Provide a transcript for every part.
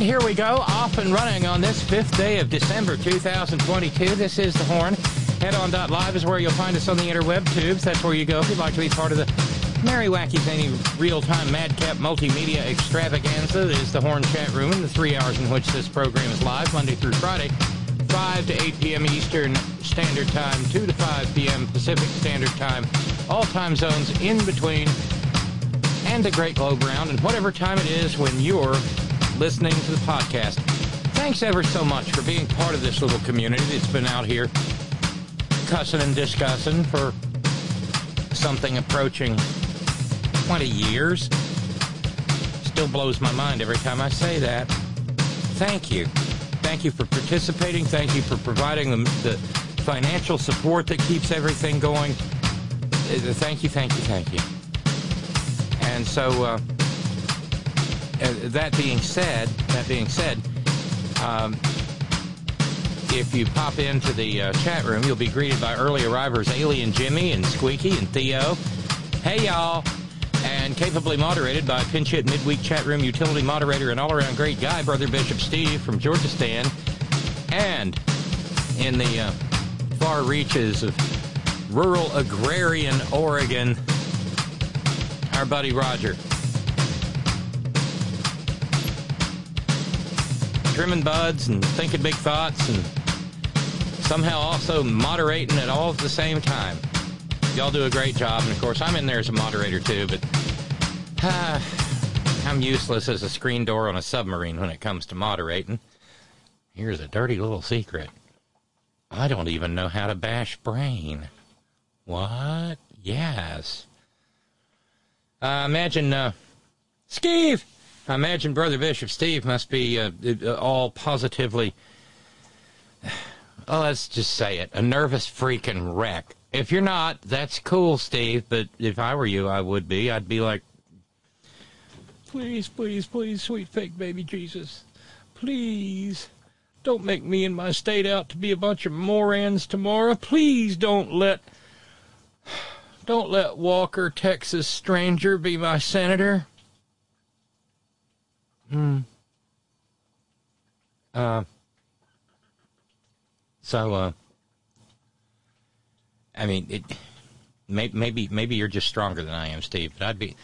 And here we go, off and running on this fifth day of December 2022. This is The Horn. Headon.live is where you'll find us on the interweb tubes. That's where you go if you'd like to be part of the merry, wacky, zany, real-time, madcap multimedia extravaganza is The Horn chat room in the three hours in which this program is live, Monday through Friday, 5 to 8 p.m. Eastern Standard Time, 2 to 5 p.m. Pacific Standard Time, all time zones in between and the Great Globe Round, and whatever time it is when you're listening to the podcast. Thanks ever so much for being part of this little community that's been out here cussing and discussing for something approaching 20 years. Still blows my mind every time I say that. Thank you. Thank you for participating. Thank you for providing the, the financial support that keeps everything going. Uh, Thank you, thank you, thank you. And so, uh, uh, that being said, that being said, um, if you pop into the uh, chat room, you'll be greeted by early arrivers Alien Jimmy and Squeaky and Theo. Hey, y'all. And capably moderated by pinch hit midweek chat room utility moderator and all around great guy, Brother Bishop Steve from Georgia Stan. And in the uh, far reaches of rural agrarian Oregon, our buddy Roger. Trimming buds and thinking big thoughts and somehow also moderating it all at the same time. Y'all do a great job, and of course, I'm in there as a moderator too, but ah, I'm useless as a screen door on a submarine when it comes to moderating. Here's a dirty little secret I don't even know how to bash brain. What? Yes. I imagine, uh, Steve! I imagine Brother Bishop Steve must be uh, uh, all positively, oh, let's just say it, a nervous freaking wreck. If you're not, that's cool, Steve, but if I were you, I would be. I'd be like, please, please, please, sweet fake baby Jesus, please. Don't make me and my state out to be a bunch of morons tomorrow. Please don't let don't let Walker, Texas stranger, be my senator. Hmm. Uh. So, uh. I mean, it. May, maybe, maybe you're just stronger than I am, Steve. But I'd be.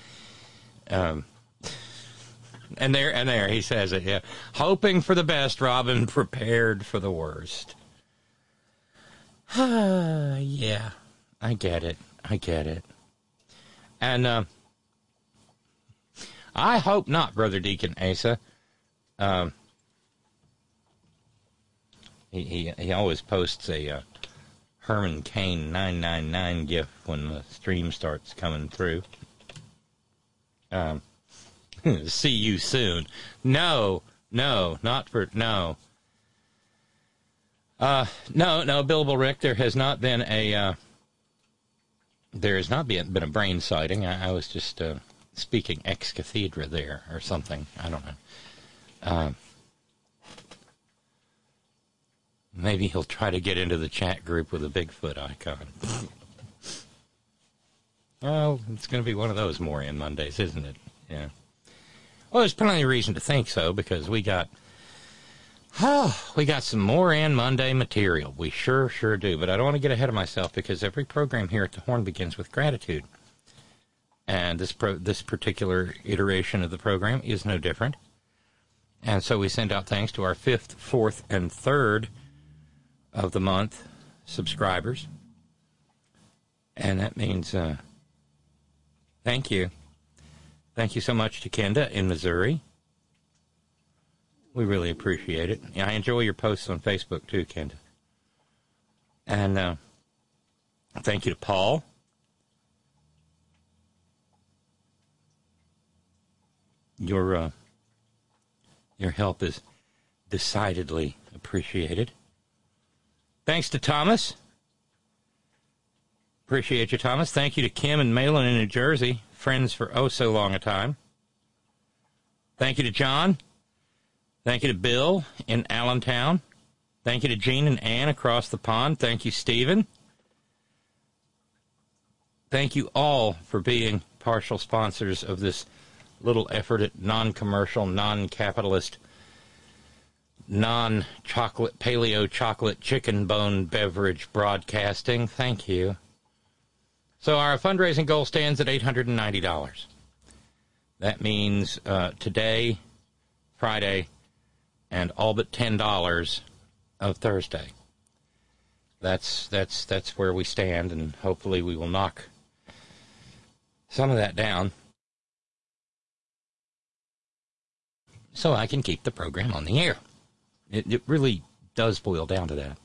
Um. And there, and there, he says it. Yeah, hoping for the best, Robin, prepared for the worst. yeah, I get it. I get it. And uh, I hope not, Brother Deacon Asa. Um, he, he he always posts a uh, Herman Cain nine nine nine gift when the stream starts coming through. Um, see you soon. No, no, not for no. Uh, no, no, Billable Rick. There has not been a. Uh, there has not been been a brain sighting. I, I was just uh, speaking ex cathedra there or something. I don't know. Uh, maybe he'll try to get into the chat group with a Bigfoot icon. Oh, it's going to be one of those Moron Mondays, isn't it? Yeah. Well, there's plenty of reason to think so because we got, oh, we got some Moron Monday material. We sure, sure do. But I don't want to get ahead of myself because every program here at the Horn begins with gratitude, and this pro, this particular iteration of the program is no different. And so we send out thanks to our fifth, fourth, and third of the month subscribers. And that means uh, thank you. Thank you so much to Kenda in Missouri. We really appreciate it. I enjoy your posts on Facebook too, Kenda. And uh, thank you to Paul. Your uh, your help is decidedly appreciated. Thanks to Thomas. Appreciate you, Thomas. Thank you to Kim and Malin in New Jersey, friends for oh so long a time. Thank you to John. Thank you to Bill in Allentown. Thank you to Jean and Ann across the pond. Thank you, Stephen. Thank you all for being partial sponsors of this little effort at non commercial, non capitalist, non chocolate, paleo chocolate chicken bone beverage broadcasting. Thank you. So our fundraising goal stands at $890. That means uh, today, Friday, and all but $10 of Thursday. That's that's that's where we stand, and hopefully we will knock some of that down so I can keep the program on the air. It, it really does boil down to that.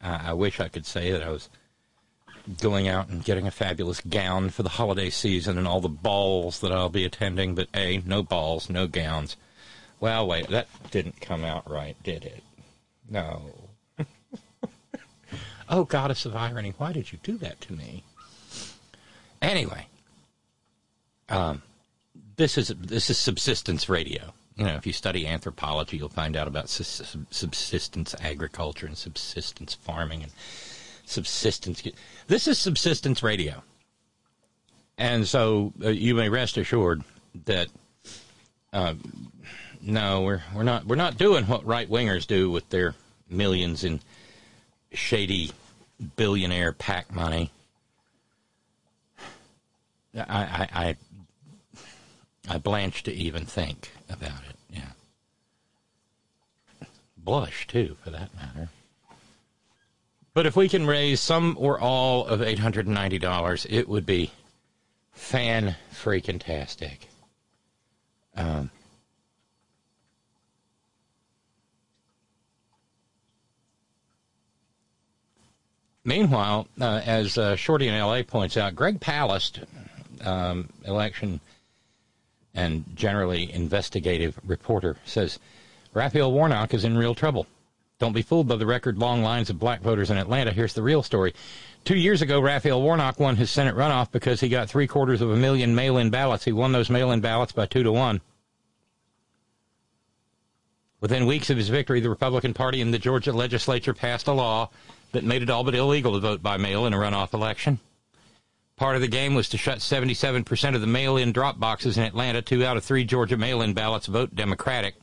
I, wish I could say that I was going out and getting a fabulous gown for the holiday season and all the balls that I'll be attending, but A, no balls, no gowns. Well, wait, that didn't come out right, did it? No. oh, goddess of irony, why did you do that to me? Anyway, um, this is this is subsistence radio you know, if you study anthropology, you'll find out about subsistence agriculture and subsistence farming and subsistence. This is subsistence radio. And so uh, you may rest assured that uh, no, we're we're not we're not doing what right wingers do with their millions in shady billionaire PAC money. I, I, I I blanch to even think about it. Yeah. Blush, too, for that matter. But if we can raise some or all of $890, it would be fan freaking tastic. Um, meanwhile, uh, as uh, Shorty in LA points out, Greg Palast, um, election and generally investigative reporter, says Raphael Warnock is in real trouble. Don't be fooled by the record long lines of black voters in Atlanta. Here's the real story. Two years ago, Raphael Warnock won his Senate runoff because he got three quarters of a million mail in ballots. He won those mail in ballots by two to one. Within weeks of his victory, the Republican Party in the Georgia legislature passed a law that made it all but illegal to vote by mail in a runoff election. Part of the game was to shut 77% of the mail in drop boxes in Atlanta. Two out of three Georgia mail in ballots vote Democratic.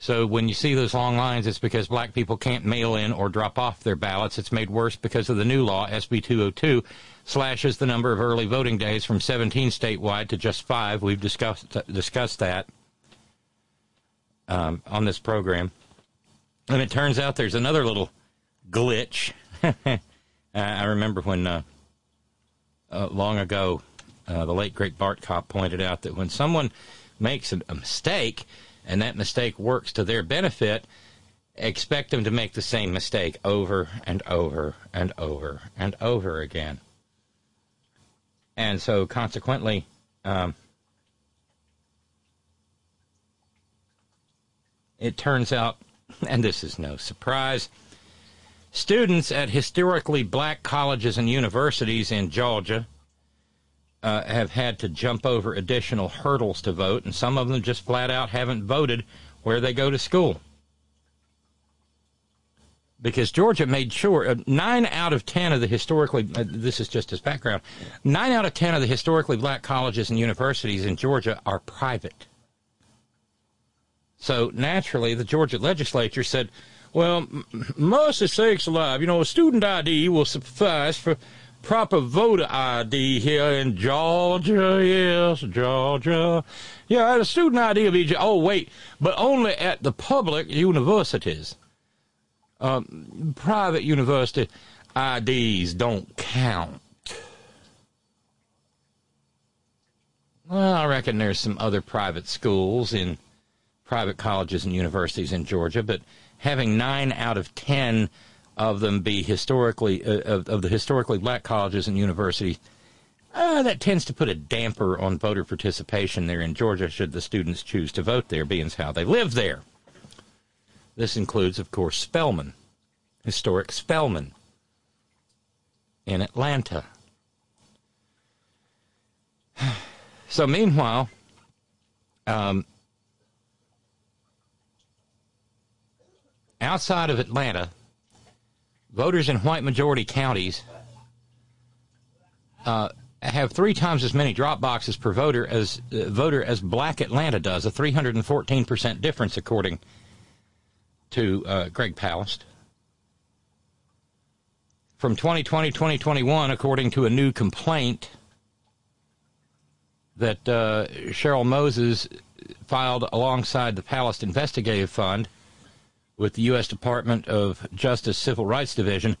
So when you see those long lines, it's because black people can't mail in or drop off their ballots. It's made worse because of the new law, SB 202, slashes the number of early voting days from 17 statewide to just five. We've discussed discussed that um, on this program, and it turns out there's another little glitch. I remember when uh, uh, long ago, uh, the late great Bart Kopp pointed out that when someone makes a, a mistake and that mistake works to their benefit, expect them to make the same mistake over and over and over and over again. And so, consequently, um, it turns out, and this is no surprise, Students at historically black colleges and universities in Georgia uh, have had to jump over additional hurdles to vote, and some of them just flat out haven't voted where they go to school. because Georgia made sure uh, nine out of ten of the historically uh, this is just as background nine out of ten of the historically black colleges and universities in Georgia are private. So naturally, the Georgia legislature said, "Well, mercy sakes alive, you know, a student ID will suffice for proper voter ID here in Georgia. Yes, Georgia. Yeah, a student ID will be. Oh, wait, but only at the public universities." Um, private university IDs don't count. Well, I reckon there's some other private schools in private colleges and universities in Georgia, but having nine out of ten of them be historically uh, of, of, the historically black colleges and universities, uh, that tends to put a damper on voter participation there in Georgia. Should the students choose to vote there, being how they live there. This includes, of course, Spelman, historic Spelman in Atlanta. So, meanwhile, um, outside of Atlanta, voters in white majority counties uh, have three times as many drop boxes per voter as uh, voter as black Atlanta does, a 314% difference according to uh, Greg Palast. From 2020 2021, according to a new complaint that uh, Cheryl Moses filed alongside the Palast Investigative Fund with the U.S. Department of Justice Civil Rights Division.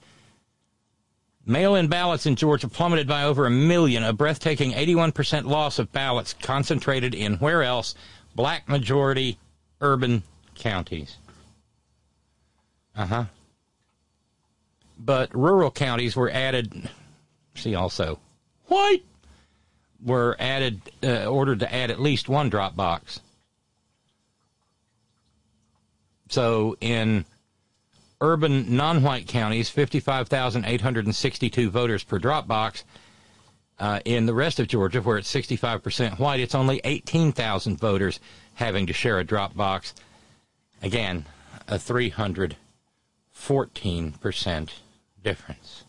Mail in ballots in Georgia plummeted by over a million, a breathtaking 81% loss of ballots concentrated in where else? Black majority urban counties. Uh huh. But rural counties were added. See also, white were added, uh, ordered to add at least one drop box. So in urban non-white counties, 55,862 voters per drop box. Uh, in the rest of Georgia, where it's 65% white, it's only 18,000 voters having to share a drop box. Again, a 300 14% difference.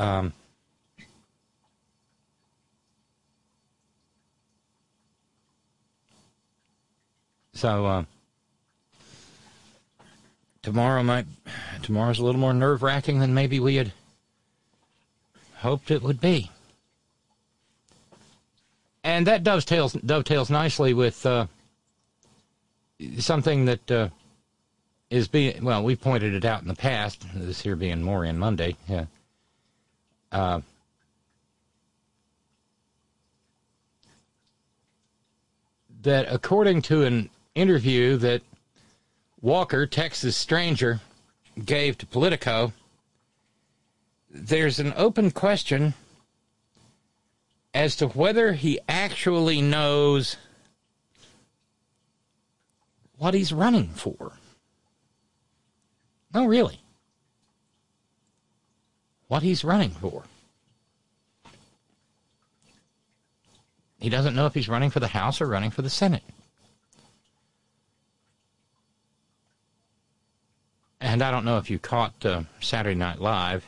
Um, so uh, tomorrow might tomorrow's a little more nerve wracking than maybe we had hoped it would be and that dovetails dovetails nicely with uh, something that uh, is being well. We pointed it out in the past. This here being Moron Monday, yeah. Uh, that according to an interview that Walker, Texas stranger, gave to Politico, there's an open question as to whether he actually knows what he's running for. No, really. What he's running for. He doesn't know if he's running for the House or running for the Senate. And I don't know if you caught uh, Saturday Night Live,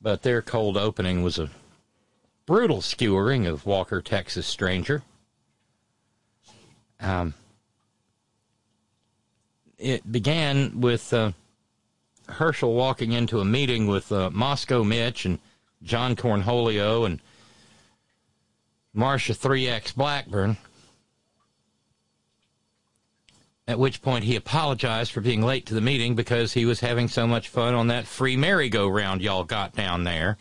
but their cold opening was a brutal skewering of Walker, Texas Stranger. Um, it began with uh, Herschel walking into a meeting with uh, Moscow Mitch and John Cornholio and Marsha 3X Blackburn. At which point he apologized for being late to the meeting because he was having so much fun on that free merry-go-round y'all got down there.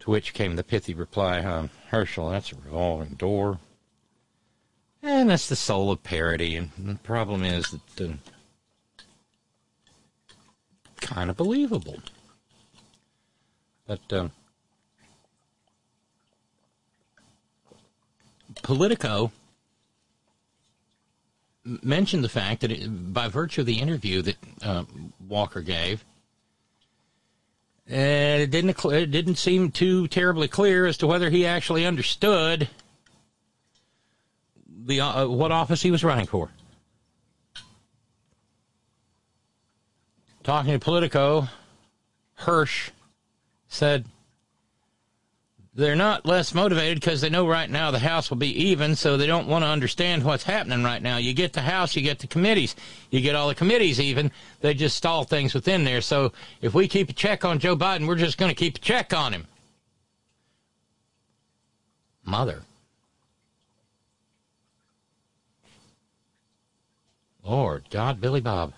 To which came the pithy reply, huh, Herschel, that's a revolving door. And that's the soul of parody. And the problem is that uh, kind of believable. But um, Politico mentioned the fact that it, by virtue of the interview that uh, Walker gave, it didn't it didn't seem too terribly clear as to whether he actually understood the uh, what office he was running for. Talking to Politico, Hirsch said they're not less motivated because they know right now the House will be even, so they don't want to understand what's happening right now. You get the House, you get the committees, you get all the committees even. They just stall things within there. So if we keep a check on Joe Biden, we're just going to keep a check on him. Mother. Lord God, Billy Bob.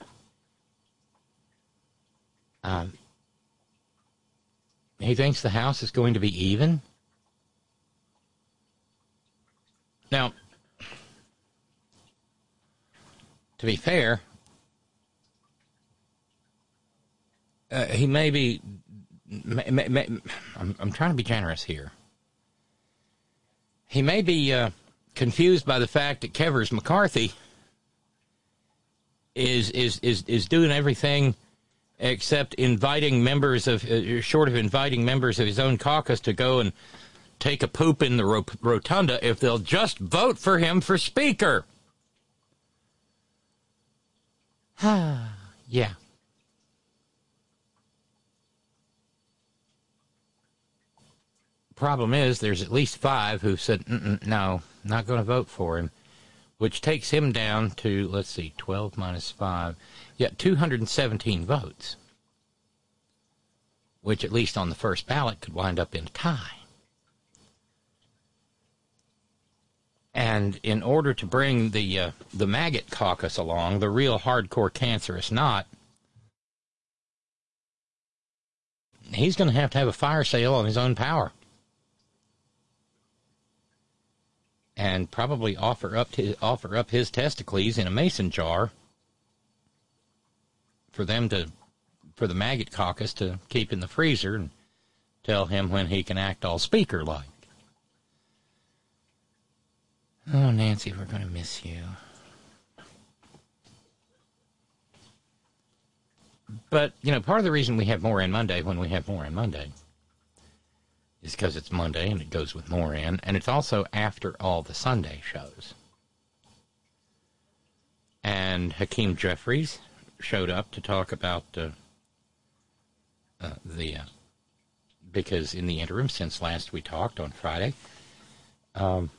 Um, he thinks the House is going to be even. Now, to be fair, uh, he may be. May, may, may, I'm, I'm trying to be generous here. He may be uh, confused by the fact that Kevers McCarthy is is is is doing everything except inviting members of, uh, short of inviting members of his own caucus to go and take a poop in the rotunda if they'll just vote for him for speaker. yeah. Problem is, there's at least five who said, no, not going to vote for him, which takes him down to, let's see, 12 minus 5. Yeah, 217 votes, which at least on the first ballot could wind up in tie. And in order to bring the uh, the maggot caucus along, the real hardcore cancerous knot, he's going to have to have a fire sale on his own power. And probably offer up to, offer up his testicles in a mason jar for them to, for the maggot caucus to keep in the freezer and tell him when he can act all speaker like. Oh, Nancy, we're going to miss you. But, you know, part of the reason we have Moron Monday when we have Moron Monday is because it's Monday and it goes with Moron, and it's also after all the Sunday shows. And Hakeem Jeffries showed up to talk about uh, uh, the uh, because in the interim since last we talked on Friday, um,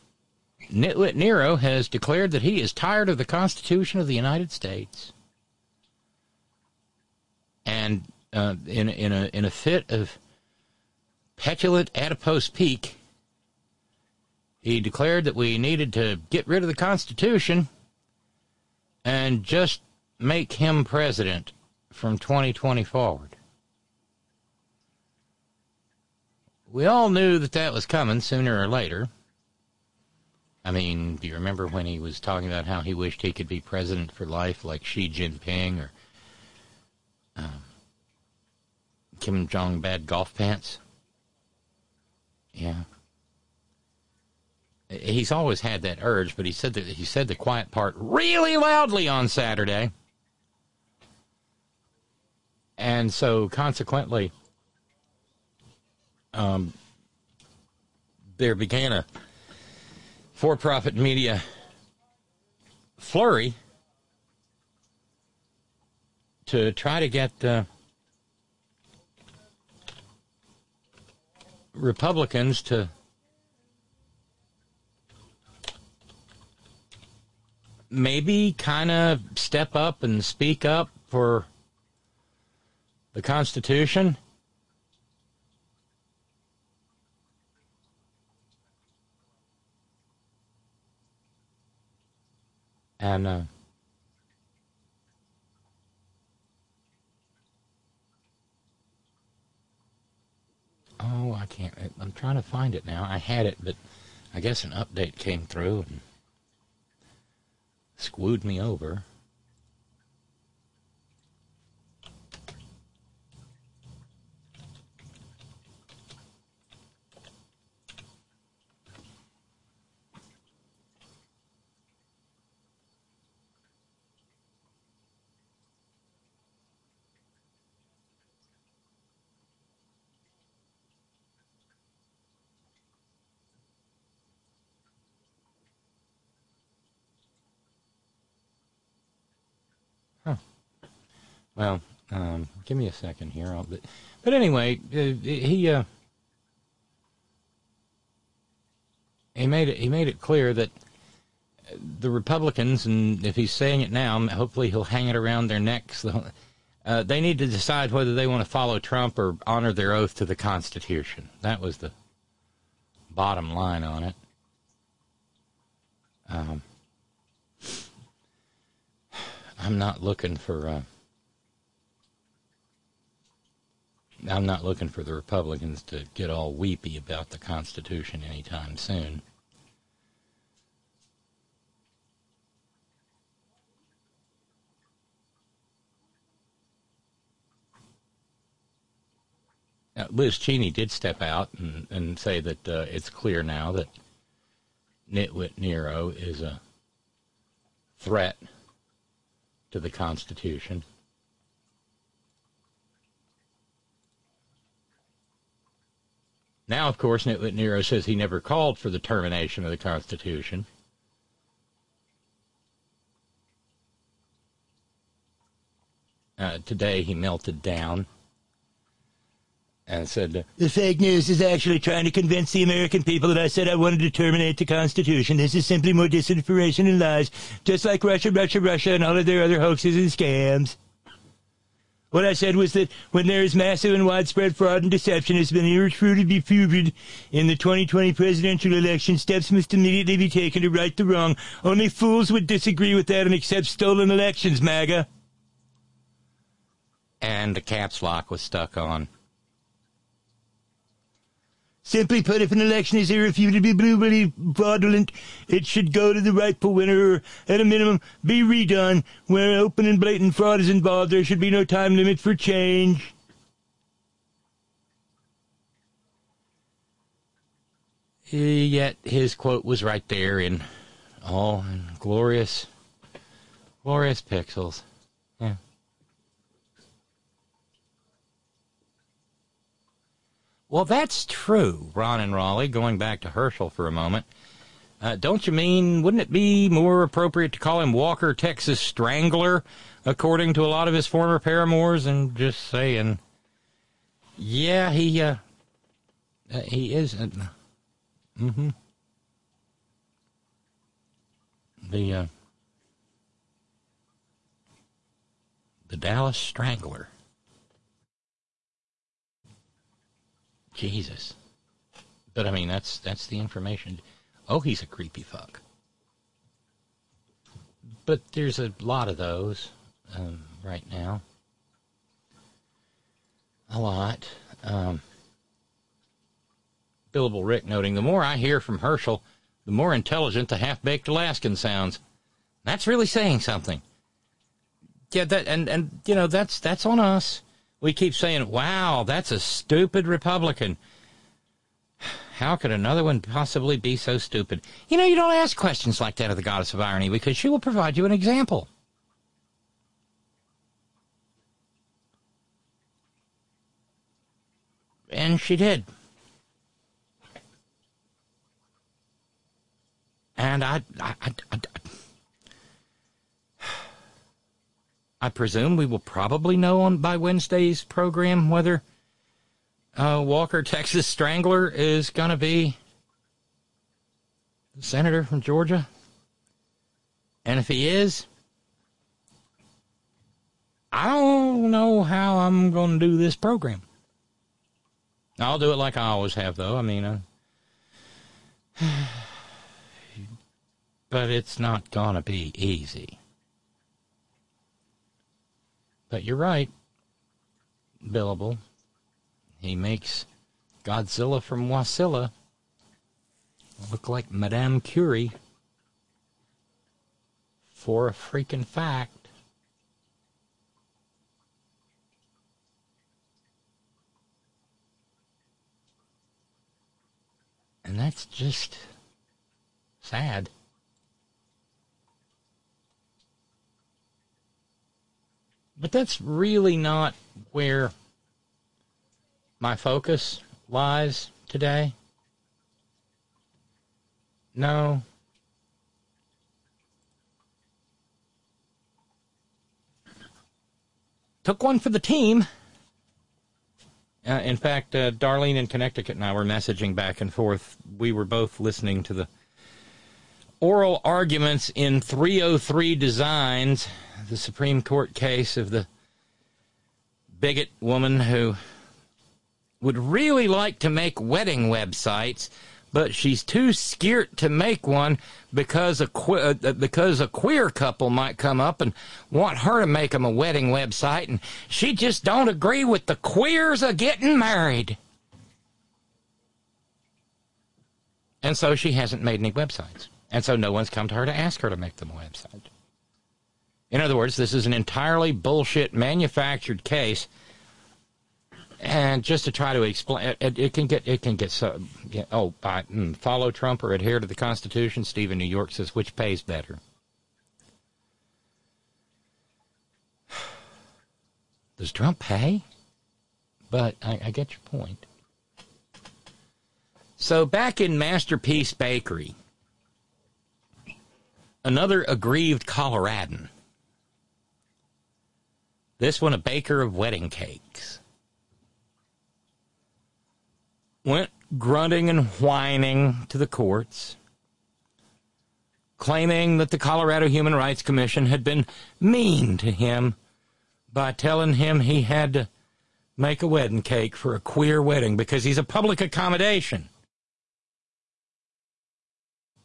Nitwit Nero has declared that he is tired of the Constitution of the United States, and uh, in in a in a fit of petulant adipose peak, he declared that we needed to get rid of the Constitution and just make him president from 2020 forward. We all knew that that was coming sooner or later. I mean, do you remember when he was talking about how he wished he could be president for life like Xi Jinping or um, Kim Jong Bad Golf Pants? Yeah. He's always had that urge, but he said that he said the quiet part really loudly on Saturday. And so, consequently, um, there began a for profit media flurry to try to get uh, Republicans to maybe kind of step up and speak up for the Constitution? And uh, oh, I can't. I'm trying to find it now. I had it, but I guess an update came through and screwed me over. Well, um, give me a second here. I'll, but, but anyway, uh, he uh, he made it he made it clear that the Republicans, and if he's saying it now, hopefully he'll hang it around their necks. Uh, they need to decide whether they want to follow Trump or honor their oath to the Constitution. That was the bottom line on it. Um, I'm not looking for. Uh, I'm not looking for the Republicans to get all weepy about the Constitution anytime soon. Now, Liz Cheney did step out and, and say that uh, it's clear now that Nitwit Nero is a threat to the Constitution. Now, of course, Nero says he never called for the termination of the Constitution. Uh, today he melted down and said, The fake news is actually trying to convince the American people that I said I wanted to terminate the Constitution. This is simply more disinformation and lies, just like Russia, Russia, Russia, and all of their other hoaxes and scams. What I said was that when there is massive and widespread fraud and deception has been irrefutably proven in the 2020 presidential election, steps must immediately be taken to right the wrong. Only fools would disagree with that and accept stolen elections, MAGA. And the caps lock was stuck on. Simply put, if an election is irrefutably blueberry fraudulent, it should go to the rightful winner, or at a minimum, be redone. Where open and blatant fraud is involved, there should be no time limit for change. Yet his quote was right there in all glorious, glorious pixels. Yeah. Well, that's true, Ron and Raleigh, going back to Herschel for a moment. Uh, don't you mean, wouldn't it be more appropriate to call him Walker, Texas Strangler, according to a lot of his former paramours, and just saying, yeah, he, uh, uh he is, mm-hmm. The, uh, the Dallas Strangler. Jesus. But I mean, that's that's the information. Oh, he's a creepy fuck. But there's a lot of those um, right now. A lot. Um, Billable Rick noting the more I hear from Herschel, the more intelligent the half baked Alaskan sounds. That's really saying something. Yeah, that and and you know that's that's on us we keep saying, wow, that's a stupid Republican. How could another one possibly be so stupid? You know, you don't ask questions like that of the goddess of irony because she will provide you an example. And she did. And I, I, I, I presume we will probably know on by Wednesday's program whether uh, Walker, Texas Strangler, is going to be the senator from Georgia. And if he is, I don't know how I'm going to do this program. I'll do it like I always have, though. I mean, uh, but it's not going to be easy. But you're right, Billable. He makes Godzilla from Wasilla look like Madame Curie for a freaking fact. And that's just sad. But that's really not where my focus lies today. No. took one for the team. Uh, in fact, uh, Darlene in Connecticut and I were messaging back and forth. We were both listening to the oral arguments in 303 Designs, the Supreme Court case of the bigot woman who would really like to make wedding websites, but she's too scared to make one because a que- uh, because a queer couple might come up and want her to make them a wedding website, and she just don't agree with the queers a getting married. And so she hasn't made any websites. And so no one's come to her to ask her to make them a website. In other words, this is an entirely bullshit manufactured case. And just to try to explain, it, it can get it can get so. Yeah, oh, mm, follow Trump or adhere to the Constitution. Steve in New York says which pays better. Does Trump pay? But I, I get your point. So back in Masterpiece Bakery, another aggrieved Coloradan. This one, a baker of wedding cakes. Went grunting and whining to the courts, claiming that the Colorado Human Rights Commission had been mean to him by telling him he had to make a wedding cake for a queer wedding because he's a public accommodation.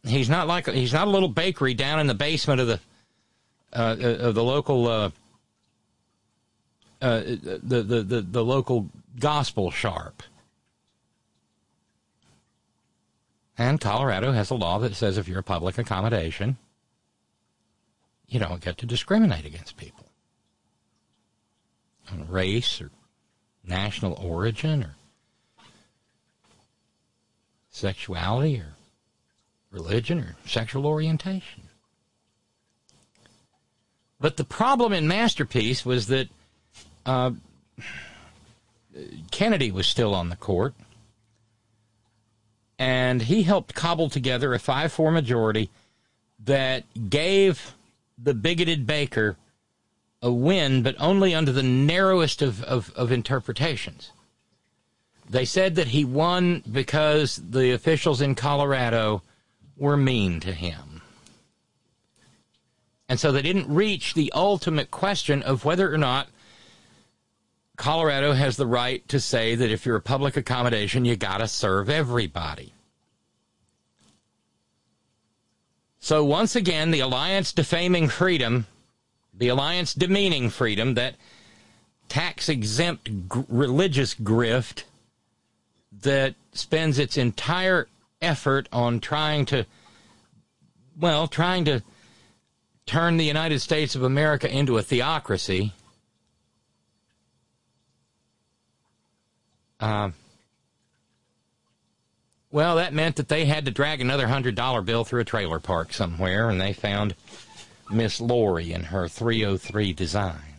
He's not like he's not a little bakery down in the basement of the uh, of the local uh, uh, the, the the the local gospel sharp. And Colorado has a law that says if you're a public accommodation, you don't get to discriminate against people on race or national origin or sexuality or religion or sexual orientation. But the problem in Masterpiece was that uh, Kennedy was still on the court, and he helped cobble together a 5 4 majority that gave the bigoted Baker a win, but only under the narrowest of, of, of interpretations. They said that he won because the officials in Colorado were mean to him. And so they didn't reach the ultimate question of whether or not Colorado has the right to say that if you're a public accommodation, you got to serve everybody. So once again, the alliance defaming freedom, the alliance demeaning freedom, that tax exempt g- religious grift that spends its entire effort on trying to, well, trying to turn the United States of America into a theocracy. Uh, well, that meant that they had to drag another hundred dollar bill through a trailer park somewhere, and they found Miss Lori in her 303 designs.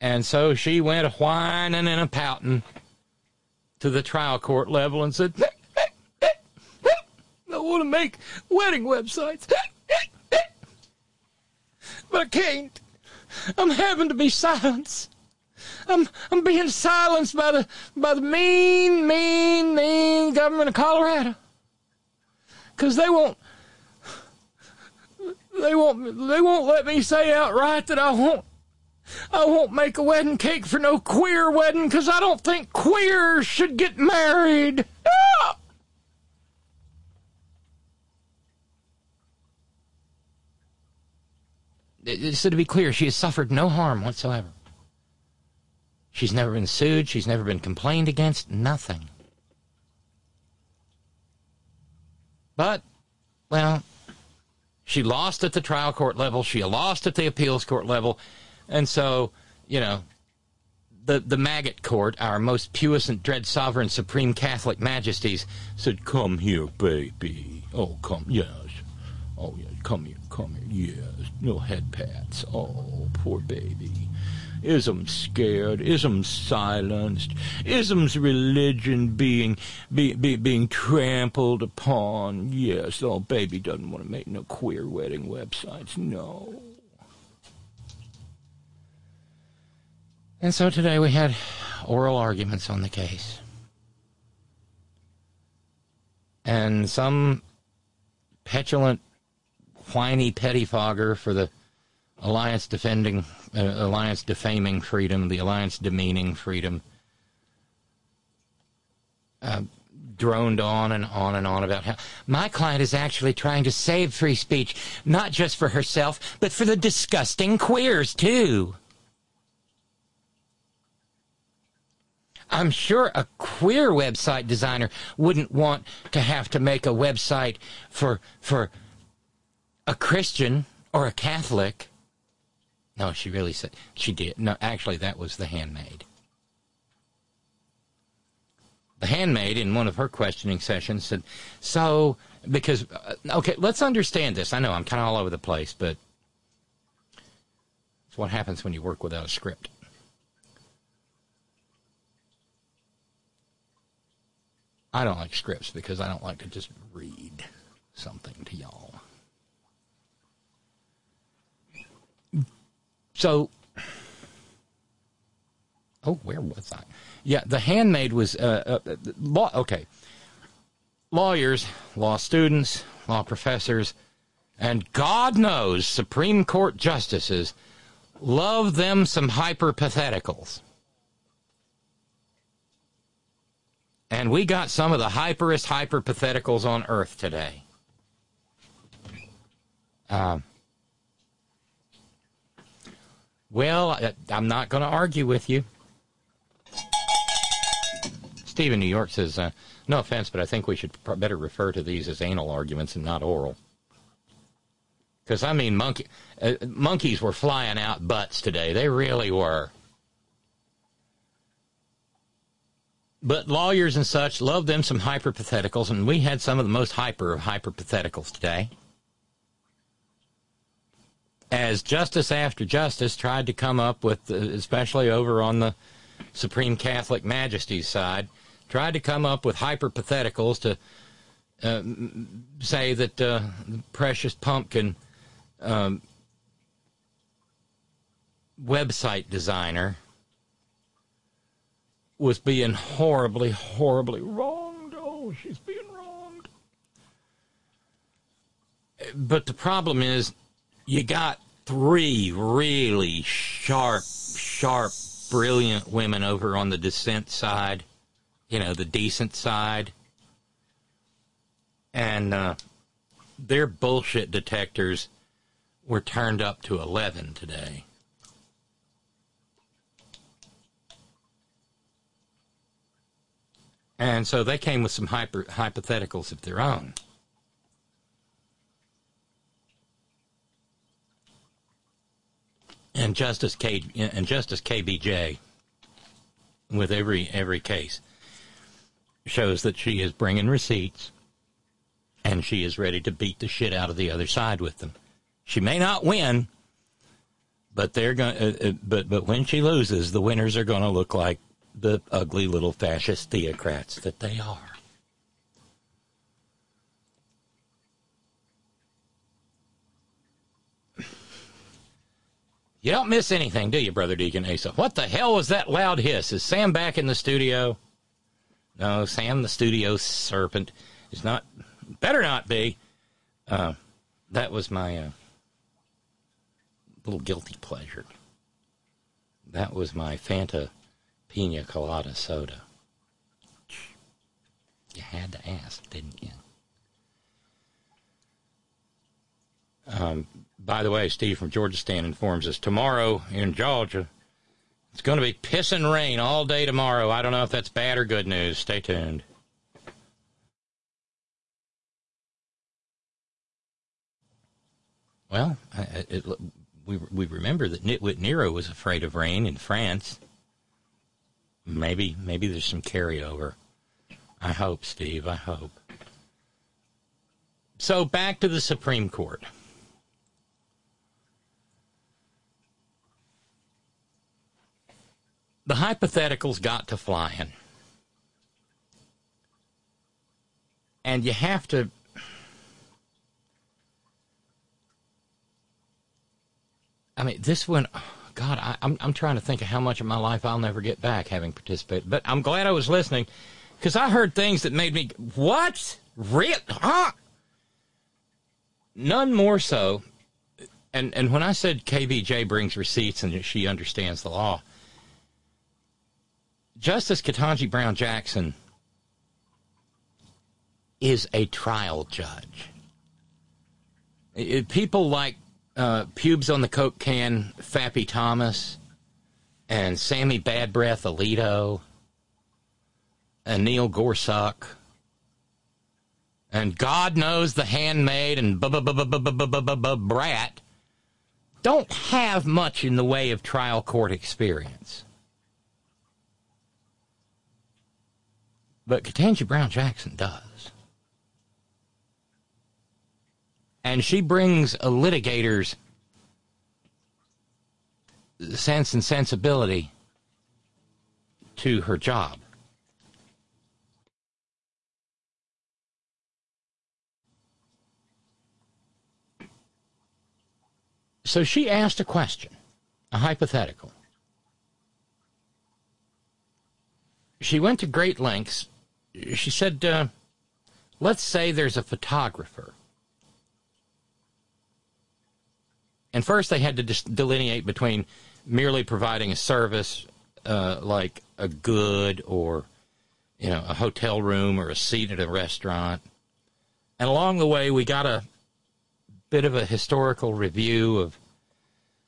And so she went a whining and a pouting to the trial court level and said, I want to make wedding websites, but I can't. I'm having to be silenced. I'm I'm being silenced by the by the mean, mean, mean government of Colorado. Cause they won't they won't they won't let me say outright that I won't I won't make a wedding cake for no queer wedding because I don't think queers should get married. Ah! So to be clear, she has suffered no harm whatsoever. She's never been sued. She's never been complained against. Nothing. But, well, she lost at the trial court level. She lost at the appeals court level. And so, you know, the, the maggot court, our most puissant, dread sovereign, supreme Catholic majesties, said, Come here, baby. Oh, come, yes. Oh, yes, come here, come here, yes. No head pats. Oh, poor baby. Ism scared, ism silenced, ism's religion being be, be, being trampled upon. Yes, oh baby doesn't want to make no queer wedding websites. No. And so today we had oral arguments on the case. And some petulant, whiny pettifogger for the Alliance defending, uh, Alliance defaming freedom, the Alliance demeaning freedom, uh, droned on and on and on about how my client is actually trying to save free speech, not just for herself, but for the disgusting queers, too. I'm sure a queer website designer wouldn't want to have to make a website for for a Christian or a Catholic. No, she really said she did. No, actually, that was the handmaid. The handmaid, in one of her questioning sessions, said, "So, because uh, okay, let's understand this. I know I'm kind of all over the place, but it's what happens when you work without a script." I don't like scripts because I don't like to just read something to y'all. So, oh, where was I? Yeah, the handmaid was uh, uh, law. Okay, lawyers, law students, law professors, and God knows Supreme Court justices love them some hyperpatheticals. And we got some of the hyperest hyperpatheticals on earth today. Um, well, I, I'm not going to argue with you. Stephen New York says, uh, no offense, but I think we should better refer to these as anal arguments and not oral. Because, I mean, monkey, uh, monkeys were flying out butts today. They really were. But lawyers and such love them some hyperpatheticals, and we had some of the most hyper of hyperpatheticals today. As justice after justice tried to come up with, especially over on the Supreme Catholic Majesty's side, tried to come up with hyperpatheticals to uh, say that uh, the precious pumpkin um, website designer was being horribly, horribly wronged. Oh, she's being wronged. But the problem is, you got three really sharp, sharp, brilliant women over on the dissent side, you know, the decent side. And uh, their bullshit detectors were turned up to 11 today. And so they came with some hyper, hypotheticals of their own. And Justice K and Justice KBJ, with every every case, shows that she is bringing receipts, and she is ready to beat the shit out of the other side with them. She may not win, but they're going. Uh, uh, but but when she loses, the winners are going to look like the ugly little fascist theocrats that they are. You don't miss anything, do you, Brother Deacon Asa? What the hell was that loud hiss? Is Sam back in the studio? No, Sam, the studio serpent, is not. Better not be. Uh, that was my uh, little guilty pleasure. That was my Fanta pina colada soda. You had to ask, didn't you? Um, by the way, Steve from Georgia Stan informs us tomorrow in Georgia, it's going to be pissing rain all day tomorrow. I don't know if that's bad or good news. Stay tuned. Well, it, it, we, we remember that Nitwit Nero was afraid of rain in France. Maybe maybe there's some carryover. I hope, Steve. I hope. So back to the Supreme Court. the hypotheticals got to flying. And you have to. I mean, this one, God, I, I'm, I'm trying to think of how much of my life I'll never get back having participated. But I'm glad I was listening because I heard things that made me, what? Real? Huh? None more so. And, and when I said KBJ brings receipts and she understands the law, Justice Ketanji Brown Jackson is a trial judge. It, people like uh, Pubes on the Coke Can, Fappy Thomas, and Sammy Bad Breath Alito, and Neil Gorsuch, and God knows the handmaid and brat don't have much in the way of trial court experience. But Ketanji Brown Jackson does. And she brings a litigator's sense and sensibility to her job. So she asked a question, a hypothetical. She went to great lengths. She said, uh, let's say there's a photographer And first, they had to delineate between merely providing a service, uh, like a good or you know a hotel room or a seat at a restaurant. And along the way, we got a bit of a historical review of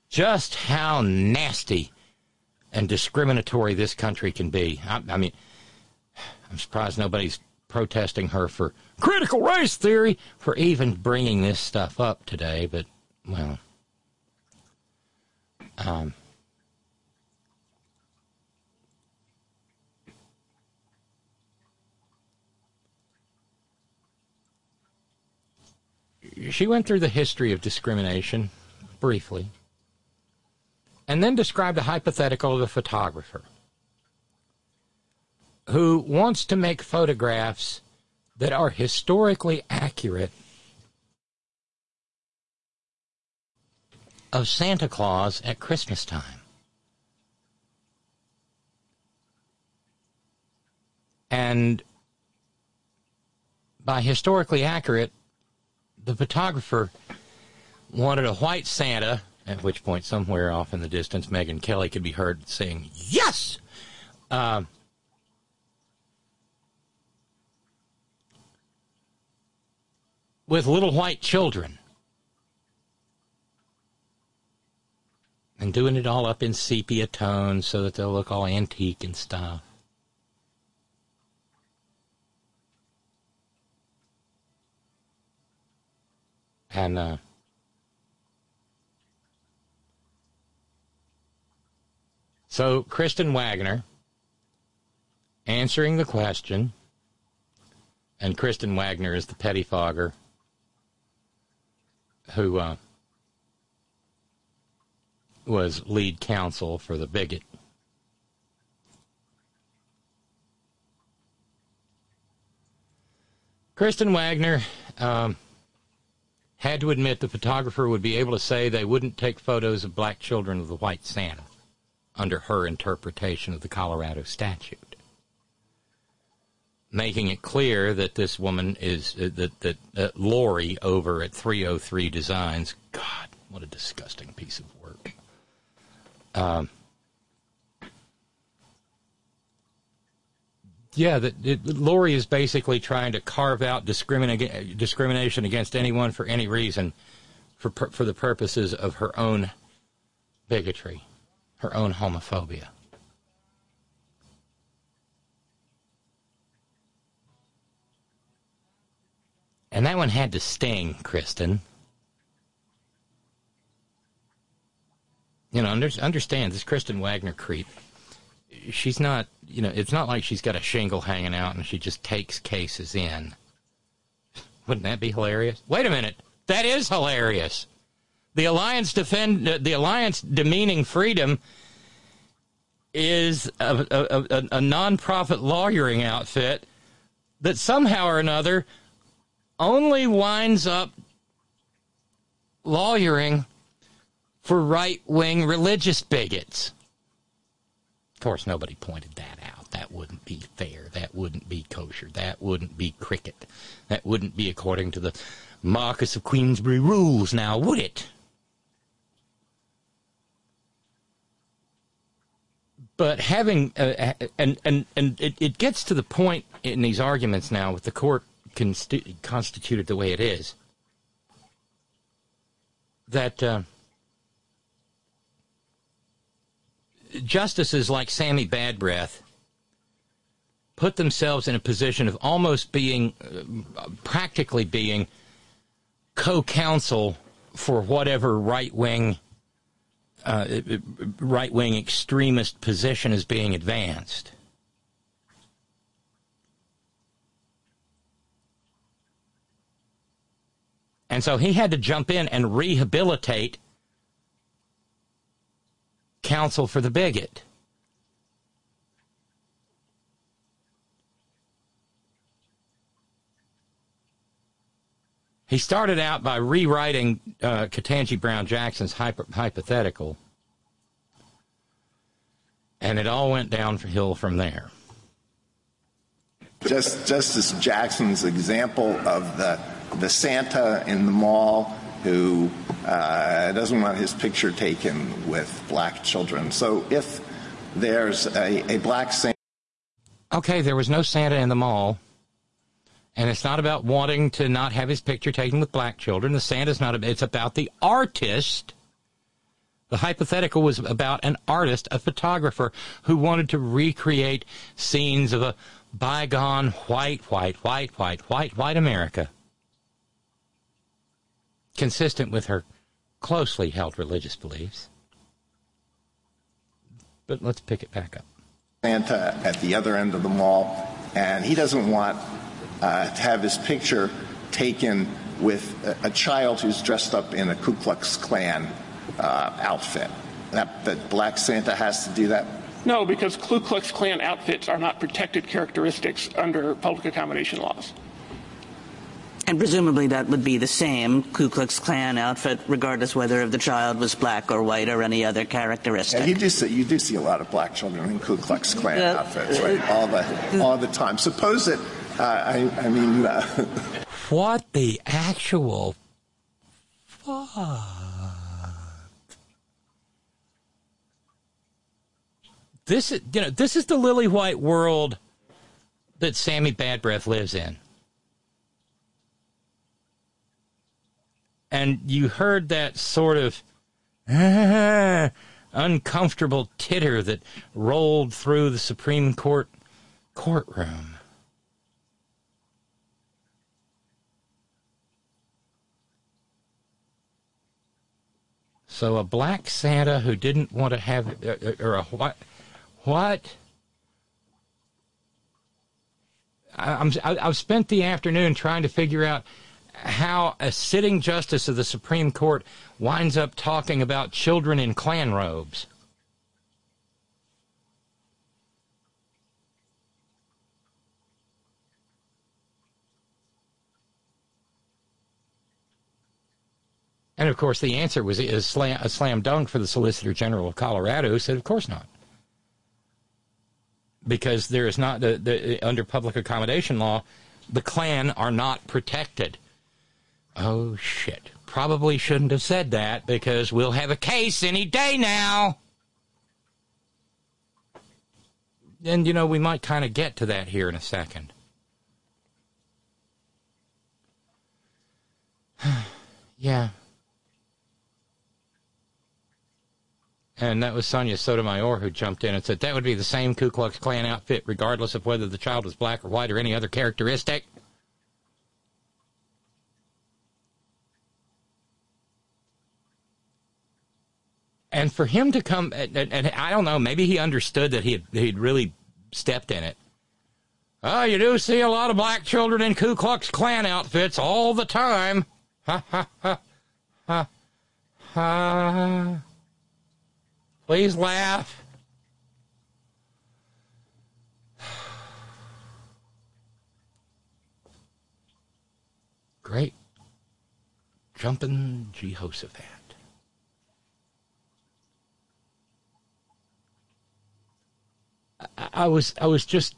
just how nasty and discriminatory this country can be. I, I mean, I'm surprised nobody's protesting her for critical race theory for even bringing this stuff up today, but well. Um, she went through the history of discrimination briefly and then described a hypothetical of a photographer who wants to make photographs that are historically accurate of Santa Claus at Christmas time. And by historically accurate, the photographer wanted a white Santa, at which point, somewhere off in the distance, Megyn Kelly could be heard saying, Yes! Uh, with little white children. And doing it all up in sepia tones so that they'll look all antique and stuff. And uh, so Kristen Waggoner answering the question, and Kristen Waggoner is the pettifogger who uh, was lead counsel for the bigot. Kristen Waggoner um, had to admit the photographer would be able to say they wouldn't take photos of black children of the white Santa under her interpretation of the Colorado statute. Making it clear that this woman is, uh, that, that uh, Lori over at 303 Designs, God, what a disgusting piece of. Um, yeah, that Lori is basically trying to carve out discrimin- discrimination against anyone for any reason, for for the purposes of her own bigotry, her own homophobia. And that one had to sting, Kristen. You know, under, understand this Kristen Waggoner creep. She's not, you know, it's not like she's got a shingle hanging out and she just takes cases in. Wouldn't that be hilarious? Wait a minute, that is hilarious. The alliance defend uh, the alliance demeaning freedom is a, a, a, a nonprofit lawyering outfit that somehow or another only winds up lawyering for right wing religious bigots. Of course, nobody pointed that out. That wouldn't be fair. That wouldn't be kosher. That wouldn't be cricket. That wouldn't be according to the Marquess of Queensberry rules now, would it? but having uh, and and and it, it gets to the point in these arguments now with the court consti- constituted the way it is that uh, justices like Sammy Badbreath put themselves in a position of almost being uh, practically being co-counsel for whatever right-wing uh, right wing extremist position is being advanced. And so he had to jump in and rehabilitate counsel for the bigot. He started out by rewriting uh, Brown Jackson's hyper- hypothetical, and it all went downhill from there. Just Justice Jackson's example of the the Santa in the mall who uh, doesn't want his picture taken with black children. So if there's a, a black Santa. Okay, there was no Santa in the mall. And it's not about wanting to not have his picture taken with black children. The Santa's not, it's about the artist. The hypothetical was about an artist, a photographer, who wanted to recreate scenes of a bygone white, white, white, white, white, white America. Consistent with her closely held religious beliefs. But let's pick it back up. Santa at the other end of the mall, and he doesn't want uh, to have his picture taken with a, a, child who's dressed up in a Ku Klux Klan uh, outfit. That, that Black Santa has to do that? No, because Ku Klux Klan outfits are not protected characteristics under public accommodation laws. And presumably that would be the same Ku Klux Klan outfit, regardless whether if the child was black or white or any other characteristic. Yeah, you do see you do see a lot of black children in Ku Klux Klan uh, outfits, right? All the all the time. Suppose that uh, I, I, mean, uh, what the actual fuck? This is you know this is the lily white world that Sammy Bad Breath lives in. And you heard that sort of uncomfortable titter that rolled through the Supreme Court courtroom. So a black Santa who didn't want to have, uh, uh, or a what? What? I'm, I've spent the afternoon trying to figure out how a sitting justice of the Supreme Court winds up talking about children in Klan robes. And of course, the answer was a slam, a slam dunk for the Solicitor General of Colorado, who said, "Of course not," because there is not the, the under public accommodation law, the Klan are not protected. Oh shit! Probably shouldn't have said that because we'll have a case any day now. And you know, we might kind of get to that here in a second. yeah, And that was Sonia Sotomayor who jumped in and said that would be the same Ku Klux Klan outfit, regardless of whether the child was black or white or any other characteristic. and for him to come and, and, I don't know, maybe he understood that he had, he'd really stepped in it. Oh, you do see a lot of black children in Ku Klux Klan outfits all the time. Ha ha ha ha ha. Please laugh. Great. Jumping Jehoshaphat. I, was I was just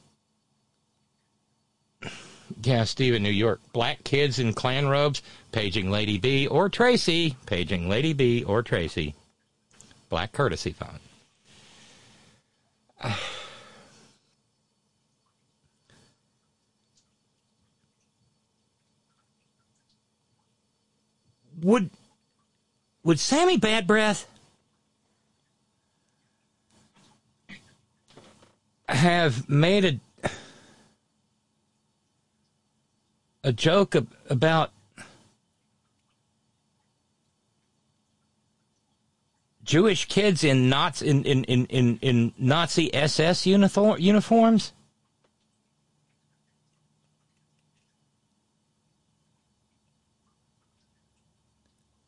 yeah, Steve in New York. Black kids in Klan robes paging Lady B or Tracy, paging Lady B or Tracy. Black courtesy font. would would Sammy Bad Breath have made a a joke about Jewish kids in Nazi in, in, in, in, in Nazi SS uniform, uniforms?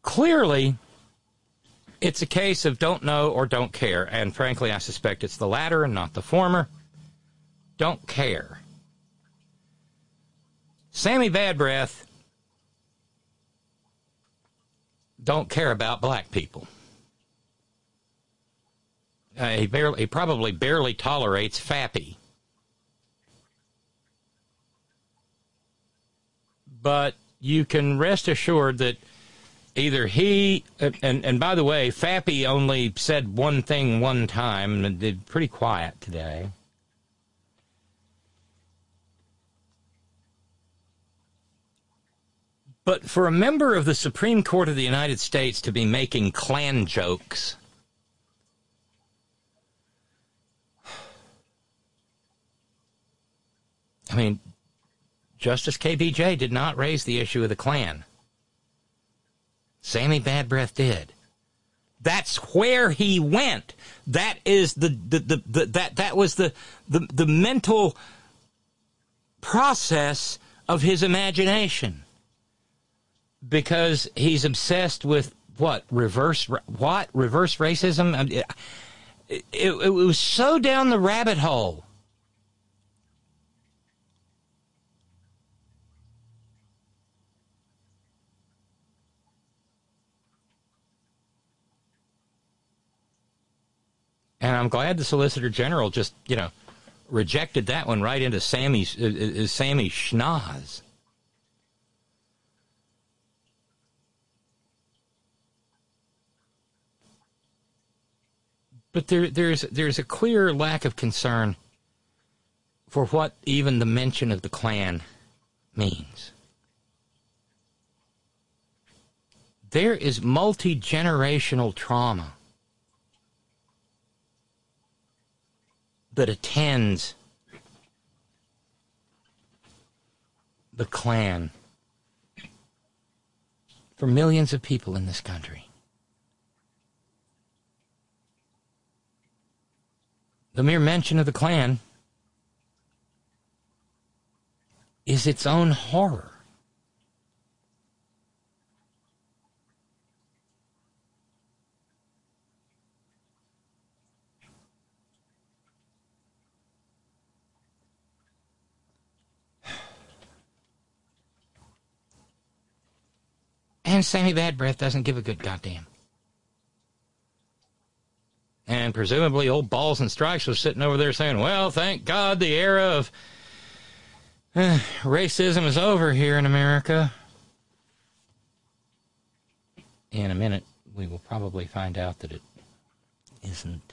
Clearly, it's a case of don't know or don't care, and frankly, I suspect it's the latter and not the former. Don't care. Sammy Bad Breath don't care about black people. Uh, he, barely, he probably barely tolerates Fappy. But you can rest assured that either he and and by the way, Fappy only said one thing one time and did pretty quiet today. But for a member of the Supreme Court of the United States to be making Klan jokes, I mean, Justice KBJ did not raise the issue of the Klan. Sammy Bad Breath did. That's where he went. That is the, the, the, the that that was the, the the mental process of his imagination. Because he's obsessed with what reverse what reverse racism. It, it, it was so down the rabbit hole And I'm glad the Solicitor General just, you know, rejected that one right into Sammy's uh, uh, Sammy schnoz. But there, there's there's a clear lack of concern for what even the mention of the Klan means. There is multi generational trauma that attends the Klan for millions of people in this country. The mere mention of the Klan is its own horror. And Sammy Bad Breath doesn't give a good goddamn. And presumably old Balls and Strikes was sitting over there saying, well, thank God the era of uh, racism is over here in America. In a minute, we will probably find out that it isn't.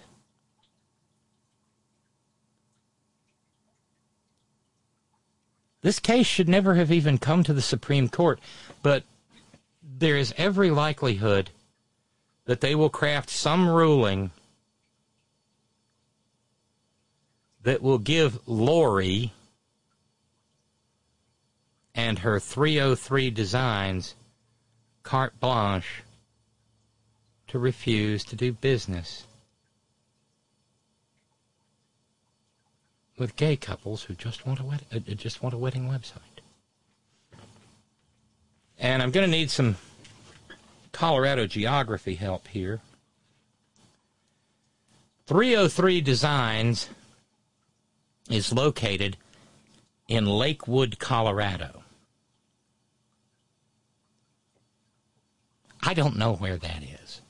This case should never have even come to the Supreme Court, but there is every likelihood that they will craft some ruling that will give Lori and her 303 designs carte blanche to refuse to do business with gay couples who just want a uh, just want a wedding website. And I'm going to need some Colorado geography help here. 303 Designs is located in Lakewood, Colorado. I don't know where that is.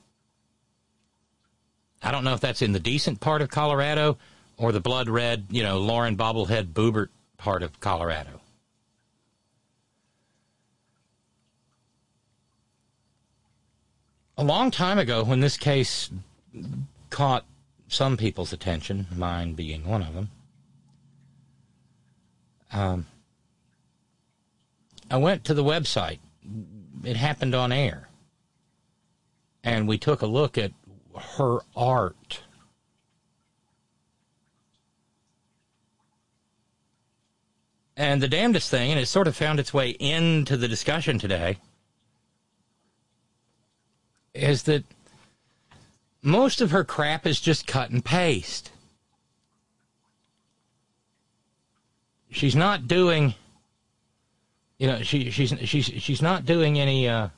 I don't know if that's in the decent part of Colorado or the blood red, you know, Lauren Bobblehead Boebert part of Colorado. A long time ago, when this case caught some people's attention, mine being one of them, um, I went to the website. It happened on air. And we took a look at her art. And the damnedest thing, and it sort of found its way into the discussion today, is that most of her crap is just cut and paste. She's not doing you know, she she's she's she's not doing any uh,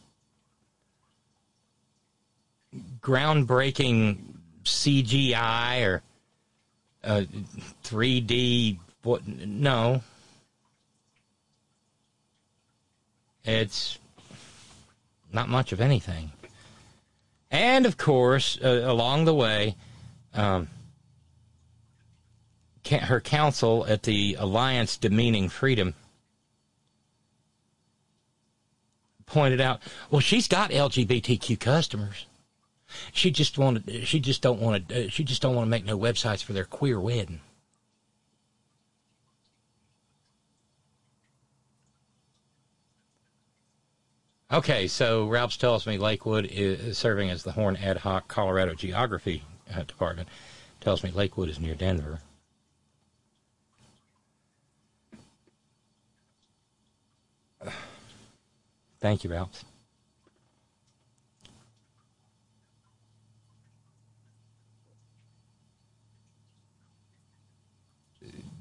groundbreaking CGI or uh, 3D. What? No, it's not much of anything. And of course, uh, along the way, um, her counsel at the Alliance Demeaning Freedom pointed out, well, she's got LGBTQ customers. She just wanted. She just don't want to. Uh, she just don't want to make no websites for their queer wedding. Okay, so Ralphs tells me Lakewood is serving as the Horn Ad Hoc Colorado Geography uh, Department. Tells me Lakewood is near Denver. Thank you, Ralph.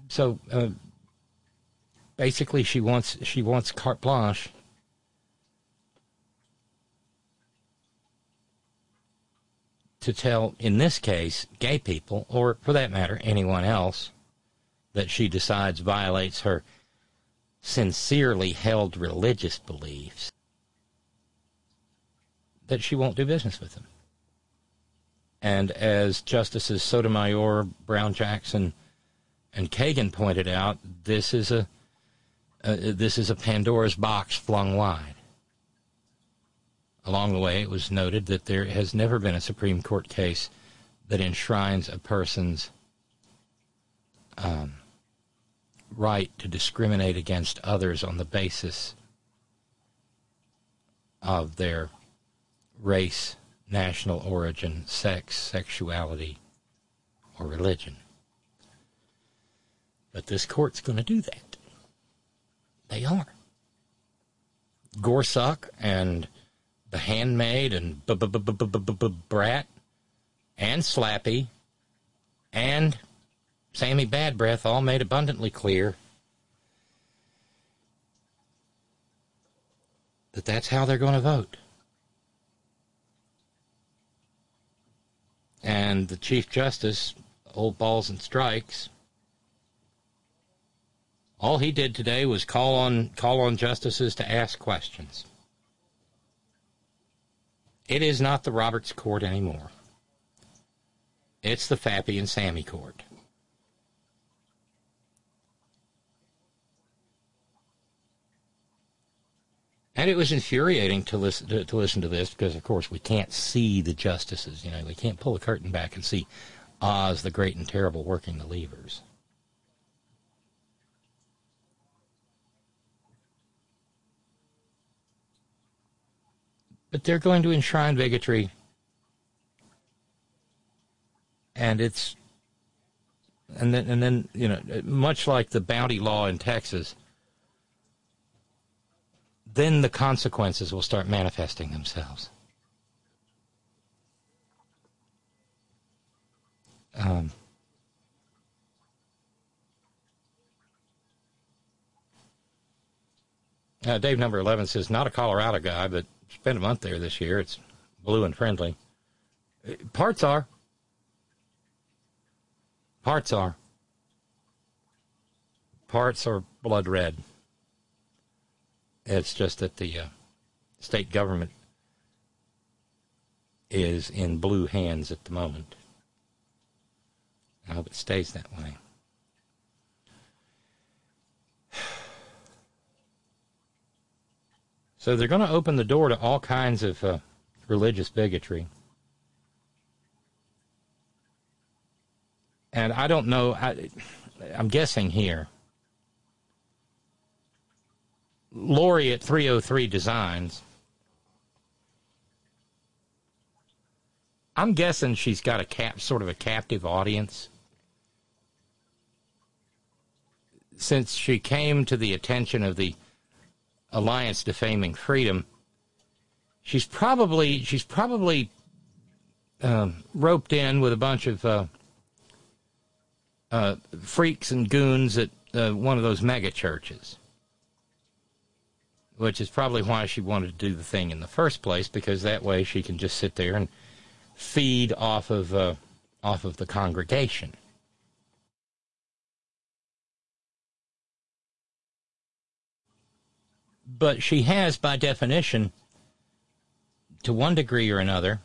So uh, basically, she wants she wants carte blanche. To tell, in this case, gay people, or for that matter, anyone else, that she decides violates her sincerely held religious beliefs, that she won't do business with them. And as Justices Sotomayor, Brown Jackson, and Kagan pointed out, this is a uh, this is a Pandora's box flung wide. Along the way, it was noted that there has never been a Supreme Court case that enshrines a person's um, right to discriminate against others on the basis of their race, national origin, sex, sexuality, or religion. But this court's going to do that. They are. Gorsuch and The Handmaid and Brat and Slappy and Sammy Bad Breath all made abundantly clear that that's how they're going to vote. And the Chief Justice, old balls and strikes, all he did today was call on call on justices to ask questions. It is not the Roberts Court anymore. It's the Fappy and Sammy Court. And it was infuriating to listen to, to, listen to this because, of course, we can't see the justices. You know, we can't pull the curtain back and see Oz the Great and Terrible working the levers. But they're going to enshrine bigotry, and it's and then and then you know much like the bounty law in Texas then the consequences will start manifesting themselves. Um, uh, Dave number 11 says, not a Colorado guy, but spent a month there this year. It's blue and friendly. Parts are. Parts are. Parts are blood red. It's just that the uh, state government is in blue hands at the moment. I hope it stays that way. So they're going to open the door to all kinds of uh, religious bigotry. And I don't know, I, I'm guessing here. Lori at 303 Designs. I'm guessing she's got a cap, sort of a captive audience. Since she came to the attention of the Alliance Defaming Freedom, she's probably she's probably um, roped in with a bunch of uh, uh, freaks and goons at uh, one of those mega churches, which is probably why she wanted to do the thing in the first place, because that way she can just sit there and feed off of uh, off of the congregation. But she has, by definition, to one degree or another,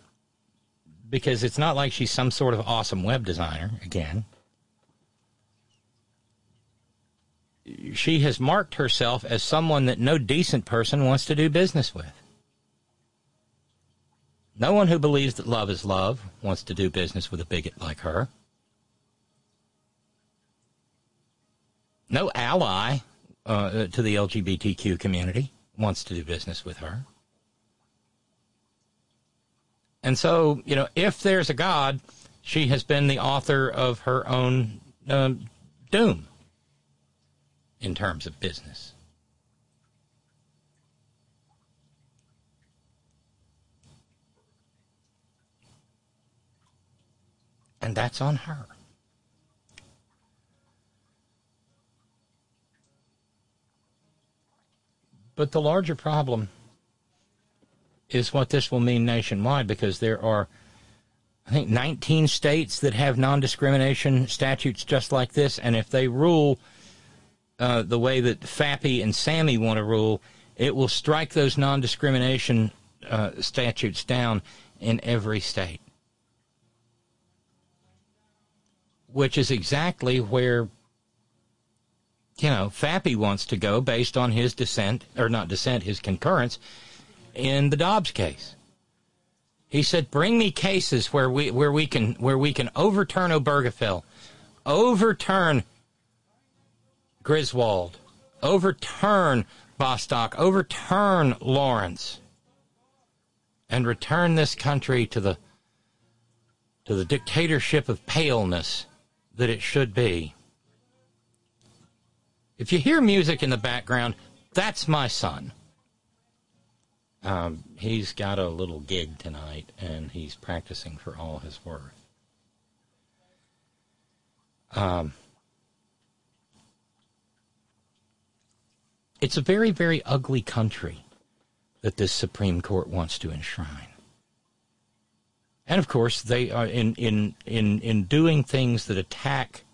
because it's not like she's some sort of awesome web designer, again. She has marked herself as someone that no decent person wants to do business with. No one who believes that love is love wants to do business with a bigot like her. No ally uh, to the LGBTQ community wants to do business with her. And so, you know, if there's a God, she has been the author of her own uh, doom in terms of business. And that's on her. But the larger problem is what this will mean nationwide because there are, I think, 19 states that have non discrimination statutes just like this. And if they rule uh, the way that Fappy and Sammy want to rule, it will strike those non discrimination uh, statutes down in every state. Which is exactly where you know, Fappy wants to go based on his dissent, or not dissent, his concurrence in the Dobbs case. He said, "Bring me cases where we where we can where we can overturn Obergefell, overturn Griswold, overturn Bostock, overturn Lawrence, and return this country to the to the dictatorship of paleness that it should be." If you hear music in the background, that's my son. Um, he's got a little gig tonight, and he's practicing for all his worth. Um, it's a very, very ugly country that this Supreme Court wants to enshrine. And of course, they are in in in in doing things that attack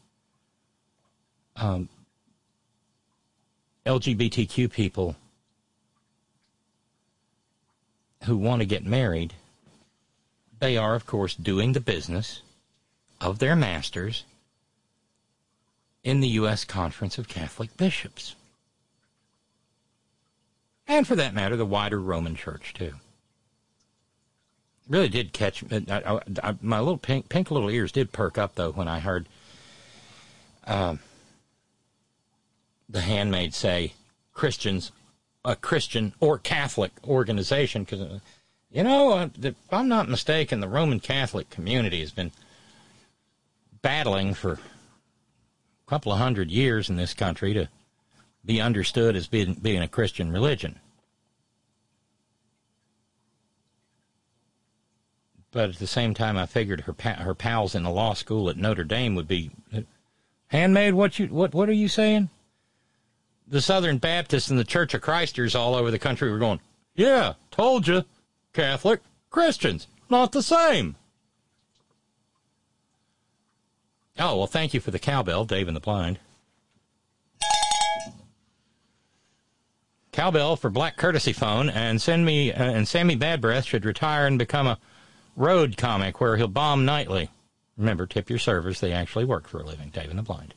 um, LGBTQ people who want to get married, they are, of course, doing the business of their masters in the U.S. Conference of Catholic Bishops. And for that matter, the wider Roman Church, too. Really did catch I, I, I, my little pink, pink little ears did perk up though when I heard um, the handmaid say Christians, a Christian or Catholic organization, because, uh, you know, uh, if I'm not mistaken, the Roman Catholic community has been battling for a couple of hundred years in this country to be understood as being, being a Christian religion. But at the same time, I figured her pa- her pals in the law school at Notre Dame would be, handmaid. What you what what are you saying? The Southern Baptists and the Church of Christers all over the country were going, yeah, told you, Catholic, Christians, not the same. Oh, well, thank you for the cowbell, Dave and the Blind. Cowbell for Black Courtesy Phone, and send me, uh, and Sammy Bad Breath should retire and become a road comic where he'll bomb nightly. Remember, tip your servers. They actually work for a living. Dave and the Blind.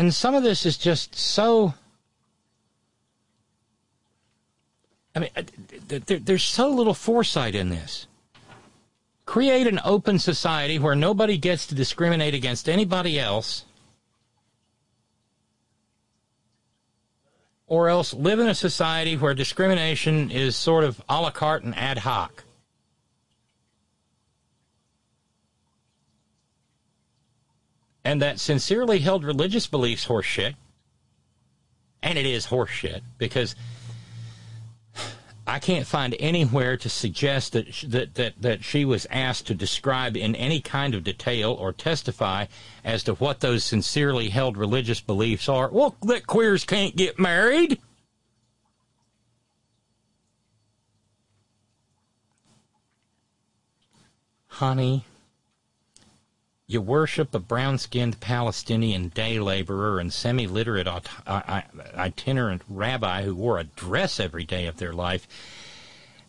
And some of this is just so. I mean, uh, there's so little foresight in this. Create an open society where nobody gets to discriminate against anybody else or else live in a society where discrimination is sort of a la carte and ad hoc. And that sincerely held religious beliefs horseshit, and it is horseshit because I can't find anywhere to suggest that, that, that, that she was asked to describe in any kind of detail or testify as to what those sincerely held religious beliefs are. Well, that queers can't get married. Honey, you worship a brown skinned Palestinian day laborer and semi literate uh, uh, itinerant rabbi who wore a dress every day of their life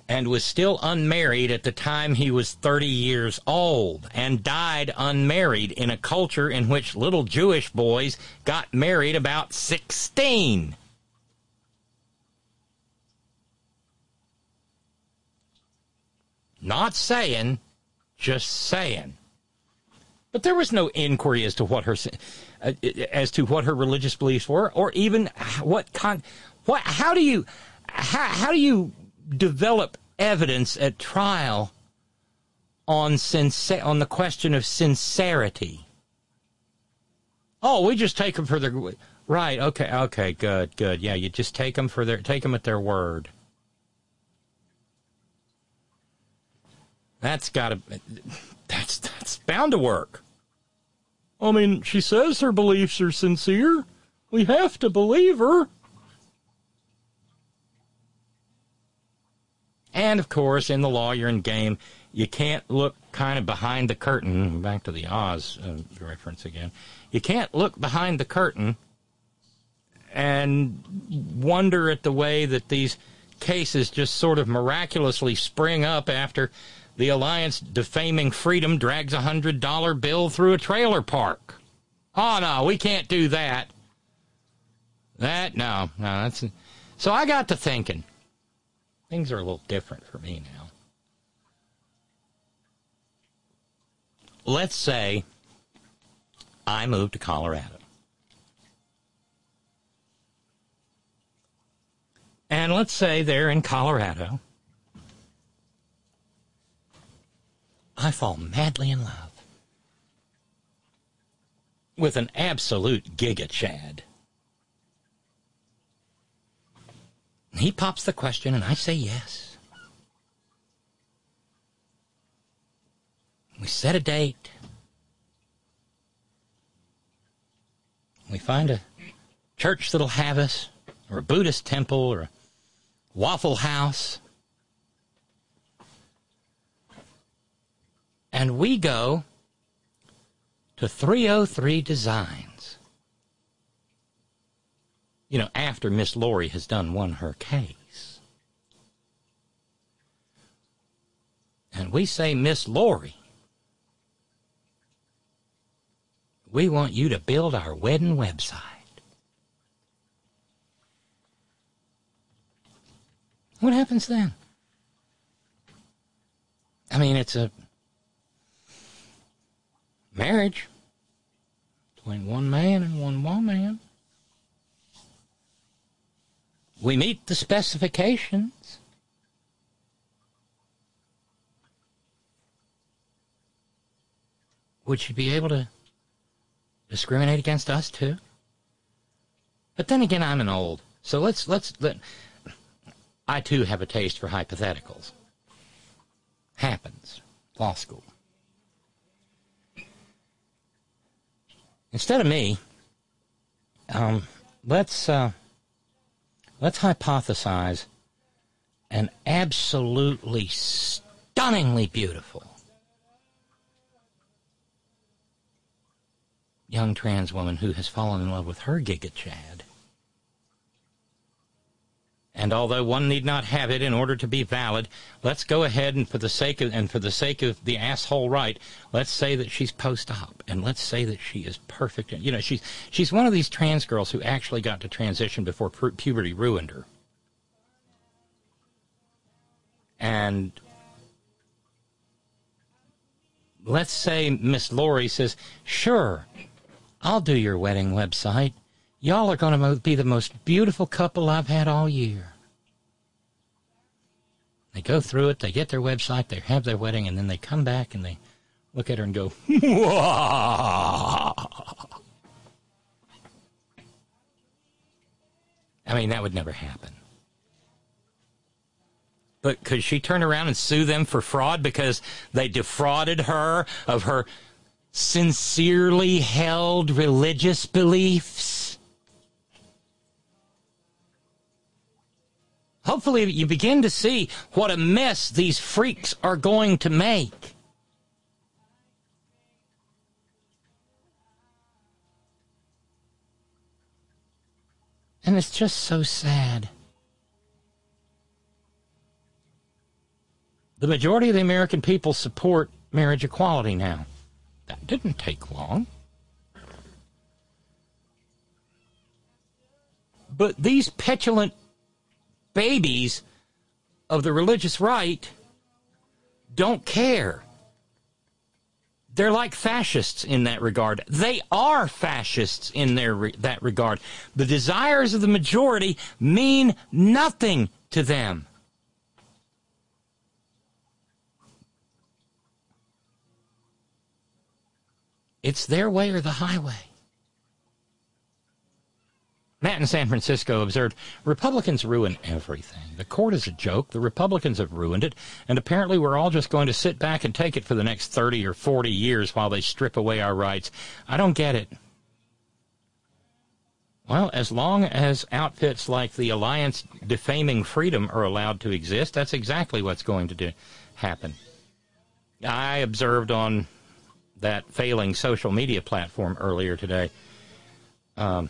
and was still unmarried at the time he was 30 years old and died unmarried in a culture in which little Jewish boys got married about 16. Not saying, just saying. But there was no inquiry as to what her uh, as to what her religious beliefs were, or even what con what how do you how, how do you develop evidence at trial on sincer- on the question of sincerity? Oh, we just take them for their right. Okay, okay, good, good. Yeah, you just take them for their take them at their word. That's got to that's that's bound to work. I mean, she says her beliefs are sincere. We have to believe her. And of course, in the law, you're in game. You can't look kind of behind the curtain. Back to the Oz uh, reference again. You can't look behind the curtain and wonder at the way that these cases just sort of miraculously spring up after the Alliance Defaming Freedom drags a hundred dollar bill through a trailer park. Oh no, we can't do that. That no, no, that's so I got to thinking. Things are a little different for me now. Let's say I move to Colorado. And let's say they're in Colorado I fall madly in love with an absolute giga Chad. He pops the question, and I say yes. We set a date. We find a church that'll have us, or a Buddhist temple, or a Waffle House. And we go to 303 Designs. You know, after Miss Lori has done won her case. And we say, Miss Lori, we want you to build our wedding website. What happens then? I mean, it's a marriage between one man and one woman. We meet the specifications. Would she be able to discriminate against us too? But then again, I'm an old. So let's let's let. I too have a taste for hypotheticals. Happens. Law school. Instead of me, um, let's uh, let's hypothesize an absolutely stunningly beautiful young trans woman who has fallen in love with her Giga Chad. And although one need not have it in order to be valid, let's go ahead and for the sake of and for the sake of the asshole right, let's say that she's post-op and let's say that she is perfect. You know, she's she's one of these trans girls who actually got to transition before pu- puberty ruined her. And let's say Miss Lori says, "Sure, I'll do your wedding website. Y'all are going to be the most beautiful couple I've had all year." They go through it, they get their website, they have their wedding, and then they come back and they look at her and go, I mean, that would never happen. But could she turn around and sue them for fraud because they defrauded her of her sincerely held religious beliefs? Hopefully, you begin to see what a mess these freaks are going to make. And it's just so sad. The majority of the American people support marriage equality now. That didn't take long. But these petulant babies of the religious right don't care. They're like fascists in that regard. They are fascists in their re- that regard. The desires of the majority mean nothing to them. It's their way or the highway. Matt in San Francisco observed Republicans ruin everything. The court is a joke. The Republicans have ruined it. And apparently, we're all just going to sit back and take it for the next 30 or 40 years while they strip away our rights. I don't get it. Well, as long as outfits like the Alliance Defaming Freedom are allowed to exist, that's exactly what's going to do, happen. I observed on that failing social media platform earlier today. Um,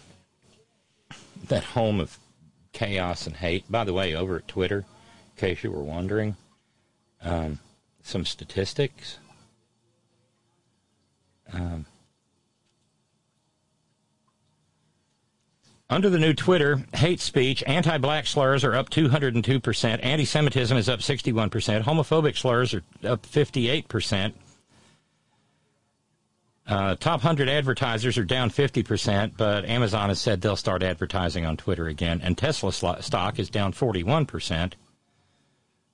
that home of chaos and hate. By the way, over at Twitter, in case you were wondering, um, some statistics. Um, under the new Twitter, hate speech, anti black slurs are up 202%, anti Semitism is up 61%, homophobic slurs are up 58%. Uh, top 100 advertisers are down 50%, but Amazon has said they'll start advertising on Twitter again. And Tesla stock is down 41%.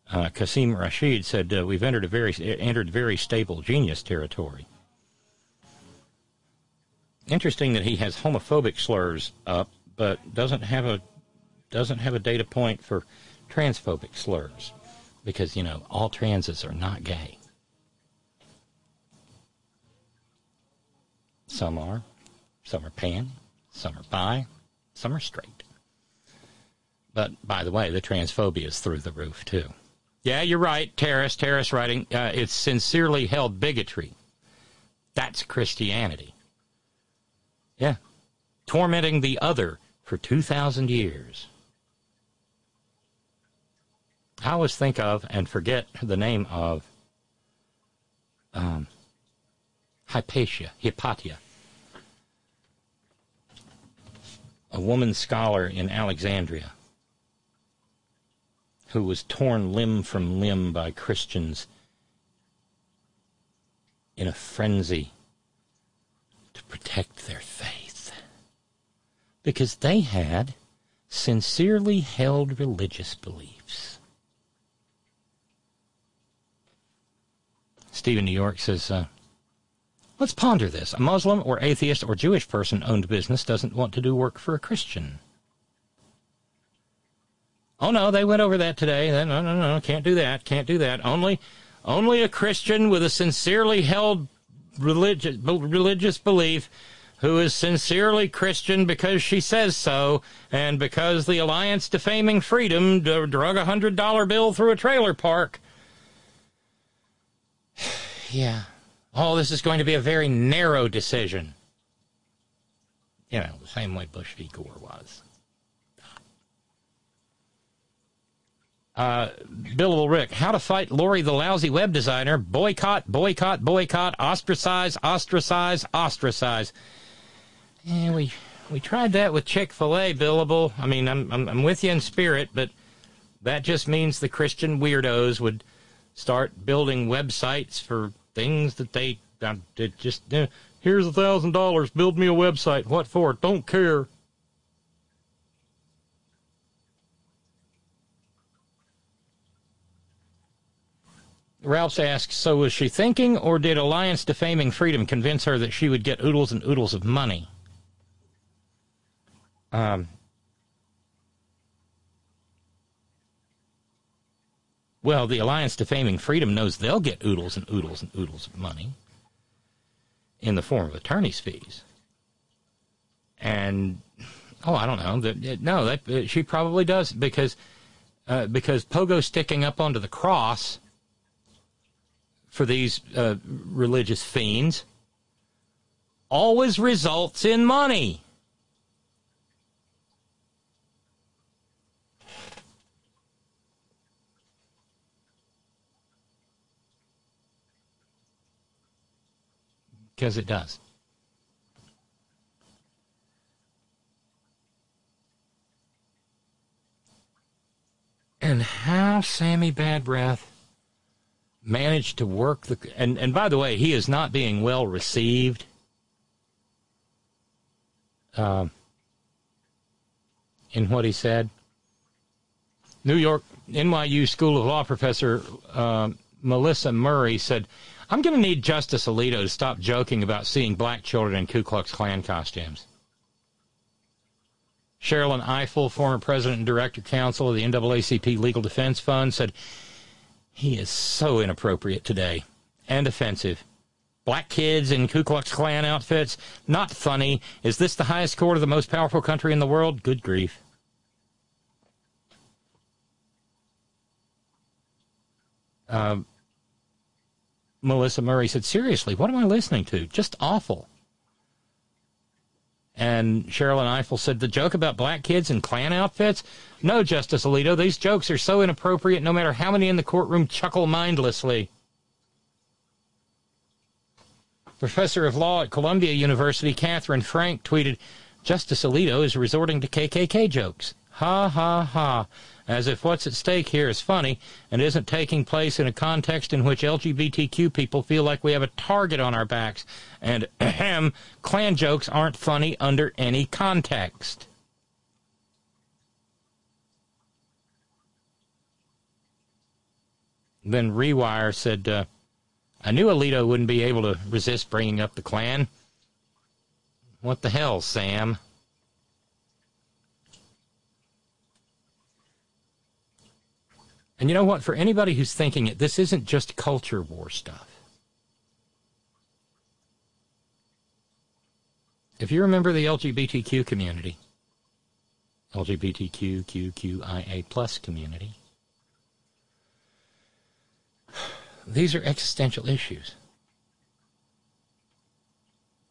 Uh, Qasim Rashid said uh, we've entered a very entered very stable genius territory. Interesting that he has homophobic slurs up, but doesn't have a doesn't have a data point for transphobic slurs, because you know all transes are not gay. Some are. Some are pan. Some are bi. Some are straight. But by the way, the transphobia is through the roof too. Yeah, you're right, Terrace. Terrace writing. Uh, it's sincerely held bigotry. That's Christianity. Yeah, tormenting the other for two thousand years. I always think of and forget the name of um, Hypatia, Hypatia, a woman scholar in Alexandria who was torn limb from limb by Christians in a frenzy to protect their faith because they had sincerely held religious beliefs. Stephen New York says, uh, Let's ponder this. A Muslim or atheist or Jewish person owned business doesn't want to do work for a Christian. Oh no, they went over that today. No, no, no, can't do that. Can't do that. Only, only a Christian with a sincerely held religious religious belief, who is sincerely Christian because she says so, and because the Alliance Defaming Freedom drug a hundred dollar bill through a trailer park. yeah oh, this is going to be a very narrow decision. You know, the same way Bush v. Gore was. Uh, Billable Rick, how to fight Lori the lousy web designer? Boycott, boycott, boycott, ostracize, ostracize, ostracize. And we we tried that with Chick Fil A, Billable. I mean, I'm, I'm I'm with you in spirit, but that just means the Christian weirdos would start building websites for things that they just uh, here's a thousand dollars, build me a website. What for? Don't care. Ralphs asks, so was she thinking, or did Alliance Defaming Freedom convince her that she would get oodles and oodles of money? Um, well, the Alliance Defaming Freedom knows they'll get oodles and oodles and oodles of money in the form of attorney's fees. And, oh, I don't know. No, that, she probably does because, uh, because Pogo sticking up onto the cross for these uh, religious fiends always results in money. Because it does. And how Sammy Bad Breath managed to work the and and by the way, he is not being well received. Uh, in what he said, New York NYU School of Law professor uh, Melissa Murray said, "I'm going to need Justice Alito to stop joking about seeing black children in Ku Klux Klan costumes." Sherrilyn Ifill, former president and director counsel of the NAACP Legal Defense Fund, said he is so inappropriate today and offensive. Black kids in Ku Klux Klan outfits, not funny. Is this the highest court of the most powerful country in the world? Good grief. Um, Melissa Murray said, Seriously, what am I listening to? Just awful. And Sherrilyn Ifill said, The joke about black kids in Klan outfits? No, Justice Alito, these jokes are so inappropriate no matter how many in the courtroom chuckle mindlessly. Professor of Law at Columbia University, Katherine Franke, tweeted, Justice Alito is resorting to KKK jokes. Ha ha ha as if what's at stake here is funny and isn't taking place in a context in which LGBTQ people feel like we have a target on our backs. And ahem, Klan jokes aren't funny under any context. Then Rewire said, uh, I knew Alito wouldn't be able to resist bringing up the Klan. What the hell, Sam? And you know what? For anybody who's thinking it, this isn't just culture war stuff. If you remember the LGBTQ community, LGBTQQQIA plus community, these are existential issues.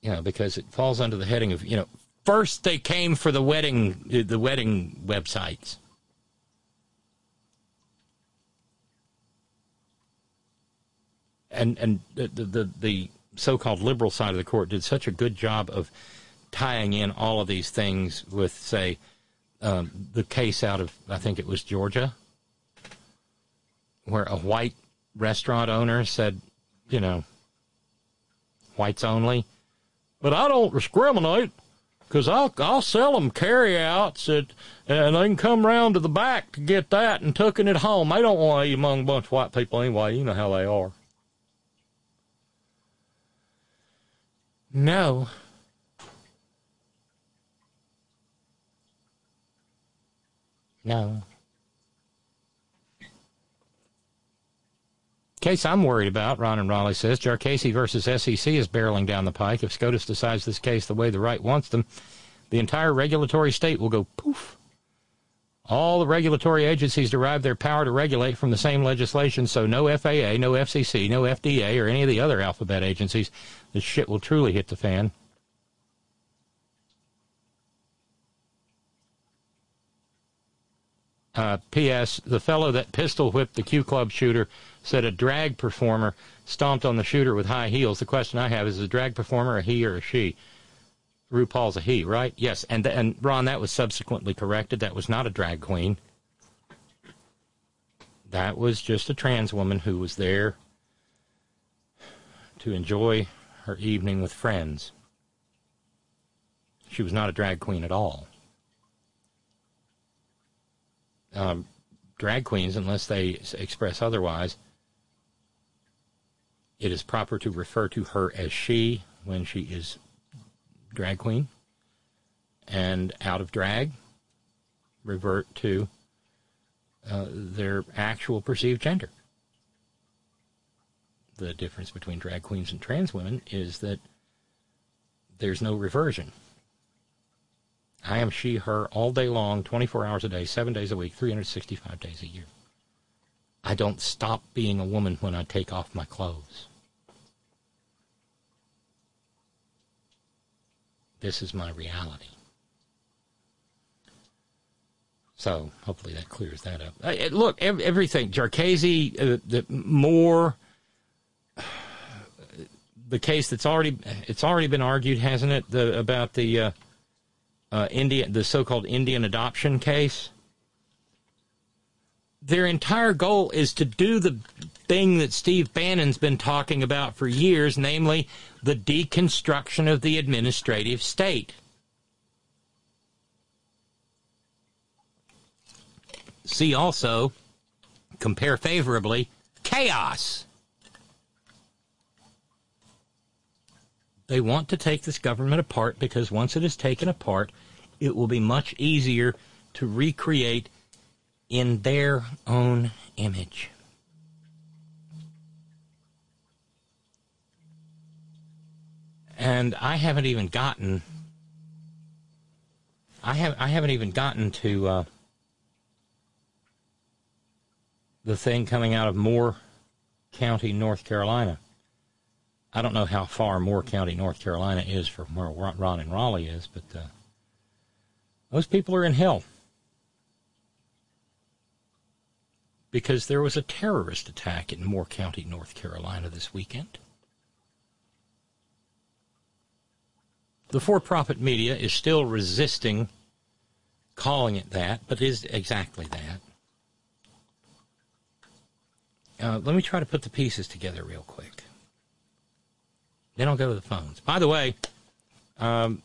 You know, because it falls under the heading of, you know, first they came for the wedding the wedding websites. And and the, the the so-called liberal side of the court did such a good job of tying in all of these things with, say, um, the case out of I think it was Georgia, where a white restaurant owner said, you know, whites only, but I don't discriminate because I'll I'll sell them carryouts at, and they can come round to the back to get that and taking it home. They don't want to eat among a bunch of white people anyway. You know how they are. No. No. Case I'm worried about, Ron and Raleigh says, Jarkesy versus SEC is barreling down the pike. If SCOTUS decides this case the way the right wants them, the entire regulatory state will go poof. All the regulatory agencies derive their power to regulate from the same legislation, so no FAA, no FCC, no FDA, or any of the other alphabet agencies this shit will truly hit the fan. Uh, P.S. The fellow that pistol whipped the Q Club shooter said a drag performer stomped on the shooter with high heels. The question I have is: Is a drag performer a he or a she? RuPaul's a he, right? Yes, and and Ron, that was subsequently corrected. That was not a drag queen. That was just a trans woman who was there to enjoy her evening with friends. She was not a drag queen at all. Um, drag queens, unless they express otherwise, it is proper to refer to her as she when she is drag queen, and out of drag, revert to uh, their actual perceived gender. The difference between drag queens and trans women is that there's no reversion. I am she, her all day long, 24 hours a day, seven days a week, 365 days a year. I don't stop being a woman when I take off my clothes. This is my reality. So hopefully that clears that up. Uh, look, ev- everything Jarkesy, uh, the more the case that's already it's already been argued, hasn't it? The about the uh, uh, Indian, the so-called Indian adoption case. Their entire goal is to do the thing that Steve Bannon's been talking about for years, namely the deconstruction of the administrative state. See also, compare favorably, chaos. They want to take this government apart because once it is taken apart, it will be much easier to recreate in their own image. And I haven't even gotten I have I haven't even gotten to uh, the thing coming out of Moore County, North Carolina. I don't know how far Moore County, North Carolina is from where Ron and Raleigh is, but uh, those people are in hell. Because there was a terrorist attack in Moore County, North Carolina this weekend. The for profit media is still resisting calling it that, but it is exactly that. Uh, let me try to put the pieces together real quick. Then I'll go to the phones. By the way, um,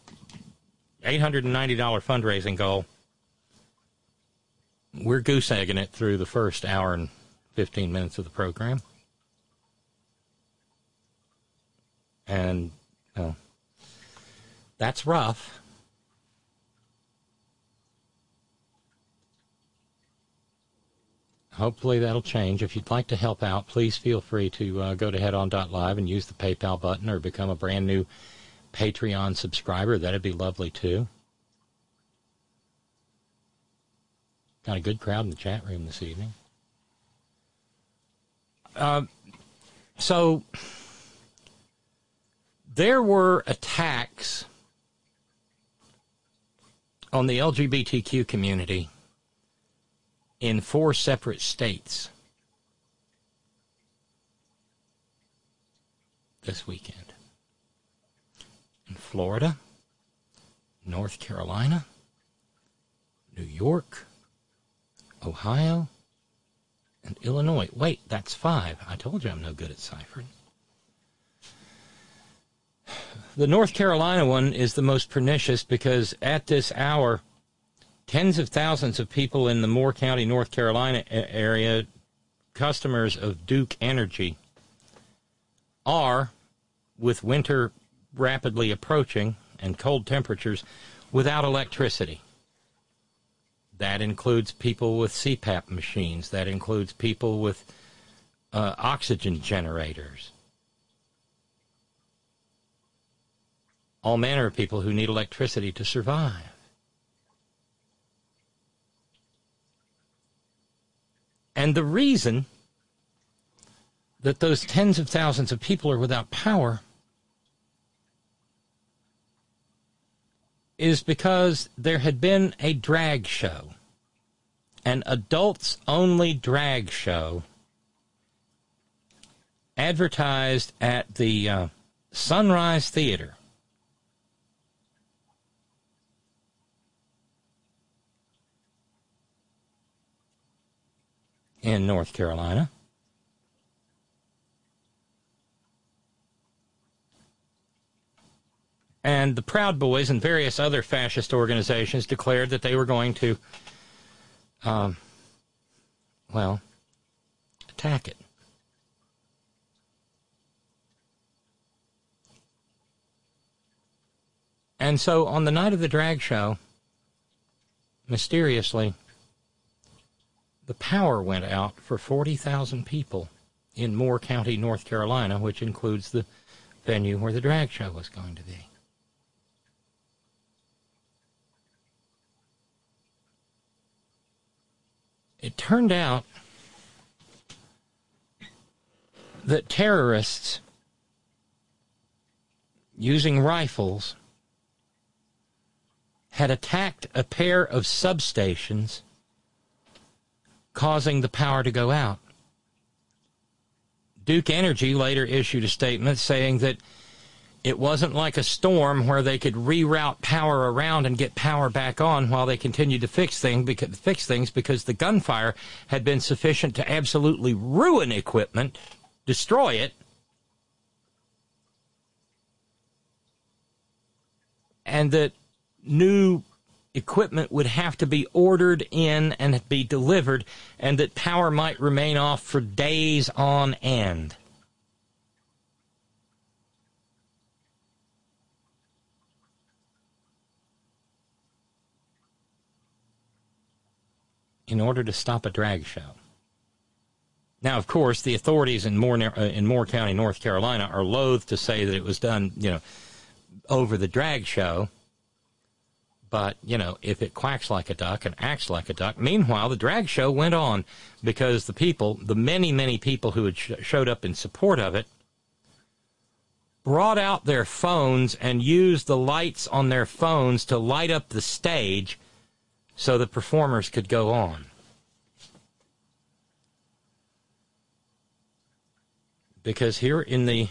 $890 fundraising goal. We're goose egging it through the first hour and 15 minutes of the program. And uh, that's rough. Hopefully that'll change. If you'd like to help out, please feel free to uh, go to headon.live and use the PayPal button or become a brand new Patreon subscriber. That'd be lovely too. Got a good crowd in the chat room this evening. Uh, so there were attacks on the LGBTQ community in four separate states this weekend in Florida, North Carolina, New York, Ohio, and Illinois. Wait, that's five. I told you I'm no good at ciphering. The North Carolina one is the most pernicious because at this hour, tens of thousands of people in the Moore County, North Carolina area, customers of Duke Energy, are, with winter rapidly approaching and cold temperatures without electricity. That includes people with CPAP machines. That includes people with uh, oxygen generators. All manner of people who need electricity to survive. And the reason that those tens of thousands of people are without power is because there had been a drag show an adults only drag show advertised at the uh, Sunrise Theater. In North Carolina. And the Proud Boys and various other fascist organizations declared that they were going to, um, well, attack it. And so on the night of the drag show, mysteriously, the power went out for 40,000 people in Moore County, North Carolina, which includes the venue where the drag show was going to be. It turned out that terrorists using rifles had attacked a pair of substations, causing the power to go out. Duke Energy later issued a statement saying that it wasn't like a storm where they could reroute power around and get power back on while they continued to fix, thing, because, fix things because the gunfire had been sufficient to absolutely ruin equipment, destroy it, and that new equipment would have to be ordered in and be delivered, and that power might remain off for days on end. In order to stop a drag show. Now, of course, the authorities in Moore, in Moore County, North Carolina, are loath to say that it was done, you know, over the drag show but, you know, if it quacks like a duck and acts like a duck. Meanwhile, the drag show went on because the people, the many, many people who had sh- showed up in support of it, brought out their phones and used the lights on their phones to light up the stage so the performers could go on. Because here in the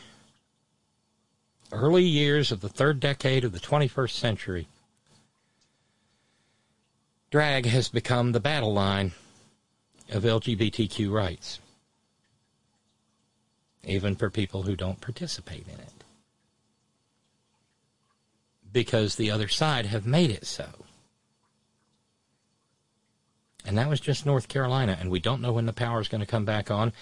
early years of the third decade of the 21st century, drag has become the battle line of LGBTQ rights, even for people who don't participate in it. Because the other side have made it so. And that was just North Carolina, and we don't know when the power is going to come back on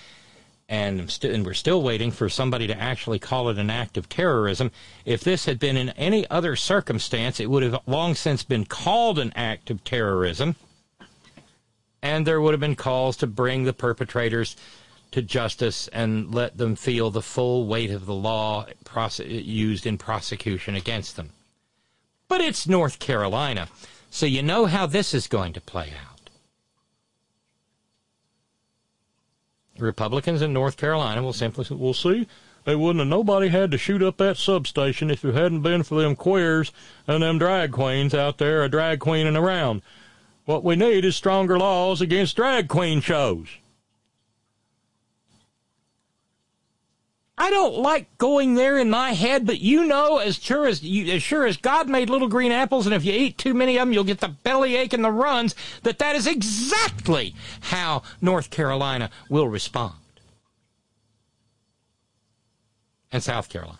and, st- and we're still waiting for somebody to actually call it an act of terrorism. If this had been in any other circumstance, it would have long since been called an act of terrorism, and there would have been calls to bring the perpetrators to justice and let them feel the full weight of the law prose- used in prosecution against them. But it's North Carolina, so you know how this is going to play out. Republicans in North Carolina will simply say, "We'll see, they wouldn't have nobody had to shoot up that substation if it hadn't been for them queers and them drag queens out there a drag queening around. What we need is stronger laws against drag queen shows." I don't like going there in my head, but you know, as sure as you, as sure as God made little green apples, and if you eat too many of them, you'll get the bellyache and the runs. That that is exactly how North Carolina will respond, and South Carolina,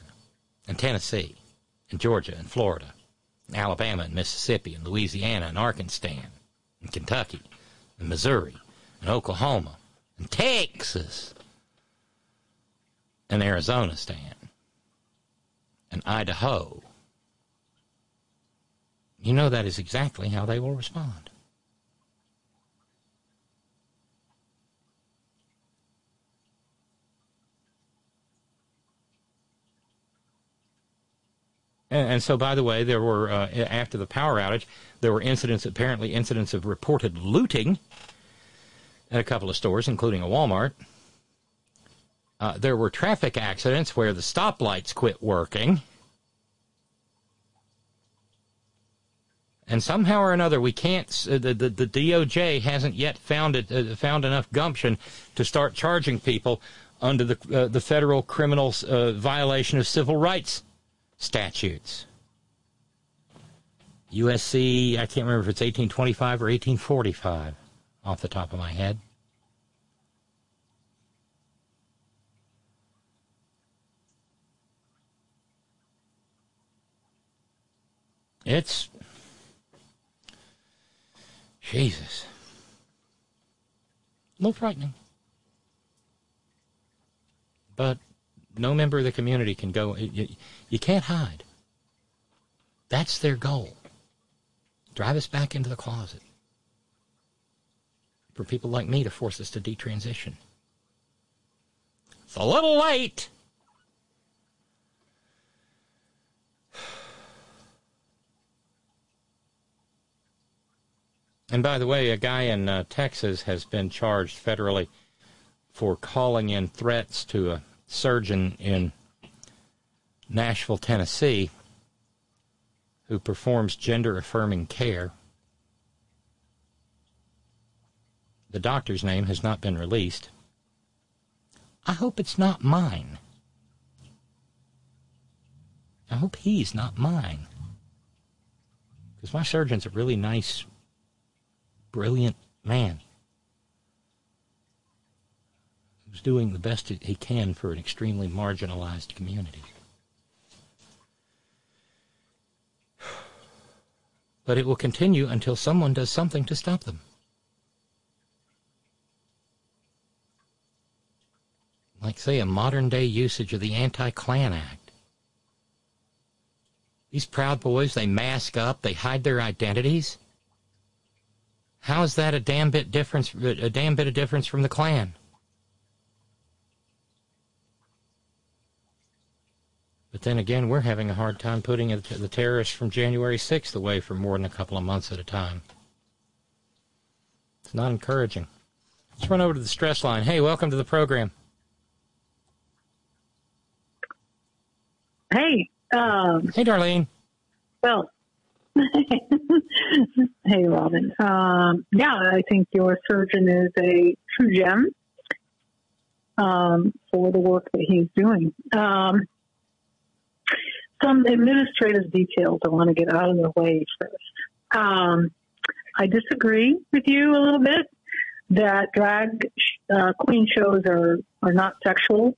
and Tennessee, and Georgia, and Florida, and Alabama, and Mississippi, and Louisiana, and Arkansas, and Kentucky, and Missouri, and Oklahoma, and Texas and Arizona stand, an Idaho, you know that is exactly how they will respond. And, and, so, by the way, there were uh, after the power outage, there were incidents, apparently incidents of reported looting at a couple of stores, including a Walmart. Uh, there were traffic accidents where the stoplights quit working. And somehow or another, we can't. Uh, the, the, the DOJ hasn't yet found it uh, found enough gumption to start charging people under the uh, the federal criminal uh, violation of civil rights statutes. USC, I can't remember if it's 1825 or 1845 off the top of my head. It's Jesus. A little frightening. But no member of the community can go. You, you can't hide. That's their goal. Drive us back into the closet. For people like me to force us to detransition. It's a little late. And by the way, a guy in uh, Texas has been charged federally for calling in threats to a surgeon in Nashville, Tennessee, who performs gender affirming care. The doctor's name has not been released. I hope it's not mine. I hope he's not mine. Because my surgeon's a really nice brilliant man who's doing the best he can for an extremely marginalized community. But it will continue until someone does something to stop them. Like, say, a modern day usage of the Anti Klan Act. These Proud Boys, they mask up, they hide their identities. How is that a damn bit difference? A damn bit of difference from the Klan? But then again, we're having a hard time putting the terrorists from January 6th away for more than a couple of months at a time. It's not encouraging. Let's run over to the stress line. Hey, welcome to the program. Hey. Um, hey, Darlene. Well, hey, Robin. Um, yeah, I think your surgeon is a true gem um, for the work that he's doing. Um, some administrative details I want to get out of the way first. Um, I disagree with you a little bit that drag uh, queen shows are, are not sexual.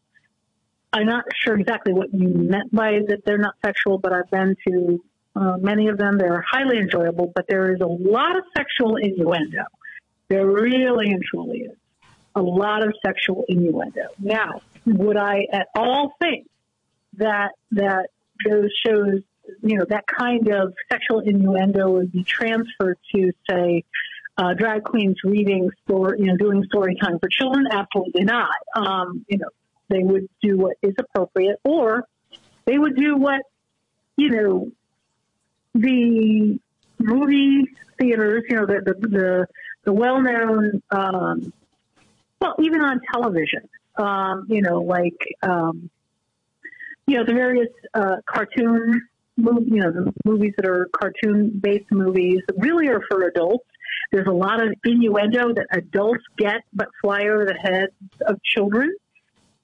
I'm not sure exactly what you meant by that they're not sexual, but I've been to uh, many of them. They're highly enjoyable, but there is a lot of sexual innuendo. There really and truly is a lot of sexual innuendo. Now, would I at all think that that those shows, you know, that kind of sexual innuendo would be transferred to, say, uh, drag queens reading story, you know, doing story time for children? Absolutely not. Um, you know, they would do what is appropriate, or they would do what, you know, the movie theaters, you know, the the the, the well known, um, well, even on television, um, you know, like um, you know the various uh, cartoon, movie, you know, the movies that are cartoon based movies really are for adults. There's a lot of innuendo that adults get, but fly over the heads of children.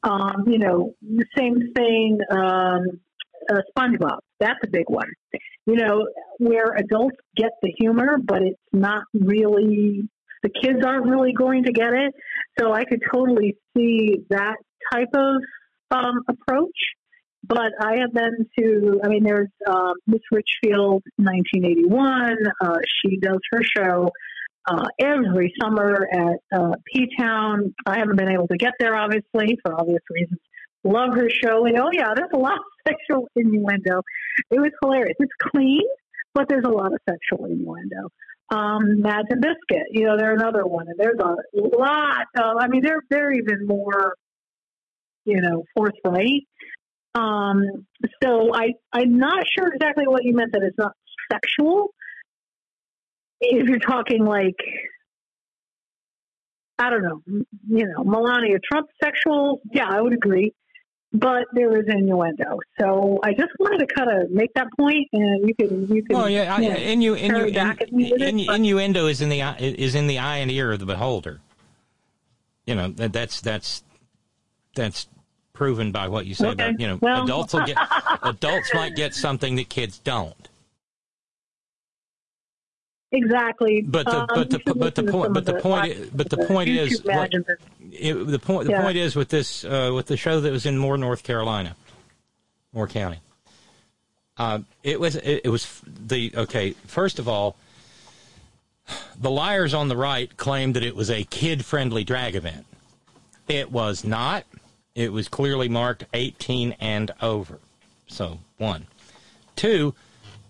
Um, you know, the same thing. Um, uh, SpongeBob, that's a big one you know, where adults get the humor, but it's not really, the kids aren't really going to get it. So I could totally see that type of um, approach. But I have been to, I mean, there's um, Miss Richfield, 1981. Uh, she does her show uh, every summer at uh, P Town. I haven't been able to get there, obviously, for obvious reasons. Love her show. And oh, yeah, there's a lot of sexual innuendo. It was hilarious. It's clean, but there's a lot of sexual innuendo. Um, Mads and Biscuit, you know, they're another one, and there's a lot of. I mean, they're they're even more, you know, forthright. Um, so I I'm not sure exactly what you meant that it's not sexual. If you're talking like I don't know, you know, Melania Trump sexual, yeah, I would agree. But there is innuendo. So I just wanted to kind of make that point, and you can you can. Well, yeah, I, you know, innu, innu, back at it, innu, innuendo is in the eye, is in the eye and ear of the beholder. You know that that's that's that's proven by what you say Okay, about you know well- adults will get adults might get something that kids don't. Exactly. But the Um, but the but the point but the point but the point is YouTube what, it. it, the point the Yeah. point is with this uh, with the show that was in Moore, North Carolina, Moore County. Uh, it was it, it was the okay. First of all, the liars on the right claimed that it was a kid friendly drag event. It was not. It was clearly marked 18 and over. So one, two.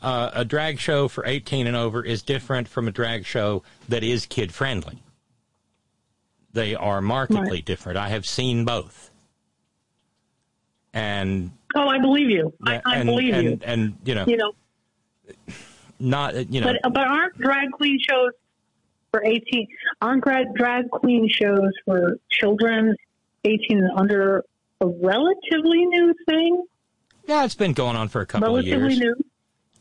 Uh, a drag show for 18 and over is different from a drag show that is kid friendly. They are markedly Right. different. I have seen both. And Oh, I believe you. I, I and, believe and, you. and you know, You know, not you know, but but aren't drag queen shows for eighteen? Aren't drag drag queen shows for children eighteen and under a relatively new thing? yeah, it's been going on for a couple of relatively years. new.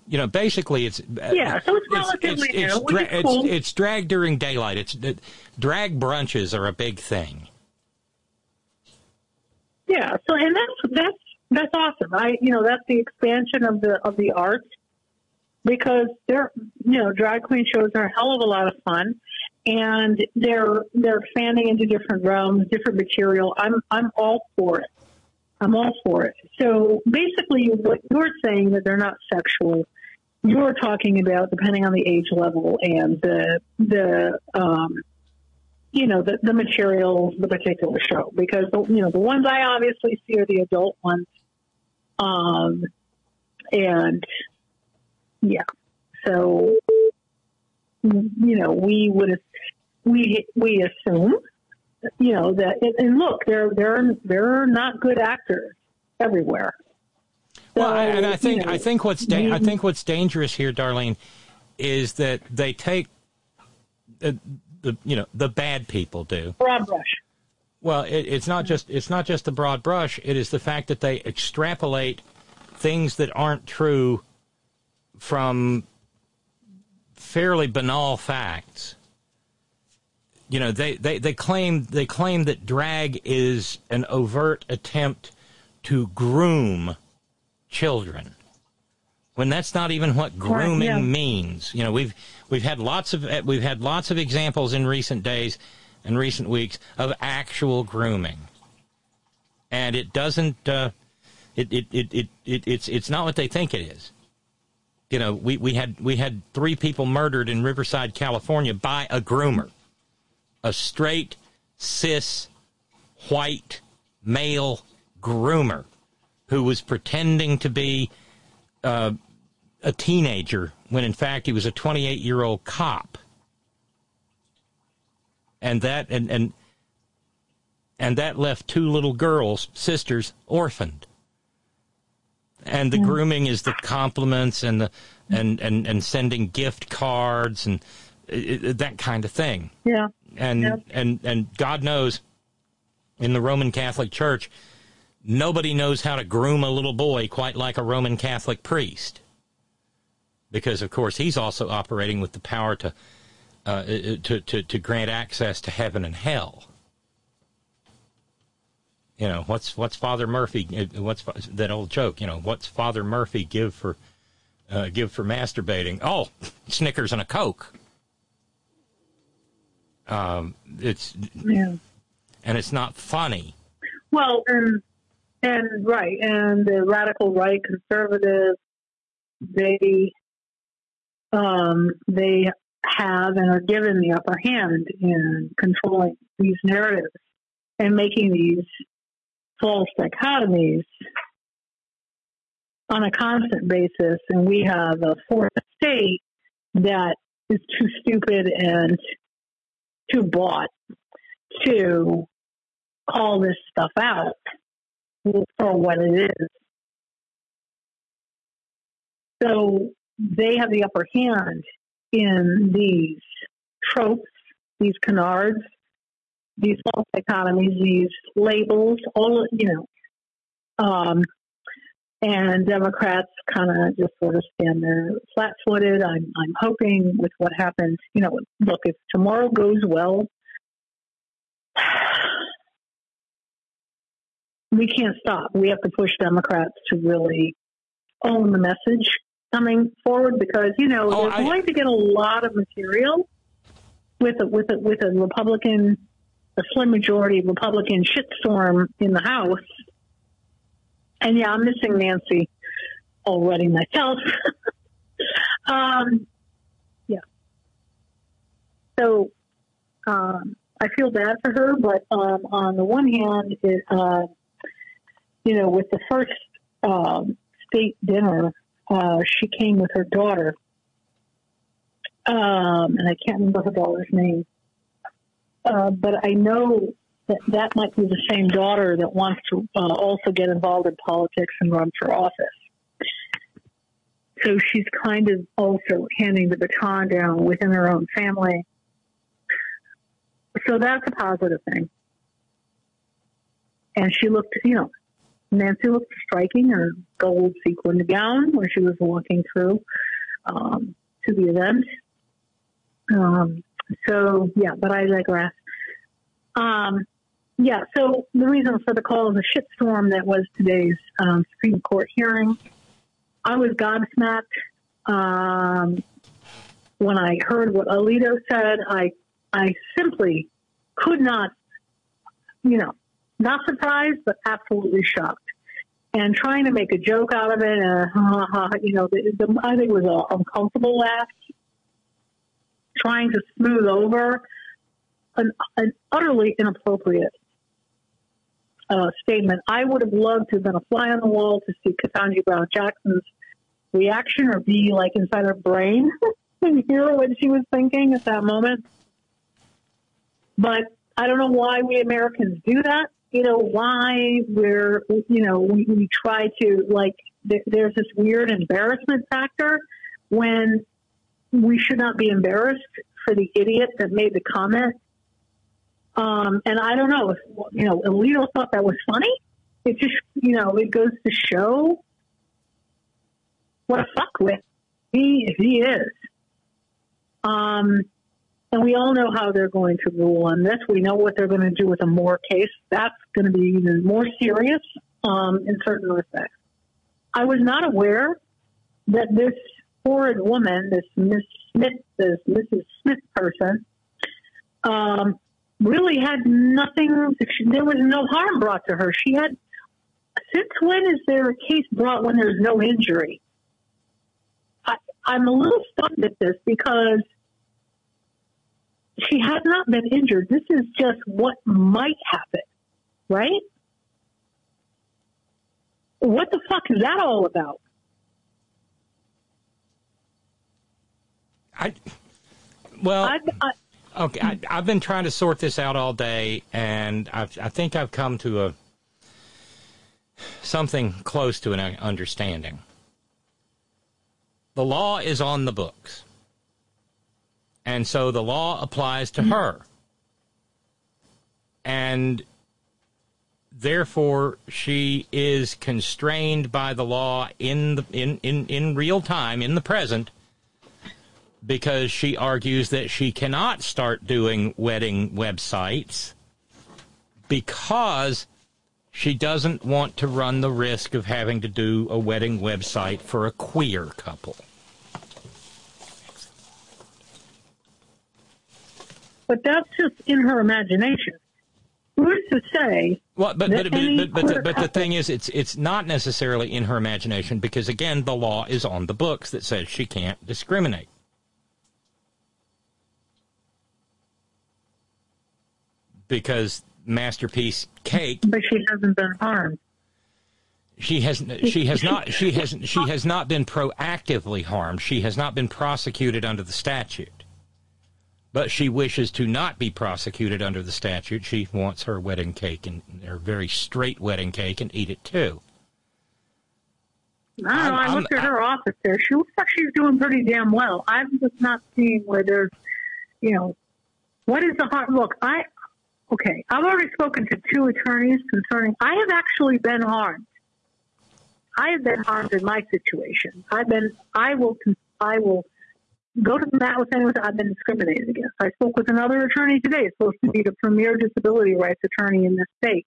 You know, basically, it's uh, Yeah, so it's relatively it's, new, dra- it's, cool. it's drag during daylight. It's uh, drag brunches are a big thing. Yeah, so and that's that's that's awesome. I you know that's the expansion of the of the arts because they're you know drag queen shows are a hell of a lot of fun, and they're they're expanding into different realms, different material. I'm I'm all for it. I'm all for it. So basically, what you're saying that they're not sexual. You're talking about depending on the age level and the the um, you know, the, the materials, the particular show, because, the, you know, the ones I obviously see are the adult ones. Um, and yeah, so, you know, we would, we, we assume, you know, that, and look, there, there are, there are not good actors everywhere. Well, So, and I think you know, I think what's da- I think what's dangerous here, Darlene, is that they take the, the you know the bad people do. broad brush. Well, it, it's not just it's not just the broad brush. It is the fact that they extrapolate things that aren't true from fairly banal facts. You know, they, they, they claim they claim that drag is an overt attempt to groom children. When that's not even what grooming yeah. means. You know, we've we've had lots of we've had lots of examples in recent days and recent weeks of actual grooming. And it doesn't uh, it, it, it, it, it it's it's not what they think it is. You know, we, we had we had three people murdered in Riverside, California by a groomer. A straight, cis, white, male groomer who was pretending to be uh, a teenager when in fact he was a 28 year old cop. And that and, and and that left two little girls, sisters, orphaned. And the grooming is the compliments and the and, and, and sending gift cards and uh, uh, that kind of thing Yeah. and Yep. and and God knows, in the Roman Catholic Church, nobody knows how to groom a little boy quite like a Roman Catholic priest, because of course he's also operating with the power to uh, to, to to grant access to heaven and hell. You know what's what's Father Murphy? uh, What's that old joke? You know what's Father Murphy give for uh, give for masturbating? Oh, Snickers and a Coke. Um, it's Yeah. and it's not funny. Well, and and right, and the radical right conservatives, they um, they have and are given the upper hand in controlling these narratives and making these false dichotomies on a constant basis. And we have a fourth estate that is too stupid and too bought to call this stuff out for what it is. So they have the upper hand in these tropes, these canards, these false dichotomies, these labels, all you know. Um, and Democrats kind of just sort of stand there flat-footed. I'm I'm hoping with what happens, you know, look if tomorrow goes well, we can't stop. We have to push Democrats to really own the message coming forward because you know Oh, they're going to get a lot of material with a, with a, with a Republican, a slim majority Republican shitstorm in the House. And yeah, I'm missing Nancy already myself. um, yeah. So um, I feel bad for her, but um, on the one hand, it, uh, you know, with the first um, state dinner, uh, she came with her daughter, um, and I can't remember her daughter's name, uh, but I know that that might be the same daughter that wants to uh, also get involved in politics and run for office. So she's kind of also handing the baton down within her own family. So that's a positive thing. And she looked, you know, Nancy looked striking, her gold sequined gown when she was walking through um, to the event. Um, so, yeah, but I digress. Um, yeah, so the reason for the call is a shitstorm that was today's um, Supreme Court hearing. I was gobsmacked um, when I heard what Alito said. I I simply could not, you know, not surprised, but absolutely shocked. And trying to make a joke out of it, uh, ha, ha, you know, the, the, I think it was an uncomfortable laugh. Trying to smooth over an, an utterly inappropriate uh, statement. I would have loved to have been a fly on the wall to see Ketanji Brown Jackson's reaction or be like inside her brain and hear what she was thinking at that moment. But I don't know why we Americans do that. You know, why we're, you know, we, we try to, like, there, there's this weird embarrassment factor when we should not be embarrassed for the idiot that made the comment. Um, and I don't know if, you know, Alito thought that was funny. It just, you know, it goes to show what a fuckwit he, he is. Um, and we all know how they're going to rule on this. We know what they're going to do with a Moore case. That's going to be even more serious um, in certain respects. I was not aware that this horrid woman, this Miss Smith, this Mrs. Smith person, um, really had nothing. There was no harm brought to her. She had. Since when is there a case brought when there's no injury? I, I'm a little stunned at this because she has not been injured. This is just what might happen, right? What the fuck is that all about? I, well, I, I, Okay, I, I've been trying to sort this out all day, and I've, I think I've come to a something close to an understanding. The law is on the books, and so the law applies to her, and therefore she is constrained by the law in the in, in, in real time in the present because she argues that she cannot start doing wedding websites because she doesn't want to run the risk of having to do a wedding website for a queer couple. But that's just in her imagination. Who's to say? Well, but but but, but, but, the, but the thing is, it's it's not necessarily in her imagination because again, the law is on the books that says she can't discriminate. Because masterpiece cake but she hasn't been harmed. She has she has not she has she has not been proactively harmed. She has not been prosecuted under the statute. But she wishes to not be prosecuted under the statute. She wants her wedding cake and her very straight wedding cake and eat it too. I don't know. I'm- I I'm- looked at her office there. She looks like she's doing pretty damn well. I'm just not seeing where there's, you know, what is the harm? Look, I, okay, I've already spoken to two attorneys concerning, I have actually been harmed I've been harmed in my situation. I've been, I will, I will go to the mat with anyone. that I've been discriminated against. I spoke with another attorney today, It's supposed to be the premier disability rights attorney in this state.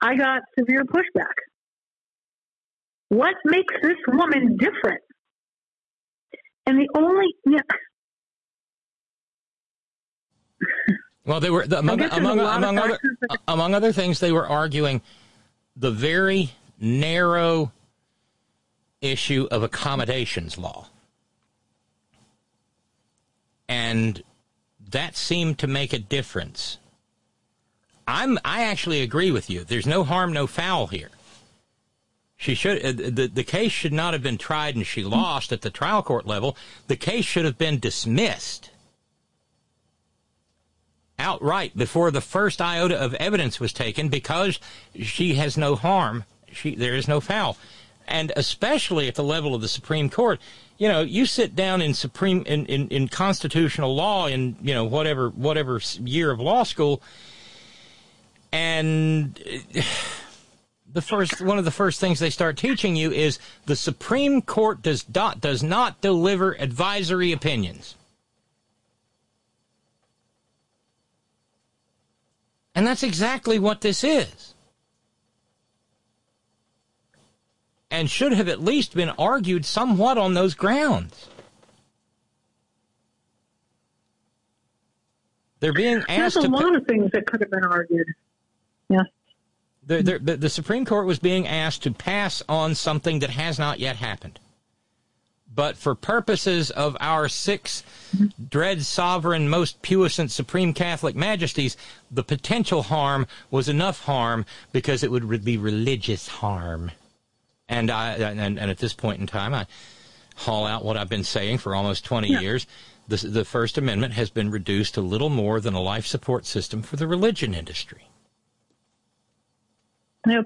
I got severe pushback. What makes this woman different? And the only, yeah, Well, they were the, among among a lot of among other that- among other things they were arguing the very narrow issue of accommodations law. And that seemed to make a difference. I'm I actually agree with you. There's no harm no foul here. She should uh, the the case should not have been tried and she lost at the trial court level. The case should have been dismissed outright before the first iota of evidence was taken because she has no harm. She there is no foul. And especially at the level of the Supreme Court, you know, you sit down in supreme in, in, in constitutional law in you know whatever whatever year of law school, and the first one of the first things they start teaching you is the Supreme Court does not does not deliver advisory opinions. And that's exactly what this is. And should have at least been argued somewhat on those grounds. They're being there's asked a to. lot of things that could have been argued. Yeah. The, the, the, the Supreme Court was being asked to pass on something that has not yet happened. But for purposes of our six dread sovereign, most puissant supreme Catholic majesties, the potential harm was enough harm because it would be religious harm. And I and, and at this point in time, I haul out what I've been saying for almost 20 Yeah. years. The, the First Amendment has been reduced to little more than a life support system for the religion industry. Yep.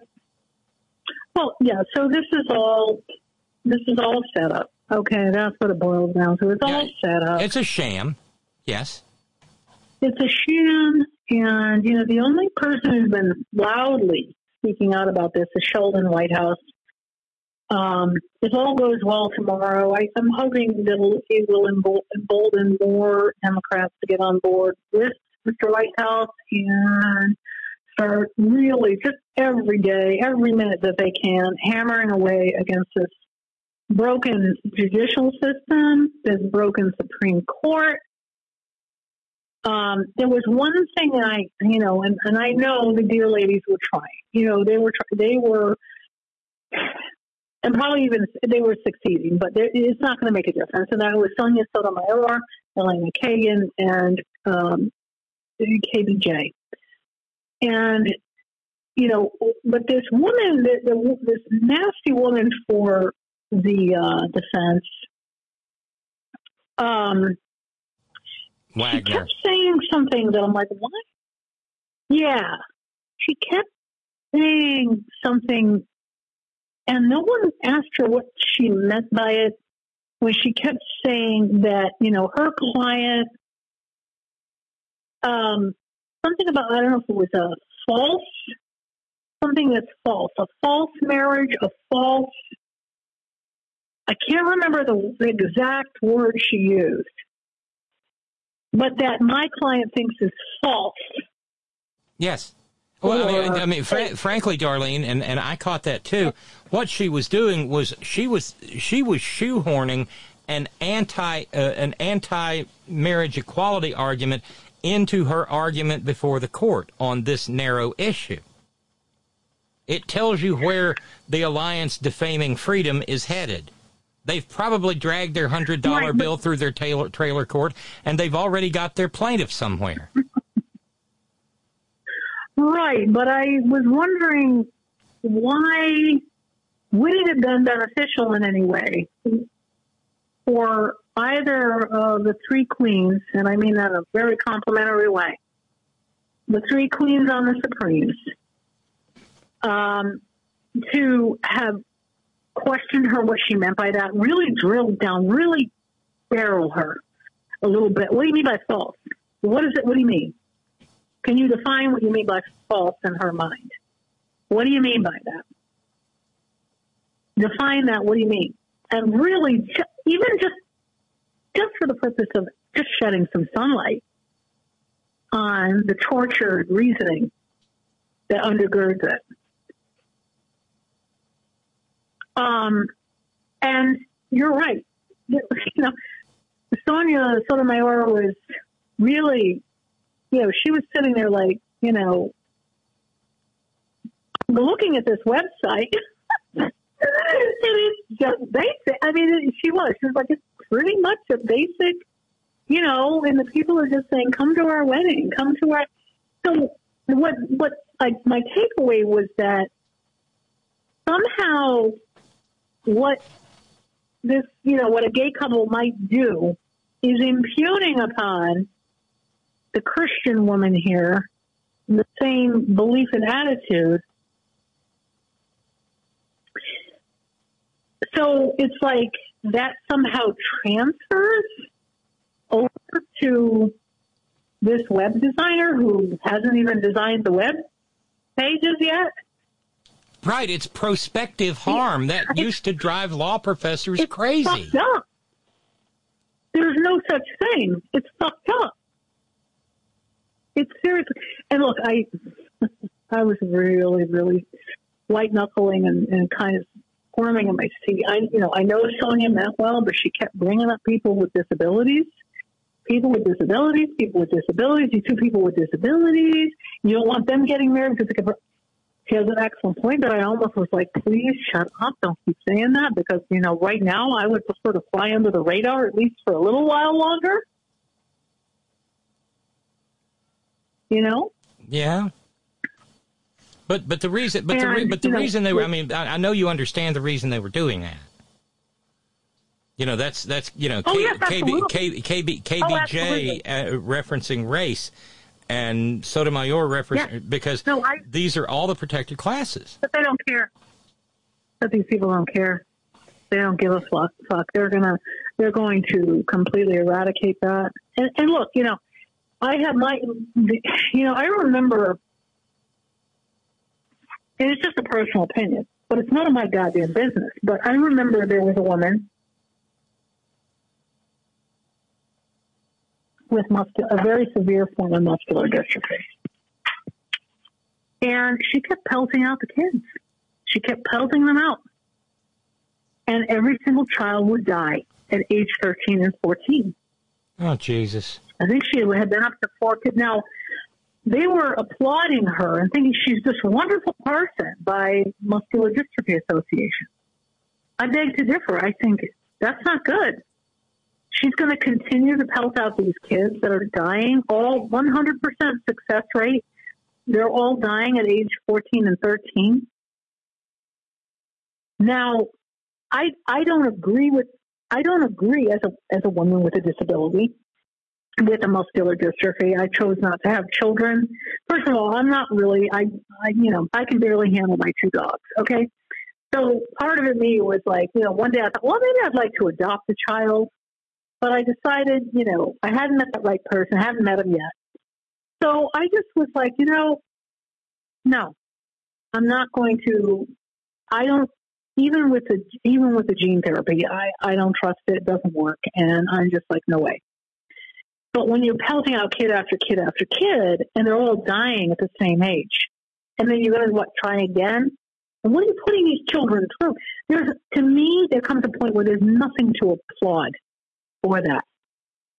Well, yeah. So this is all this is all set up. Okay, that's what it boils down to. It's all set up. It's a sham, yes. It's a sham, and you know the only person who's been loudly speaking out about this is Sheldon Whitehouse. Um, if all goes well tomorrow, I, I'm hoping that it will embolden more Democrats to get on board with Mr. Whitehouse and start really just every day, every minute that they can, hammering away against this broken judicial system, this broken Supreme Court. Um, there was one thing I, you know, and, and I know the dear ladies were trying. You know, they were they were, and probably even they were succeeding, but it's not going to make a difference. And that was Sonia Sotomayor, Elena Kagan, and um, KBJ. And you know, but this woman, the, the, this nasty woman for the uh, defense, um, she kept saying something that I'm like, what? Yeah, she kept saying something, and no one asked her what she meant by it. When she kept saying that, you know, her client, um, something about I don't know if it was a false, something that's false, a false marriage, a false. I can't remember the, the exact word she used, but that my client thinks is false. Yes. Well, I mean, I mean fr- frankly, Darlene, and, and I caught that too. What she was doing was she was she was shoehorning an anti uh, an anti marriage equality argument into her argument before the court on this narrow issue. It tells you where the alliance defaming freedom is headed. They've probably dragged their hundred dollar Right, bill through their trailer, trailer court, and they've already got their plaintiff somewhere. Right, but I was wondering why would it have been beneficial in any way for either of the three queens, and I mean that in a very complimentary way, the three queens on the Supremes, um, to have questioned her what she meant by that, really drilled down, really barrel her a little bit. What do you mean by false? What is it? What do you mean? Can you define what you mean by false in her mind? What do you mean by that? define that. What do you mean? And really, even just just for the purpose of just shedding some sunlight on the tortured reasoning that undergirds it. Um, and you're right. You know, Sonia Sotomayor was really, you know, she was sitting there like, you know, looking at this website. and it's just basic. I mean, she was. She was like, it's pretty much a basic, you know. And the people are just saying, "Come to our wedding. Come to our." So what? What? Like my takeaway was that somehow what this, you know, what a gay couple might do is imputing upon the Christian woman here the same belief and attitude. So it's like that somehow transfers over to this web designer who hasn't even designed the web pages yet. Right, it's prospective harm that used to drive law professors crazy. Fucked up. There's no such thing. It's fucked up. It's seriously. And look, I, I was really, really white knuckling and, and kind of squirming in my seat. I, you know, I know Sonia meant well, but she kept bringing up people with disabilities. People with disabilities, people with disabilities, you two people with disabilities. You don't want them getting married because they could, she has an excellent point, but I almost was like, please shut up. Don't keep saying that because, you know, right now I would prefer to fly under the radar at least for a little while longer. You know? Yeah. But but the reason but the re, but the you know, reason they were I mean I, I know you understand the reason they were doing that. You know that's that's you know Oh, K, yes, KB, KB, Oh, KBJ absolutely. uh, referencing race and Sotomayor referencing Yeah. because No, I- these are all the protected classes. But they don't care. But these people don't care. They don't give a fuck. Fuck. They're gonna. They're going to completely eradicate that. And, and look, you know, I have my. You know, I remember. And it's just a personal opinion, but it's none of my goddamn business. But I remember there was a woman with a very severe form of muscular dystrophy. And she kept pelting out the kids. She kept pelting them out. And every single child would die at age 13 and 14. Oh Jesus! I think she had been up to four kids. Now, they were applauding her and thinking she's this wonderful person by Muscular Dystrophy Association. I beg to differ. I think that's not good. She's going to continue to pelt out these kids that are dying, all 100% success rate. They're all dying at age 14 and 13. Now, I I don't agree with I don't agree as a as a woman with a disability with a muscular dystrophy. I chose not to have children. First of all, I'm not really I I you know, I can barely handle my two dogs, okay? So part of it me was like, you know, one day I thought, well maybe I'd like to adopt a child. But I decided, you know, I hadn't met the right person, I haven't met him yet. So I just was like, you know, no. I'm not going to I don't even with the even with the gene therapy, I, I don't trust it. It doesn't work, and I'm just like, no way. But when you're pelting out kid after kid after kid, and they're all dying at the same age, and then you're going to what try again? And what are you putting these children through? There's to me, there comes a point where there's nothing to applaud for that.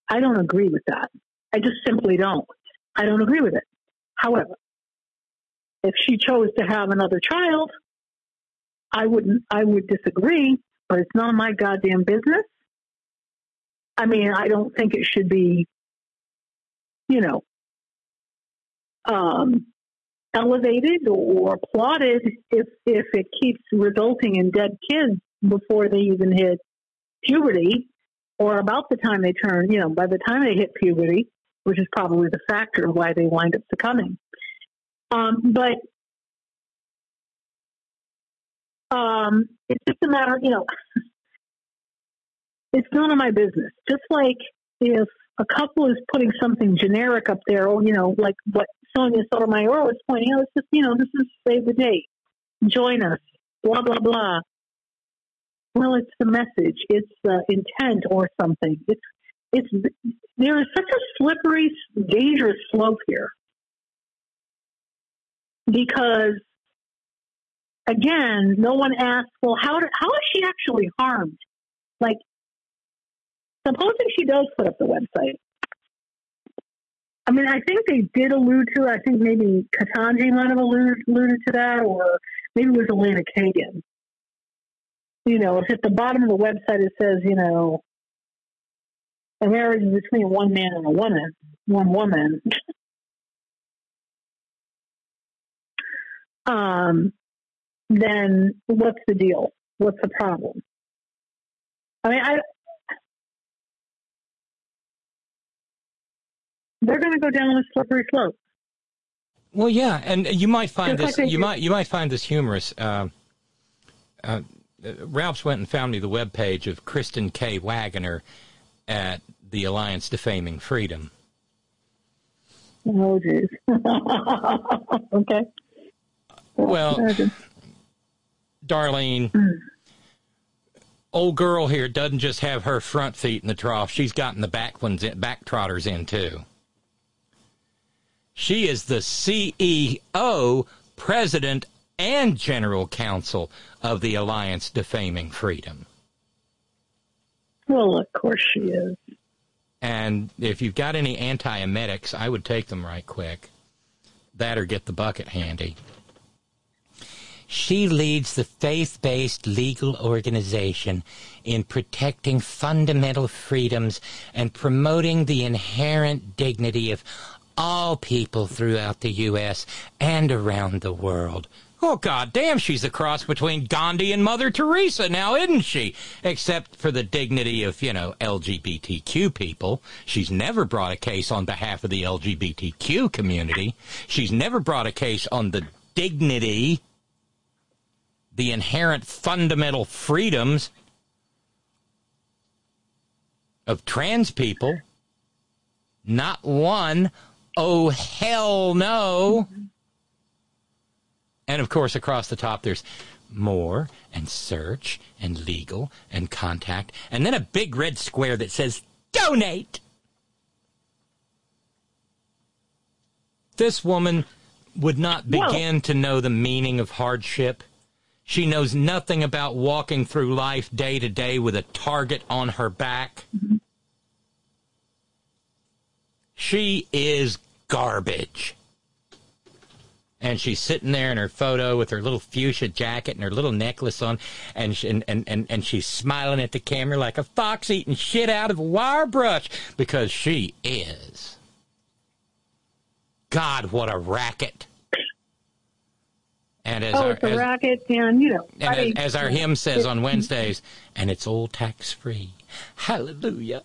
I don't agree with that. I just simply don't. I don't agree with it. However, if she chose to have another child, I wouldn't, I would disagree, but it's none of my goddamn business. I mean, I don't think it should be, you know, um, elevated or applauded if, if it keeps resulting in dead kids before they even hit puberty or about the time they turn, you know, by the time they hit puberty, which is probably the factor why they wind up succumbing. Um, but um, it's just a matter, you know, it's none of my business. Just like if a couple is putting something generic up there, or, you know, like what Sonia Sotomayor was pointing out, it's just, you know, this is save the date, join us, blah, blah, blah. Well, it's the message. It's the intent or something. It's it's there is such a slippery, dangerous slope here because again, no one asks, well, how how is she actually harmed? Like, supposing she does put up the website. I mean, I think they did allude to. I think maybe Ketanji might have alluded, alluded to that, or maybe it was Elena Kagan. You know, if at the bottom of the website it says, you know, a marriage between one man and a woman, one woman. um, then what's the deal? What's the problem? I mean, I they're going to go down a slippery slope. Well, yeah, and you might find Just this like you do. might you might find this humorous. Uh, uh, Ralph's went and found me the webpage of Kristen K. Waggoner at the Alliance Defaming Freedom. Oh, jeez. okay. Well. Darlene, Hmm. old girl here doesn't just have her front feet in the trough; she's gotten the back ones, in, back trotters in too. She is the CEO, president, and general counsel of the Alliance Defaming Freedom. Well, of course she is. And if you've got any antiemetics, I would take them right quick. That or get the bucket handy. She leads the faith based legal organization in protecting fundamental freedoms and promoting the inherent dignity of all people throughout the U.S. and around the world. Oh, God damn, she's a cross between Gandhi and Mother Teresa now, isn't she? Except for the dignity of, you know, LGBTQ people. She's never brought a case on behalf of the LGBTQ community. She's never brought a case on the dignity, the inherent fundamental freedoms of trans people. Not one. Oh, hell no. And of course, across the top, there's more and search and legal and contact, and then a big red square that says donate. This woman would not begin to know the meaning of hardship. She knows nothing about walking through life day to day with a target on her back. Mm-hmm. She is garbage. And she's sitting there in her photo with her little fuchsia jacket and her little necklace on, and she, and, and, and, and she's smiling at the camera like a fox eating shit out of a wire brush because she is. God, what a racket. And as oh, our, it's a as, racket, and you know, and I as, as our hymn says on Wednesdays, and it's all tax free. Hallelujah.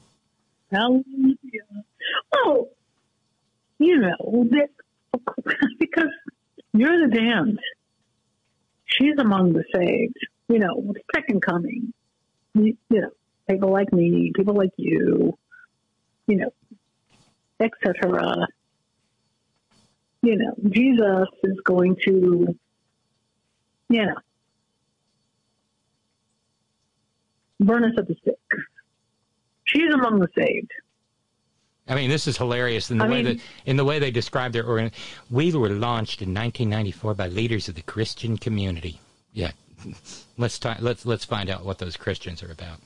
Hallelujah. Well, you know, that, because you're the damned. She's among the saved. You know, second coming. You, you know, people like me, people like you, you know, etc. You know, Jesus is going to, you know, burn us at the stake. She's among the saved. I mean, this is hilarious in the I way mean- that in the way they describe their organ. We were launched in 1994 by leaders of the Christian community. Yeah, let's ti let's let's find out what those Christians are about.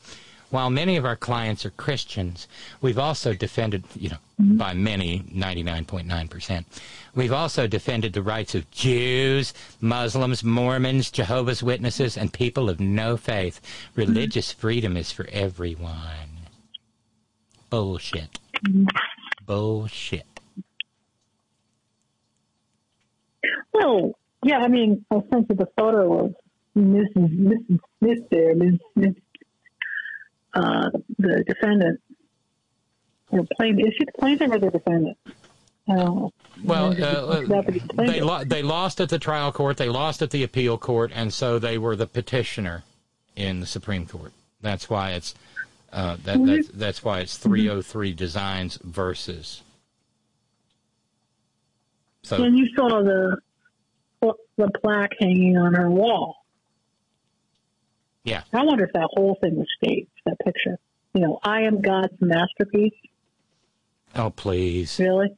While many of our clients are Christians, we've also defended, you know, mm-hmm. by many, 99.9 percent. We've also defended the rights of Jews, Muslims, Mormons, Jehovah's Witnesses, and people of no faith. Mm-hmm. Religious freedom is for everyone. Bullshit. Bullshit. Well, yeah, I mean, I sent you the photo of Mrs. Mrs. Smith there, Ms. Smith, uh, the defendant. Or plain, is she the plaintiff or the defendant? I. Well, uh, they lo- they lost at the trial court, they lost at the appeal court, and so they were the petitioner in the Supreme Court. That's why it's uh, that that's, that's why it's 303 Designs versus. So and you saw the the plaque hanging on her wall. Yeah. I wonder if that whole thing was staged, that picture. You know, I am God's masterpiece. Oh, please. Really?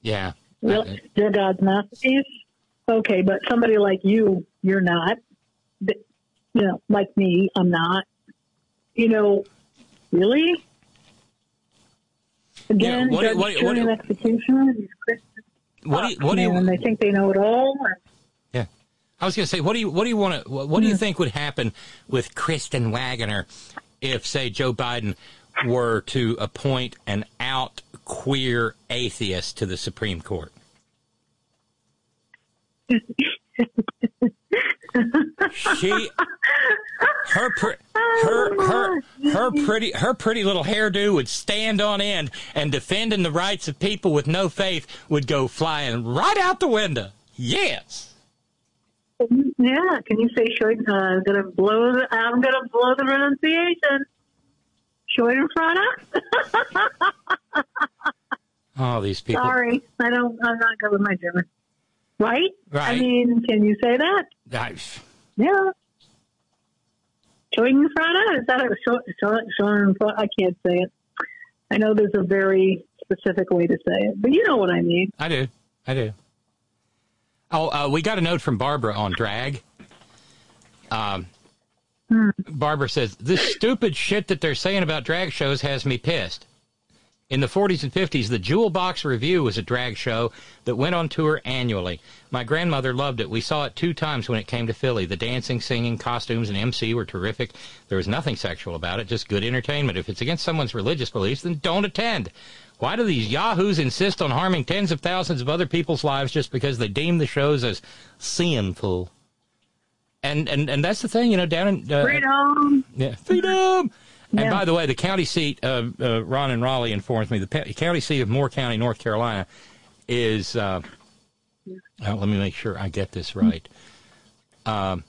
Yeah. Really? You're God's masterpiece? Okay, but somebody like you, you're not. You know, like me, I'm not. You know, really? Again, what do you- judge, what jury, what and executioner, these Christians, What do you, what do you, and they think they know it all. Yeah. I was going to say, what do you what do you want to what, what do you think would happen with Kristen Waggoner if, say, Joe Biden were to appoint an out queer atheist to the Supreme Court? she her pre- her her her pretty her pretty little hairdo would stand on end and defending the rights of people with no faith would go flying right out the window. Yes. Yeah, can you say short? Uh, I'm gonna blow. The, I'm gonna blow the pronunciation. Short in front of. Oh, these people. Sorry, I don't. I'm not good with my German. Right? Right. I mean, can you say that? I- Yeah. Short in front of. Is that a? Short, short in? I can't say it. I know there's a very specific way to say it, but you know what I mean. I do. I do. Oh, uh, we got a note from Barbara on drag. Um, Barbara says, This stupid shit that they're saying about drag shows has me pissed. In the 40s and 50s, the Jewel Box Revue was a drag show that went on tour annually. My grandmother loved it. We saw it two times when it came to Philly. The dancing, singing, costumes, and MC were terrific. There was nothing sexual about it, just good entertainment. If it's against someone's religious beliefs, then don't attend. Why do these yahoos insist on harming tens of thousands of other people's lives just because they deem the shows as sinful? And and and that's the thing, you know, down in uh, Freedom. yeah, freedom. And by the way, the county seat, uh, uh, Ron and Raleigh informs me, the pe- county seat of Moore County, North Carolina, is. Uh, uh, let me make sure I get this right. Um,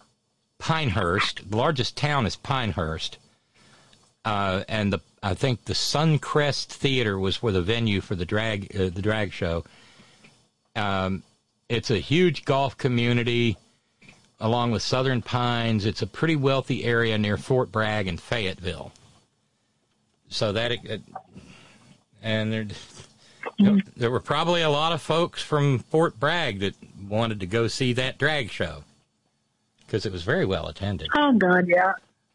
Pinehurst. The largest town is Pinehurst, uh, and the I think the Suncrest Theater was where the venue for the drag uh, the drag show. Um, it's a huge golf community along with Southern Pines. It's a pretty wealthy area near Fort Bragg and Fayetteville. So that it, and there, there were probably a lot of folks from Fort Bragg that wanted to go see that drag show because it was very well attended. Oh God, yeah.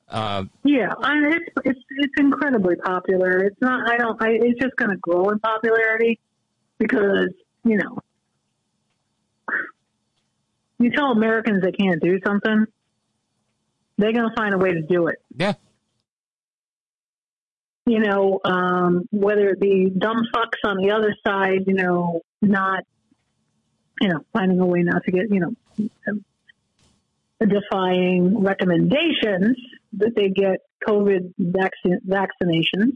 Uh, Yeah, I mean, it's it's it's incredibly popular. It's not. I don't. I, it's just going to grow in popularity because you know, you tell Americans they can't do something, they're going to find a way to do it. yeah, You know, um, whether it be dumb fucks on the other side, you know, not, you know, finding a way not to get, you know, defying recommendations that they get COVID vaccinations.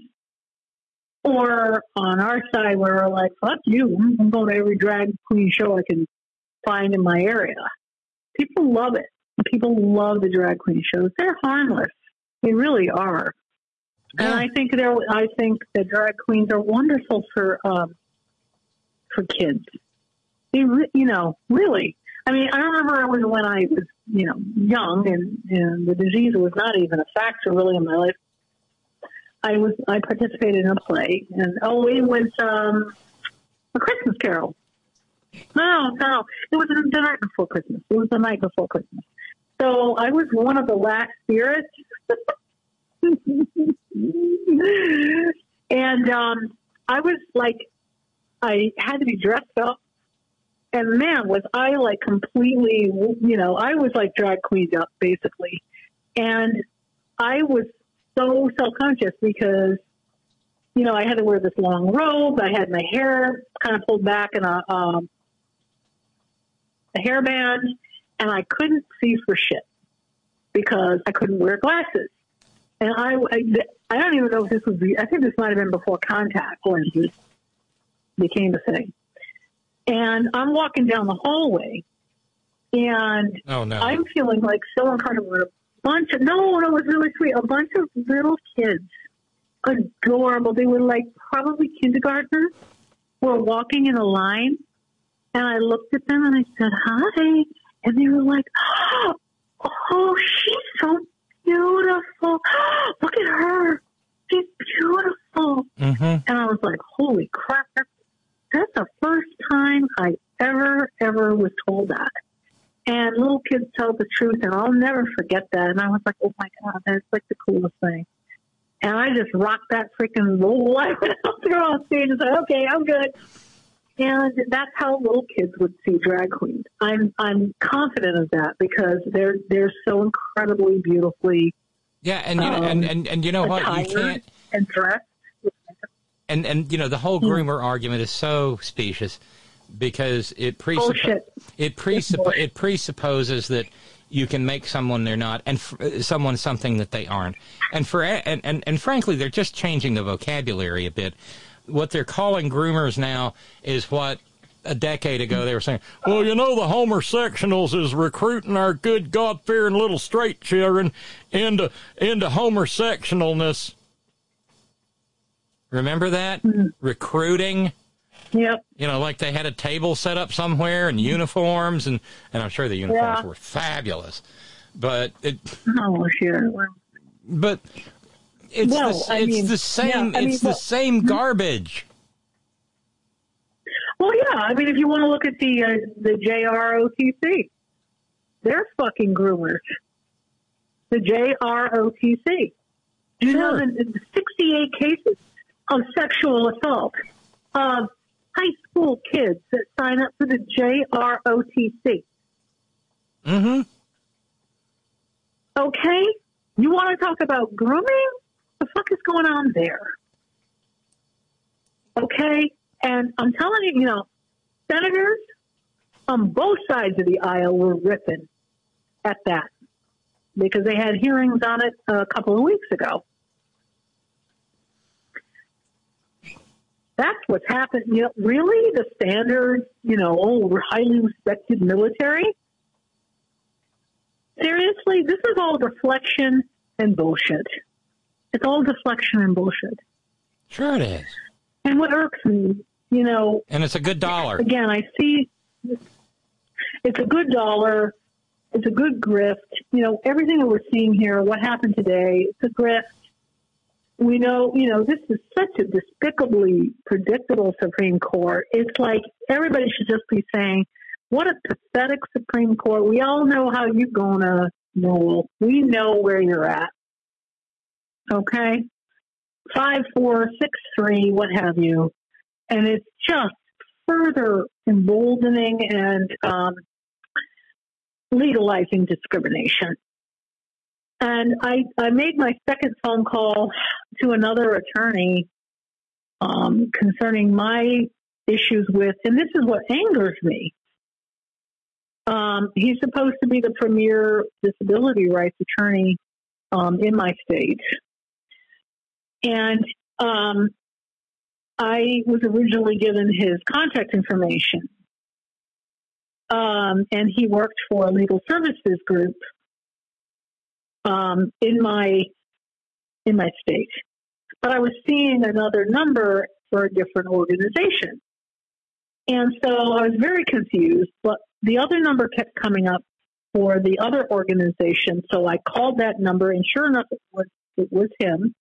Or on our side, where we're like, fuck you, I'm going to every drag queen show I can find in my area. People love it. People love the drag queen shows. They're harmless. They really are. And I think they're, I think the drag queens are wonderful for, um, for kids. They, re- you know, really. I mean, I remember it was when I was, you know, young and, and the disease was not even a factor really in my life. I was, I participated in a play and, oh, it was, um, a Christmas Carol. No, no, it was the night before Christmas. It was the night before Christmas. So I was one of the last spirits. and um, I was like, I had to be dressed up. And man, was I like completely, you know, I was like drag queened up basically. And I was so self conscious because, you know, I had to wear this long robe. I had my hair kind of pulled back in a, um, a hairband, and I couldn't see for shit because I couldn't wear glasses. And I, I, I don't even know if this was, the, I think this might have been before contact lenses became a thing. And I'm walking down the hallway, and Oh no! I'm feeling like so uncomfortable. A bunch of no, no, it was really sweet. A bunch of little kids, adorable. They were like probably kindergartners, were walking in a line, and I looked at them and I said hi, and they were like, "Oh, oh she's so beautiful. Look at her. She's beautiful. Mm-hmm. And I was like, holy crap. That's, the first time I ever, ever was told that. And little kids tell the truth, and I'll never forget that. And I was like, oh my God, that's like the coolest thing. And I just rocked that freaking roll. I went out there on stage and said, okay, I'm good. And that's how little kids would see drag queens. I'm I'm confident of that because they're they're so incredibly beautifully Yeah, and you know, and, Um, and and you know what? You can't. and dressed. And and you know the whole groomer argument is so specious because it presuppo- Bullshit. it presuppo- it presupposes that you can make someone they're not and f- someone something that they aren't. And for and, and and frankly, they're just changing the vocabulary a bit. What they're calling groomers now is what a decade ago they were saying. Well, you know, the Homer sectionals is recruiting our good God fearing little straight children into into Homer sectionalness. Remember that mm-hmm. recruiting? Yep. You know, like they had a table set up somewhere and uniforms, and and I'm sure the uniforms Yeah. were fabulous. But it, Oh. Well, but it's Well, the, I it's mean, the same. yeah, I mean, it's the well- same garbage. Well, yeah. I mean, if you want to look at the uh, the JROTC, they're fucking groomers. The JROTC. Do you know Sure. the, the 68 cases of sexual assault of high school kids that sign up for the JROTC? Mm-hmm. Okay, you want to talk about grooming? The fuck is going on there? Okay, and I'm telling you, you know, senators on both sides of the aisle were ripping at that because they had hearings on it a couple of weeks ago. That's what's happened. You know, really, the standard, you know, oh, highly respected military. Seriously, this is all deflection and bullshit. It's all deflection and bullshit. Sure, it is, And what irks me, you know, and it's a good dollar. again, I see it's a good dollar. It's a good grift. You know, everything that we're seeing here, what happened today, it's a grift. We know, you know, this is such a despicably predictable Supreme Court. It's like everybody should just be saying, what a pathetic Supreme Court. We all know how you're going to rule. We know where you're at. Okay? Five, four, six, three, what have you. And it's just further emboldening and um, legalizing discrimination. And I, I made my second phone call to another attorney um, concerning my issues with, and this is what angers me. Um, he's supposed to be the premier disability rights attorney um, in my state. And um, I was originally given his contact information. Um, and he worked for a legal services group um, in my in my state. But I was seeing another number for a different organization. And so I was very confused, but the other number kept coming up for the other organization. So I called that number and sure enough it was it was him.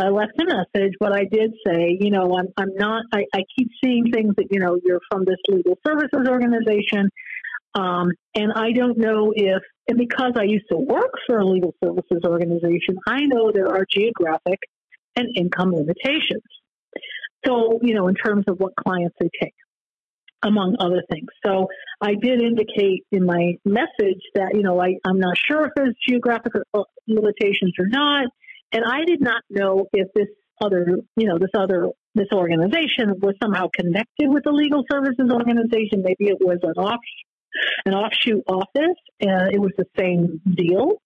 I left a message, but I did say, you know, I'm I'm not I, I keep seeing things that, you know, you're from this legal services organization. Um, and I don't know if, and because I used to work for a legal services organization, I know there are geographic and income limitations. So, you know, in terms of what clients they take, among other things. So I did indicate in my message that, you know, I, I'm not sure if there's geographic uh, limitations or not. And I did not know if this other, you know, this other, this organization was somehow connected with the legal services organization. Maybe it was an off, an offshoot office, and it was the same deal.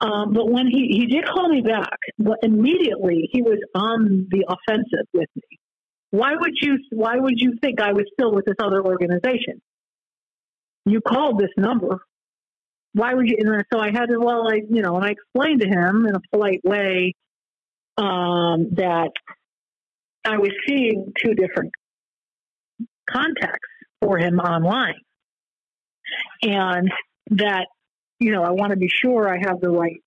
Um, but when he, he did call me back, but immediately he was on the offensive with me. Why would you Why would you think I was still with this other organization? You called this number. Why would you? And so I had to. Well, I you know, and I explained to him in a polite way um, that I was seeing two different contacts for him online, and that you know I want to be sure I have the right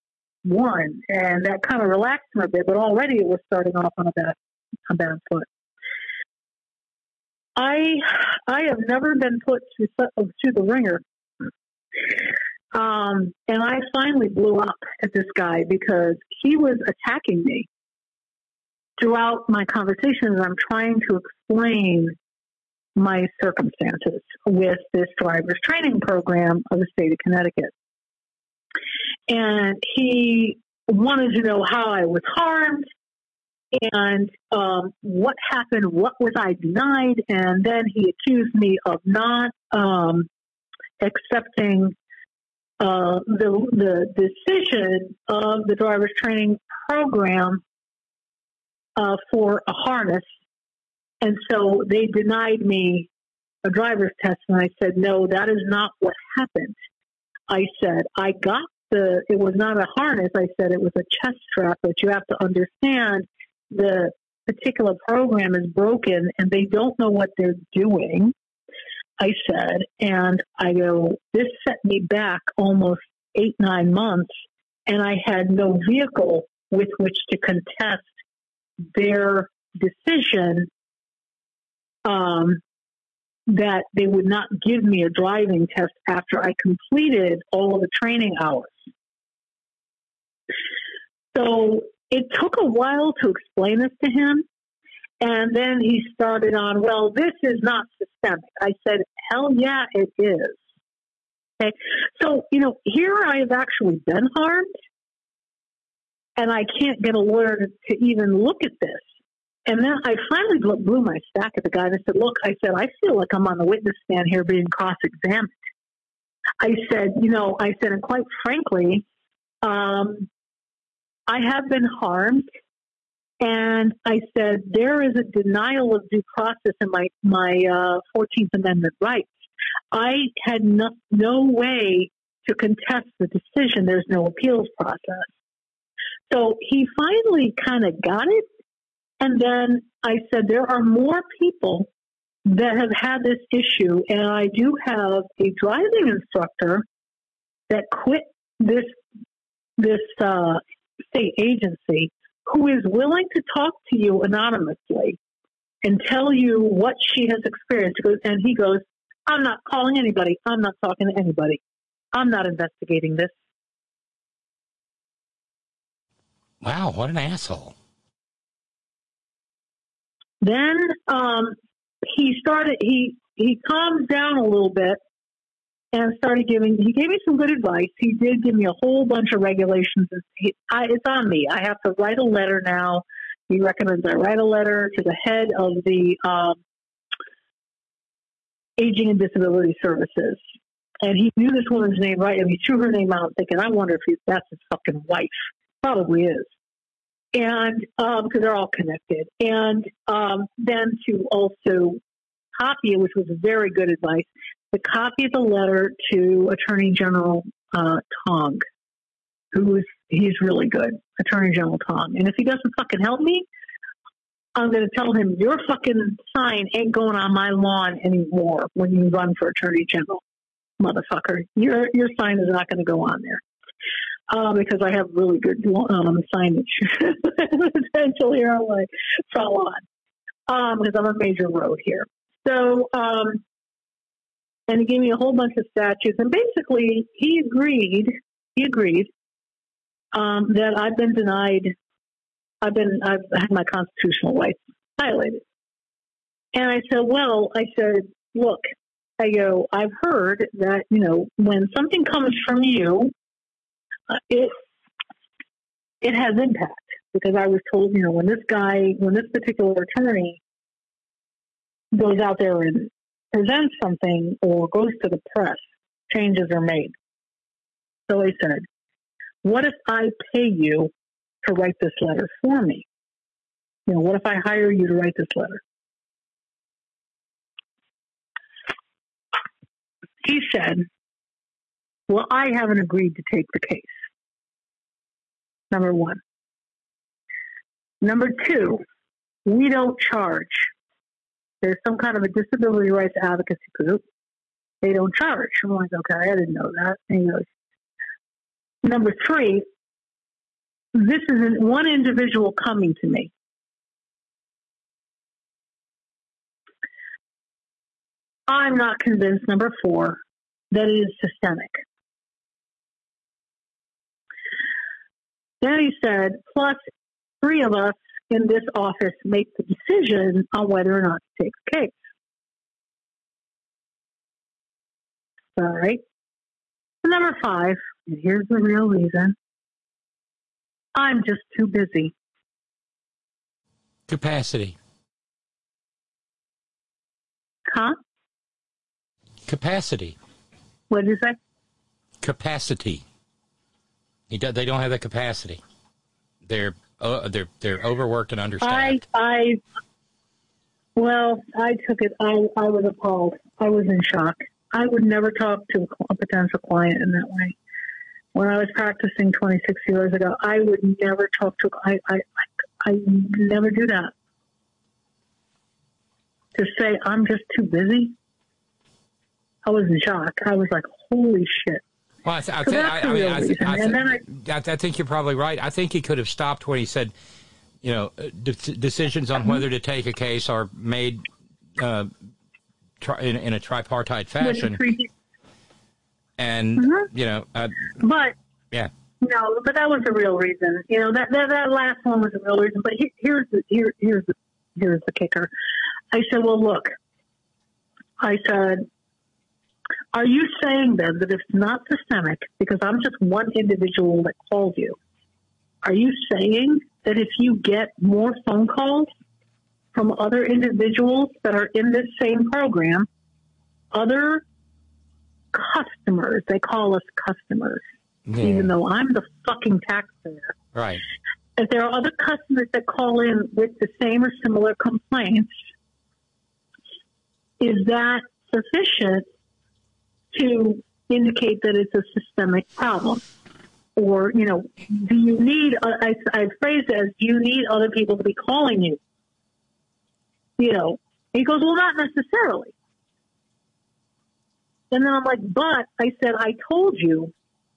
one, and that kind of relaxed him a bit. But already it was starting off on a bad, a bad foot. I I have never been put to to the wringer, um, and I finally blew up at this guy because he was attacking me throughout my conversations. I'm trying to explain my circumstances with this driver's training program of the state of Connecticut. And he wanted to know how I was harmed and um, what happened, what was I denied, and then he accused me of not um, accepting uh, the the decision of the driver's training program uh, for a harness and so they denied me a driver's test, and I said, no, that is not what happened. I said, I got the, it was not a harness. I said it was a chest strap, but you have to understand the particular program is broken and they don't know what they're doing. I said, and I go, this set me back almost eight, nine months, and I had no vehicle with which to contest their decision um, that they would not give me a driving test after I completed all of the training hours. So it took a while to explain this to him. And then he started on, well, this is not systemic. I said, hell yeah, it is. Okay. So, you know, here I have actually been harmed and I can't get a lawyer to, even look at this. And then I finally blew my stack at the guy and I said, Look, I said, I feel like I'm on the witness stand here being cross examined. I said, You know, I said, and quite frankly, um, I have been harmed. And I said, There is a denial of due process in my, my uh, 14th Amendment rights. I had no, no way to contest the decision. There's no appeals process. So he finally kind of got it and then I said, there are more people that have had this issue, and I do have a driving instructor that quit this this uh, state agency who is willing to talk to you anonymously and tell you what she has experienced. And he goes, I'm not calling anybody. I'm not talking to anybody. I'm not investigating this. Wow, what an asshole. Then um, he started. He he calmed down a little bit and started giving. He gave me some good advice. He did give me a whole bunch of regulations. He, I, it's on me. I have to write a letter now. He recommends I write a letter to the head of the um, Aging and Disability Services. And he knew this woman's name right, and he threw her name out, thinking, "I wonder if he, that's his fucking wife." Probably is and because um, they're all connected, and um, then to also copy it, which was very good advice, to copy of the letter to Attorney General uh, Tong, who's he's really good, Attorney General Tong, and if he doesn't fucking help me, I'm going to tell him your fucking sign ain't going on my lawn anymore when you run for Attorney General, motherfucker. Your your sign is not going to go on there uh, because I have really good um, signage essentially on my front lawn um, because I'm a major road here. So, um, and he gave me a whole bunch of statutes, and basically he agreed. He agreed um, that I've been denied. I've been I've had my constitutional rights violated. And I said, well, I said, look, I go, I've heard that you know when something comes from you uh, it it has impact because I was told, you know, when this guy, when this particular attorney goes out there and presents something or goes to the press, changes are made. So I said, what if I pay you to write this letter for me? You know, what if I hire you to write this letter? He said, well, I haven't agreed to take the case. Number one. Number two, we don't charge. There's some kind of a disability rights advocacy group. They don't charge. I'm like, okay, I didn't know that. Goes, number three, this isn't one individual coming to me. I'm not convinced, number four, that it is systemic. Then he said, plus three of us in this office make the decision on whether or not to take the case. All right. Number five, and here's the real reason I'm just too busy. Capacity. Huh? Capacity. What did you say? Capacity. They don't have the capacity. They're uh, they're they're overworked and understaffed. I, I well, I took it. I, I was appalled. I was in shock. I would never talk to a, a potential client in that way. When I was practicing 26 years ago, I would never talk to. I, I, I, I never do that. To say I'm just too busy. I was in shock. I was like, "Holy shit!" Well, I, th- I, So think, I, I mean, I, th- I, th- I, I think you're probably right. I think he could have stopped when he said, you know, uh, de- decisions Mm-hmm. on whether to take a case are made uh, tri- in, in a tripartite fashion, and Mm-hmm. you know, uh, But yeah, No, but that was the real reason. You know that that, that last one was the real reason. But he, here's the here, here's the here's the kicker. I said, well, look. I said, are you saying then that it's not systemic because I'm just one individual that called you? Are you saying that if you get more phone calls from other individuals that are in this same program, other customers, they call us customers, Yeah. even though I'm the fucking taxpayer. right. If there are other customers that call in with the same or similar complaints, is that sufficient to indicate that it's a systemic problem? Or, you know, do you need, uh, I, I phrased it as, do you need other people to be calling you? You know, he goes, well, not necessarily. And then I'm like, but I said, I told you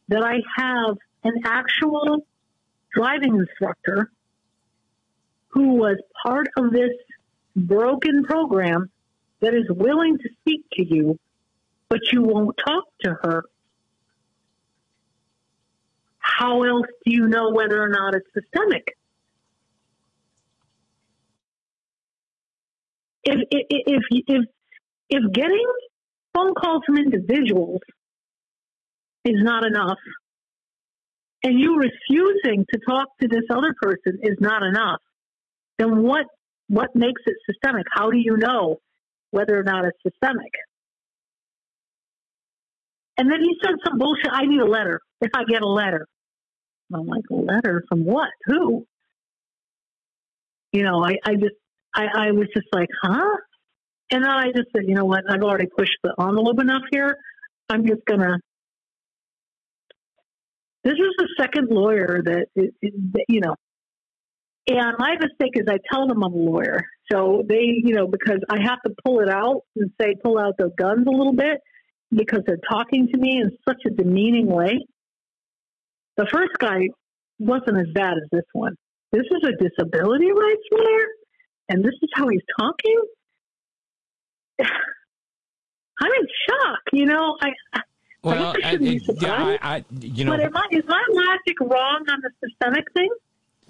that I have an actual driving instructor who was part of this broken program that is willing to speak to you, but you won't talk to her. How else do you know whether or not it's systemic? If if if if, getting phone calls from individuals is not enough, and you refusing to talk to this other person is not enough, then what what makes it systemic? How do you know whether or not it's systemic? And then he said some bullshit. I need a letter. If I get a letter, I'm like, a letter from what? Who? You know, I, I just, I, I was just like, huh? And then I just said, you know what? I've already pushed the envelope enough here. I'm just gonna. This is the second lawyer that, that you know. And my mistake is I tell them I'm a lawyer, so they, you know, because I have to pull it out and say, pull out the guns a little bit because they're talking to me in such a demeaning way. The first guy wasn't as bad as this one. This is a disability rights lawyer, and this is how he's talking. I'm in shock. You know, I. I Well, I I, shouldn't be it- yeah. I, I, you know, but am I, is my logic wrong on the systemic thing?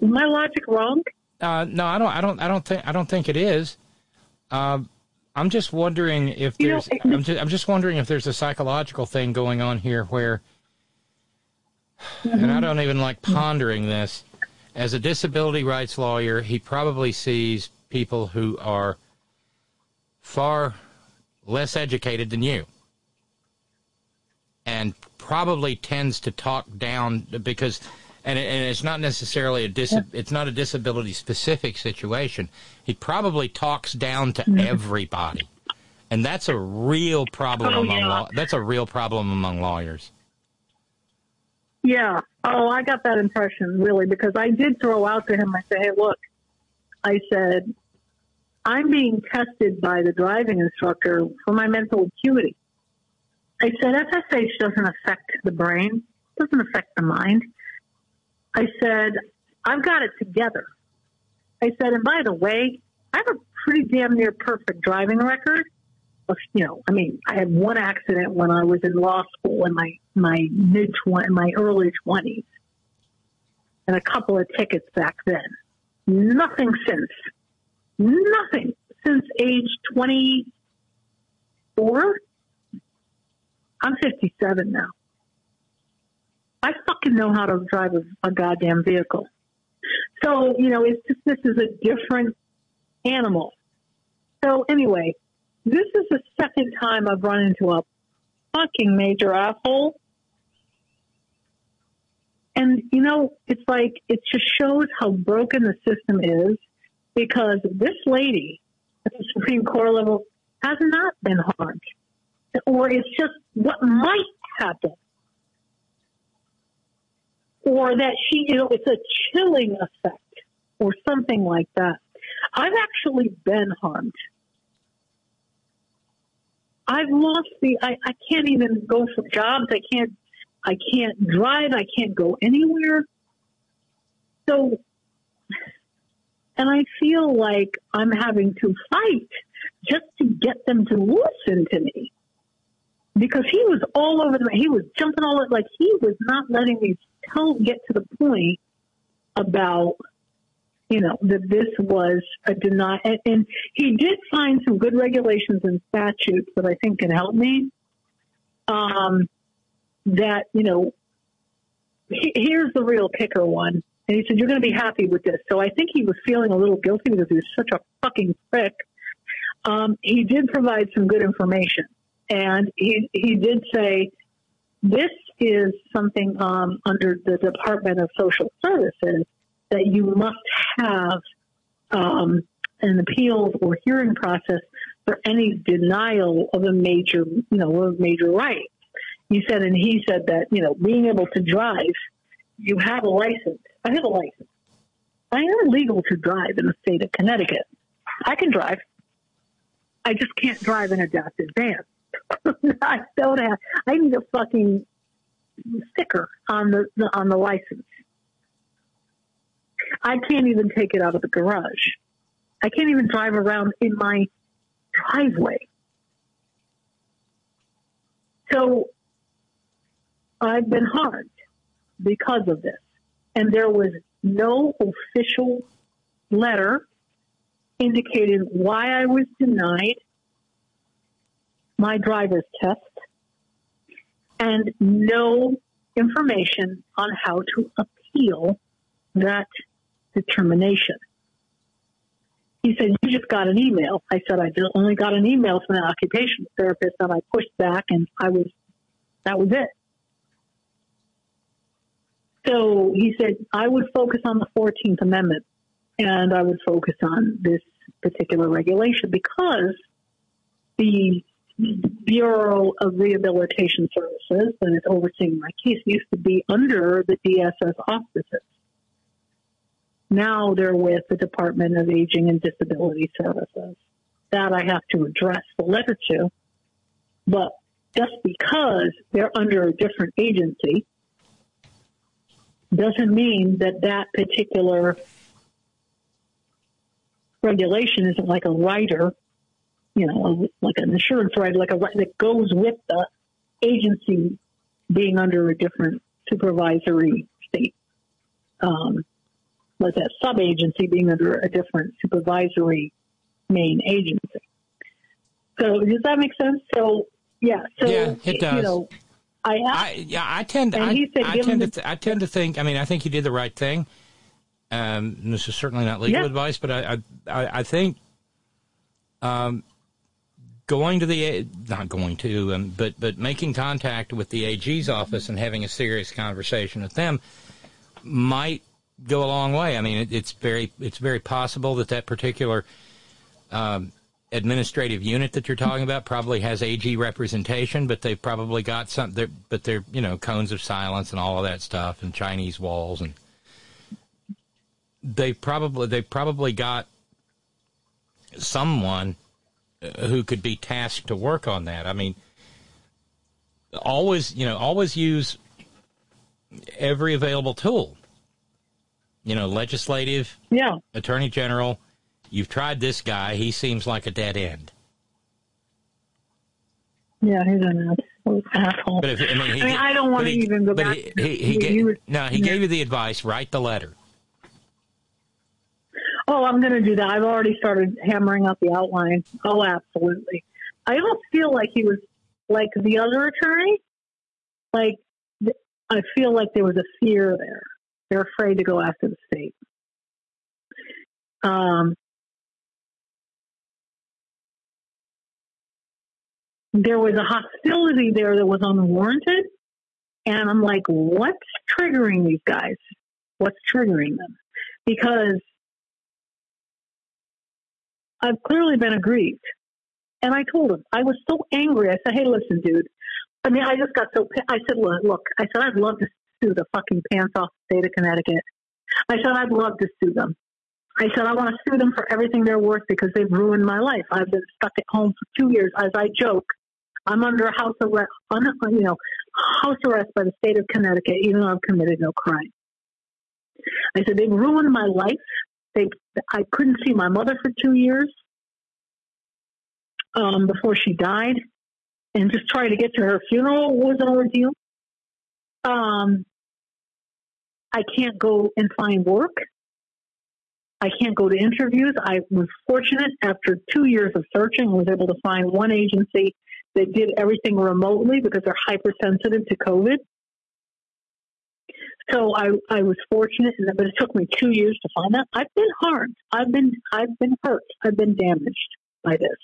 Is my logic wrong? Uh, no, I don't. I don't. I don't think. I don't think it is. Um, I'm just wondering if You know, there's. I'm, just, I'm just wondering if there's a psychological thing going on here where, and I mm-hmm. don't even like pondering this. As a disability rights lawyer, he probably sees people who are far less educated than you, and probably tends to talk down because and, it, and it's not necessarily a dis- it's not a disability specific situation. He probably talks down to mm-hmm. everybody, and that's a real problem Oh, among yeah. law- that's a real problem among lawyers. Yeah. Oh, I got that impression really because I did throw out to him. I said, "Hey, look," I said, "I'm being tested by the driving instructor for my mental acuity." I said, "FSH doesn't affect the brain, doesn't affect the mind." I said, I've got it together. I said, and by the way, I have a pretty damn near perfect driving record. You know, I mean, I had one accident when I was in law school in my my mid twenty, my early twenties, and a couple of tickets back then. Nothing since. Nothing since age twenty four. I'm fifty seven now. I fucking know how to drive a, a goddamn vehicle. So, you know, it's just this is a different animal. So anyway, this is the second time I've run into a fucking major asshole. And you know, it's like it just shows how broken the system is because this lady at the Supreme Court level has not been harmed. Or it's just what might happen. Or that she, you know, it's a chilling effect or something like that. I've actually been harmed. I've lost the, I, I can't even go for jobs. I can't, I can't drive. I can't go anywhere. So, and I feel like I'm having to fight just to get them to listen to me because he was all over the, he was jumping all like he was not letting me tell, get to the point about you know, that this was a deny. And, and he did find some good regulations and statutes that I think can help me. Um, that, you know, he, here's the real kicker one. And he said, you're going to be happy with this. So I think he was feeling a little guilty because he was such a fucking prick. Um, he did provide some good information. And he, he did say, this is something um, under the Department of Social Services that you must have um, an appeals or hearing process for any denial of a major, you know, a major right. You said, and he said that, you know, being able to drive, you have a license. I have a license. I am legal to drive in the state of Connecticut. I can drive. I just can't drive an adapted van. I don't have. I need a fucking sticker on the, the on the license. I can't even take it out of the garage. I can't even drive around in my driveway. So I've been harmed because of this. And there was no official letter indicating why I was denied my driver's test and no information on how to appeal that determination. He said, You just got an email. I said, I only got an email from an occupational therapist, and I pushed back, and I was, that was it. So he said, I would focus on the 14th Amendment, and I would focus on this particular regulation because the Bureau of Rehabilitation Services that is overseeing my case used to be under the DSS auspices. Now they're with the Department of Aging and Disability Services. That I have to address the letter to. But just because they're under a different agency doesn't mean that that particular regulation isn't like a rider, you know, like an insurance rider, like a right that goes with the agency being under a different supervisory state. Um, was that sub agency being under a different supervisory main agency. So does that make sense? So yeah, so yeah, it does. You know, I, I yeah, I tend I, said I tend to th- I tend to think. I mean, I think you did the right thing. Um, this is certainly not legal Yeah. advice, but I I, I I think um, going to the not going to um, but but making contact with the AG's office and having a serious conversation with them might go a long way. I mean, it, it's very it's very possible that that particular um, administrative unit that you're talking about probably has AG representation, but they've probably got some. They're, but they're you know cones of silence and all of that stuff and Chinese walls and they probably they probably got someone who could be tasked to work on that. I mean, always you know always use every available tool you know, legislative, Yeah. attorney general. You've tried this guy. He seems like a dead end. Yeah, he's an absolute asshole. But if, I mean, he, I mean, I don't want to even go but back. He, he, he you- gave, you were- no, he yeah. gave you the advice. Write the letter. Oh, I'm going to do that. I've already started hammering out the outline. Oh, absolutely. I don't feel like he was like the other attorney. Like, I feel like there was a fear there. They're afraid to go after the state. Um, there was a hostility there that was unwarranted. And I'm like, what's triggering these guys? What's triggering them? Because I've clearly been aggrieved. And I told him, I was so angry. I said, hey, listen, dude. I mean, I just got so, I said, look, look, I said, I'd love to sue the fucking pants off the state of Connecticut. I said, I'd love to sue them. I said, I want to sue them for everything they're worth because they've ruined my life. I've been stuck at home for two years. As I joke, I'm under house arrest, you know, house arrest by the state of Connecticut, even though I've committed no crime. I said, they've ruined my life. They, I couldn't see my mother for two years um, before she died, and just trying to get to her funeral was an ordeal. Um, I can't go and find work. I can't go to interviews. I was fortunate after two years of searching, I was able to find one agency that did everything remotely because they're hypersensitive to COVID. So I, I was fortunate, in that, but it took me two years to find that. I've been harmed. I've been, I've been hurt. I've been damaged by this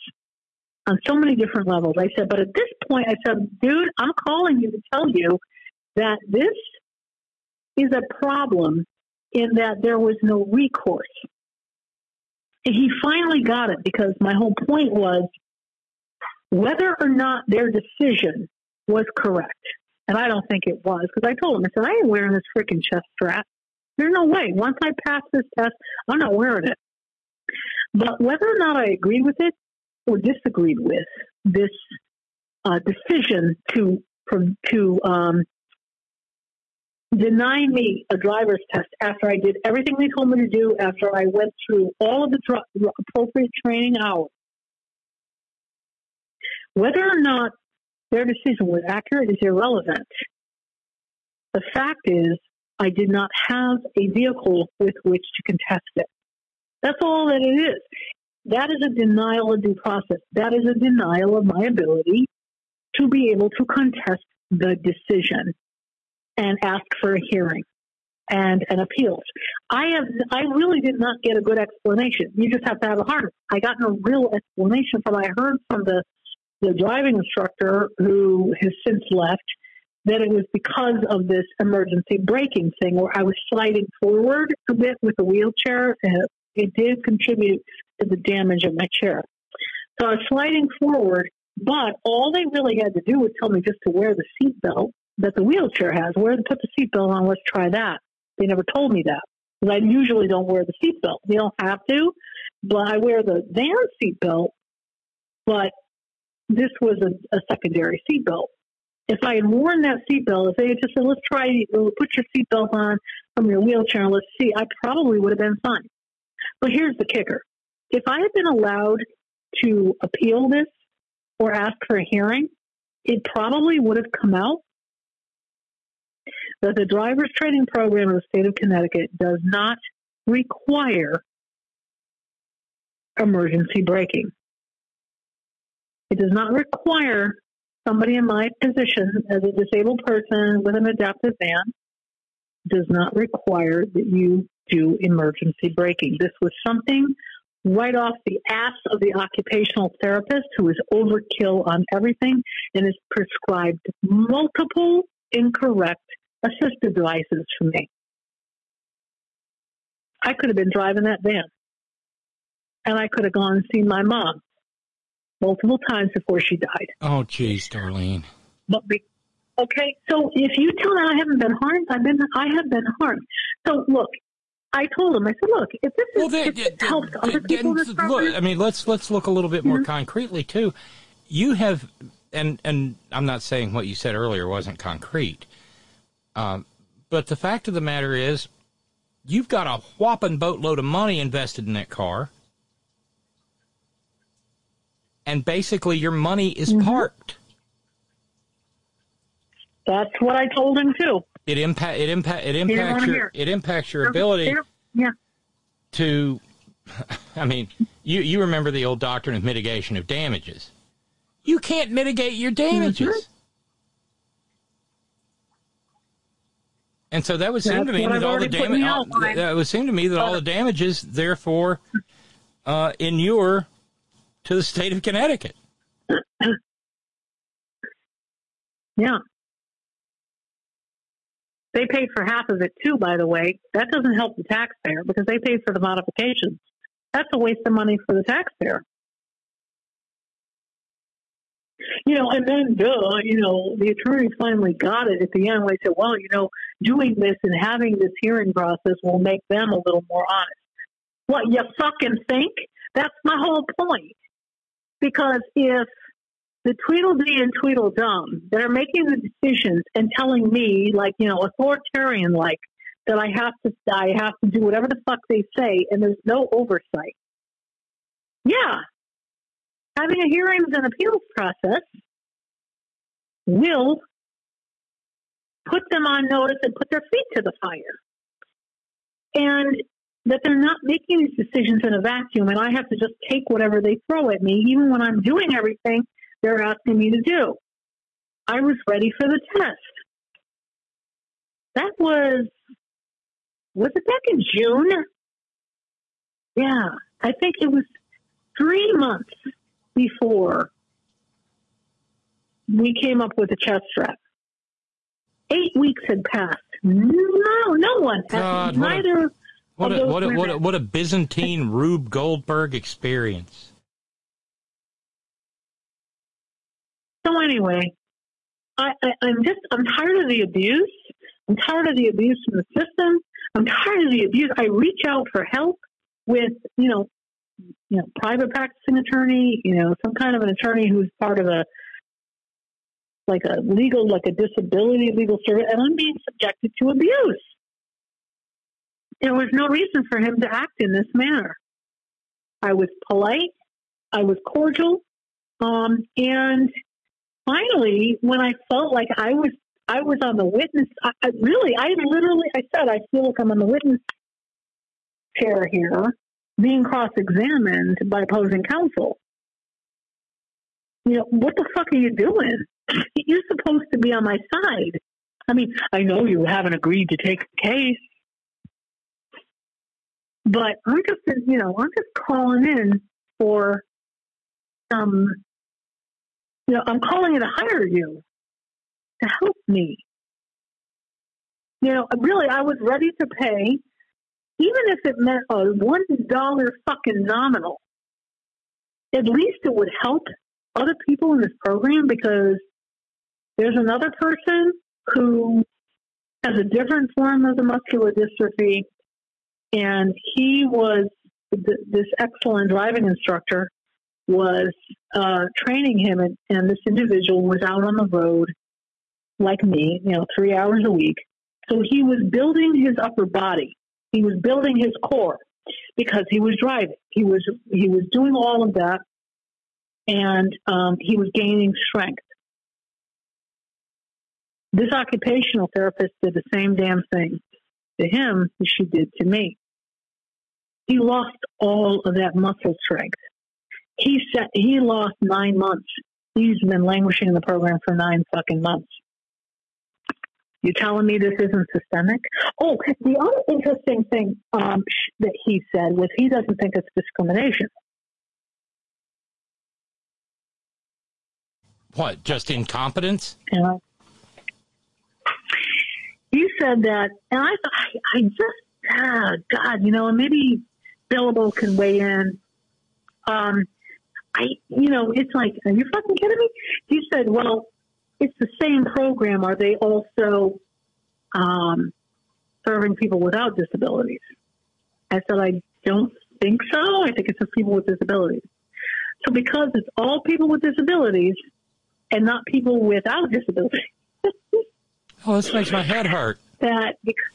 on so many different levels. I said, but at this point, I said, dude, I'm calling you to tell you that this is a problem in that there was no recourse. And he finally got it because my whole point was whether or not their decision was correct. And I don't think it was because I told him, I said, I ain't wearing this freaking chest strap. There's no way. Once I pass this test, I'm not wearing it. But whether or not I agreed with it or disagreed with this uh, decision to to um, deny me a driver's test after I did everything they told me to do, after I went through all of the dr- appropriate training hours, whether or not their decision was accurate is irrelevant. The fact is, I did not have a vehicle with which to contest it. That's all that it is. That is a denial of due process. That is a denial of my ability to be able to contest the decision and ask for a hearing and an appeal. I have I really did not get a good explanation. You just have to have a heart. I got no real explanation from I heard from the the driving instructor who has since left that it was because of this emergency braking thing where I was sliding forward a bit with the wheelchair and it did contribute to the damage of my chair. So I was sliding forward, but all they really had to do was tell me just to wear the seatbelt that the wheelchair has. Where to put the seatbelt on, let's try that. They never told me that. I usually don't wear the seatbelt. You don't have to, but I wear the van seatbelt, but this was a, a secondary seatbelt. If I had worn that seatbelt, if they had just said, let's try, uh, put your seatbelt on from your wheelchair and let's see, I probably would have been fine. But here's the kicker. If I had been allowed to appeal this or ask for a hearing, it probably would have come out that the driver's training program in the state of Connecticut does not require emergency braking. It does not require somebody in my position as a disabled person with an adaptive van does not require that you do emergency braking. This was something right off the ass of the occupational therapist who is overkill on everything and has prescribed multiple incorrect assistive devices for me. I could have been driving that van and I could have gone and seen my mom multiple times before she died. Oh, geez, Darlene. But be, okay, so if you tell me I haven't been harmed, I've been I have been harmed. So look, I told him, I said, look, if this is Well, they, if other people this look, I mean, let's let's look a little bit Mm-hmm. more concretely too. You have, and and I'm not saying what you said earlier wasn't concrete, um, but the fact of the matter is, you've got a whopping boatload of money invested in that car. And basically, your money is Mm-hmm. parked. That's what I told him too. It impact it impact it impacts your hear. it impacts your ability Yeah. to. I mean, you you remember the old doctrine of mitigation of damages. You can't mitigate your damages. Mm-hmm. And so that would seem That's to me that I've all the in damage that would seem to me that all the damages therefore uh, inure to the state of Connecticut. Yeah. They paid for half of it too, by the way. That doesn't help the taxpayer because they paid for the modifications. That's a waste of money for the taxpayer. You know, and then, duh, you know, the attorney finally got it at the end. They said, well, you know, doing this and having this hearing process will make them a little more honest. What, you fucking think? That's my whole point. Because if the Tweedledee and Tweedledum that are making the decisions and telling me, like, you know, authoritarian like, that I have to I have to do whatever the fuck they say and there's no oversight. Yeah. Having a hearings and appeals process will put them on notice and put their feet to the fire. And that they're not making these decisions in a vacuum and I have to just take whatever they throw at me, even when I'm doing everything they're asking me to do. I was ready for the test. That was, was it back in June? Yeah, I think it was three months before we came up with a chest strap. Eight weeks had passed. No, no one. had- God, neither What a what a, what a what a Byzantine Rube Goldberg experience. So anyway, I, I, I'm just I'm tired of the abuse. I'm tired of the abuse from the system. I'm tired of the abuse. I reach out for help with you know, you know, private practicing attorney, you know, some kind of an attorney who's part of a like a legal, like a disability legal service, and I'm being subjected to abuse. There was no reason for him to act in this manner. I was polite. I was cordial. Um, and finally, when I felt like I was, I was on the witness, I, I really, I literally, I said, I feel like I'm on the witness chair here, being cross-examined by opposing counsel. You know, what the fuck are you doing? You're supposed to be on my side. I mean, I know you haven't agreed to take the case, but I'm just, you know, I'm just calling in for some you know, I'm calling you to hire you to help me. You know, really, I was ready to pay, even if it meant a one dollar fucking nominal. At least it would help other people in this program because there's another person who has a different form of the muscular dystrophy, and he was th- this excellent driving instructor was uh, training him, and, and this individual was out on the road like me, you know, three hours a week. So he was building his upper body. He was building his core because he was driving. He was he was doing all of that, and um, he was gaining strength. This occupational therapist did the same damn thing to him as she did to me. He lost all of that muscle strength he said he lost nine months. He's been languishing in the program for nine fucking months. You telling me this isn't systemic? Oh, the other interesting thing um, sh- that he said was he doesn't think it's discrimination. What? Just incompetence? You he said that, and I thought, I, I just, ah, God, you know, and maybe Billable can weigh in. Um, I, you know, it's like, are you fucking kidding me? He said, well, it's the same program. Are they also um, serving people without disabilities? I said, I don't think so. I think it's just people with disabilities. So because it's all people with disabilities and not people without disabilities, Oh, this makes my head hurt. that because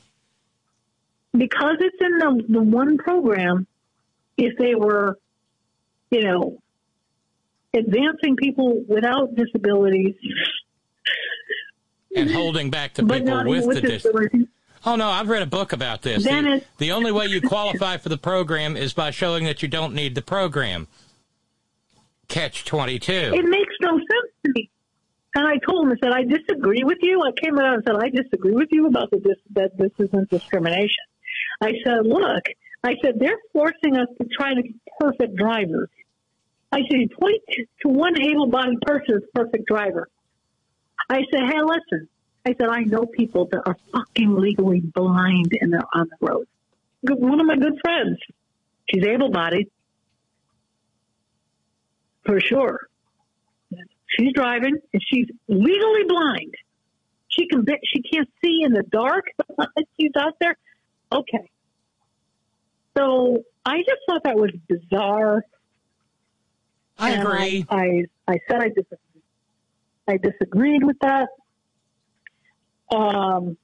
it's in the, the one program, if they were, you know, advancing people without disabilities and holding back the people not with the with disabilities, Oh no, I've read a book about this. Then the, the only way you qualify for the program is by showing that you don't need the program. Catch twenty two. it makes no sense to me. And I told him, I said, I disagree with you. I came out and said, I disagree with you about the dis- that this isn't discrimination. I said, look, I said, they're forcing us to try to be perfect drivers. I said, point to one able-bodied person as perfect driver. I said, hey, listen. I said, I know people that are fucking legally blind and they're on the road. One of my good friends, she's able-bodied, for sure. She's driving and she's legally blind. She can she can't see in the dark. she's out there. Okay. So I just thought that was bizarre. I And agree. I, I, I said I disagreed. I disagreed with that. Um,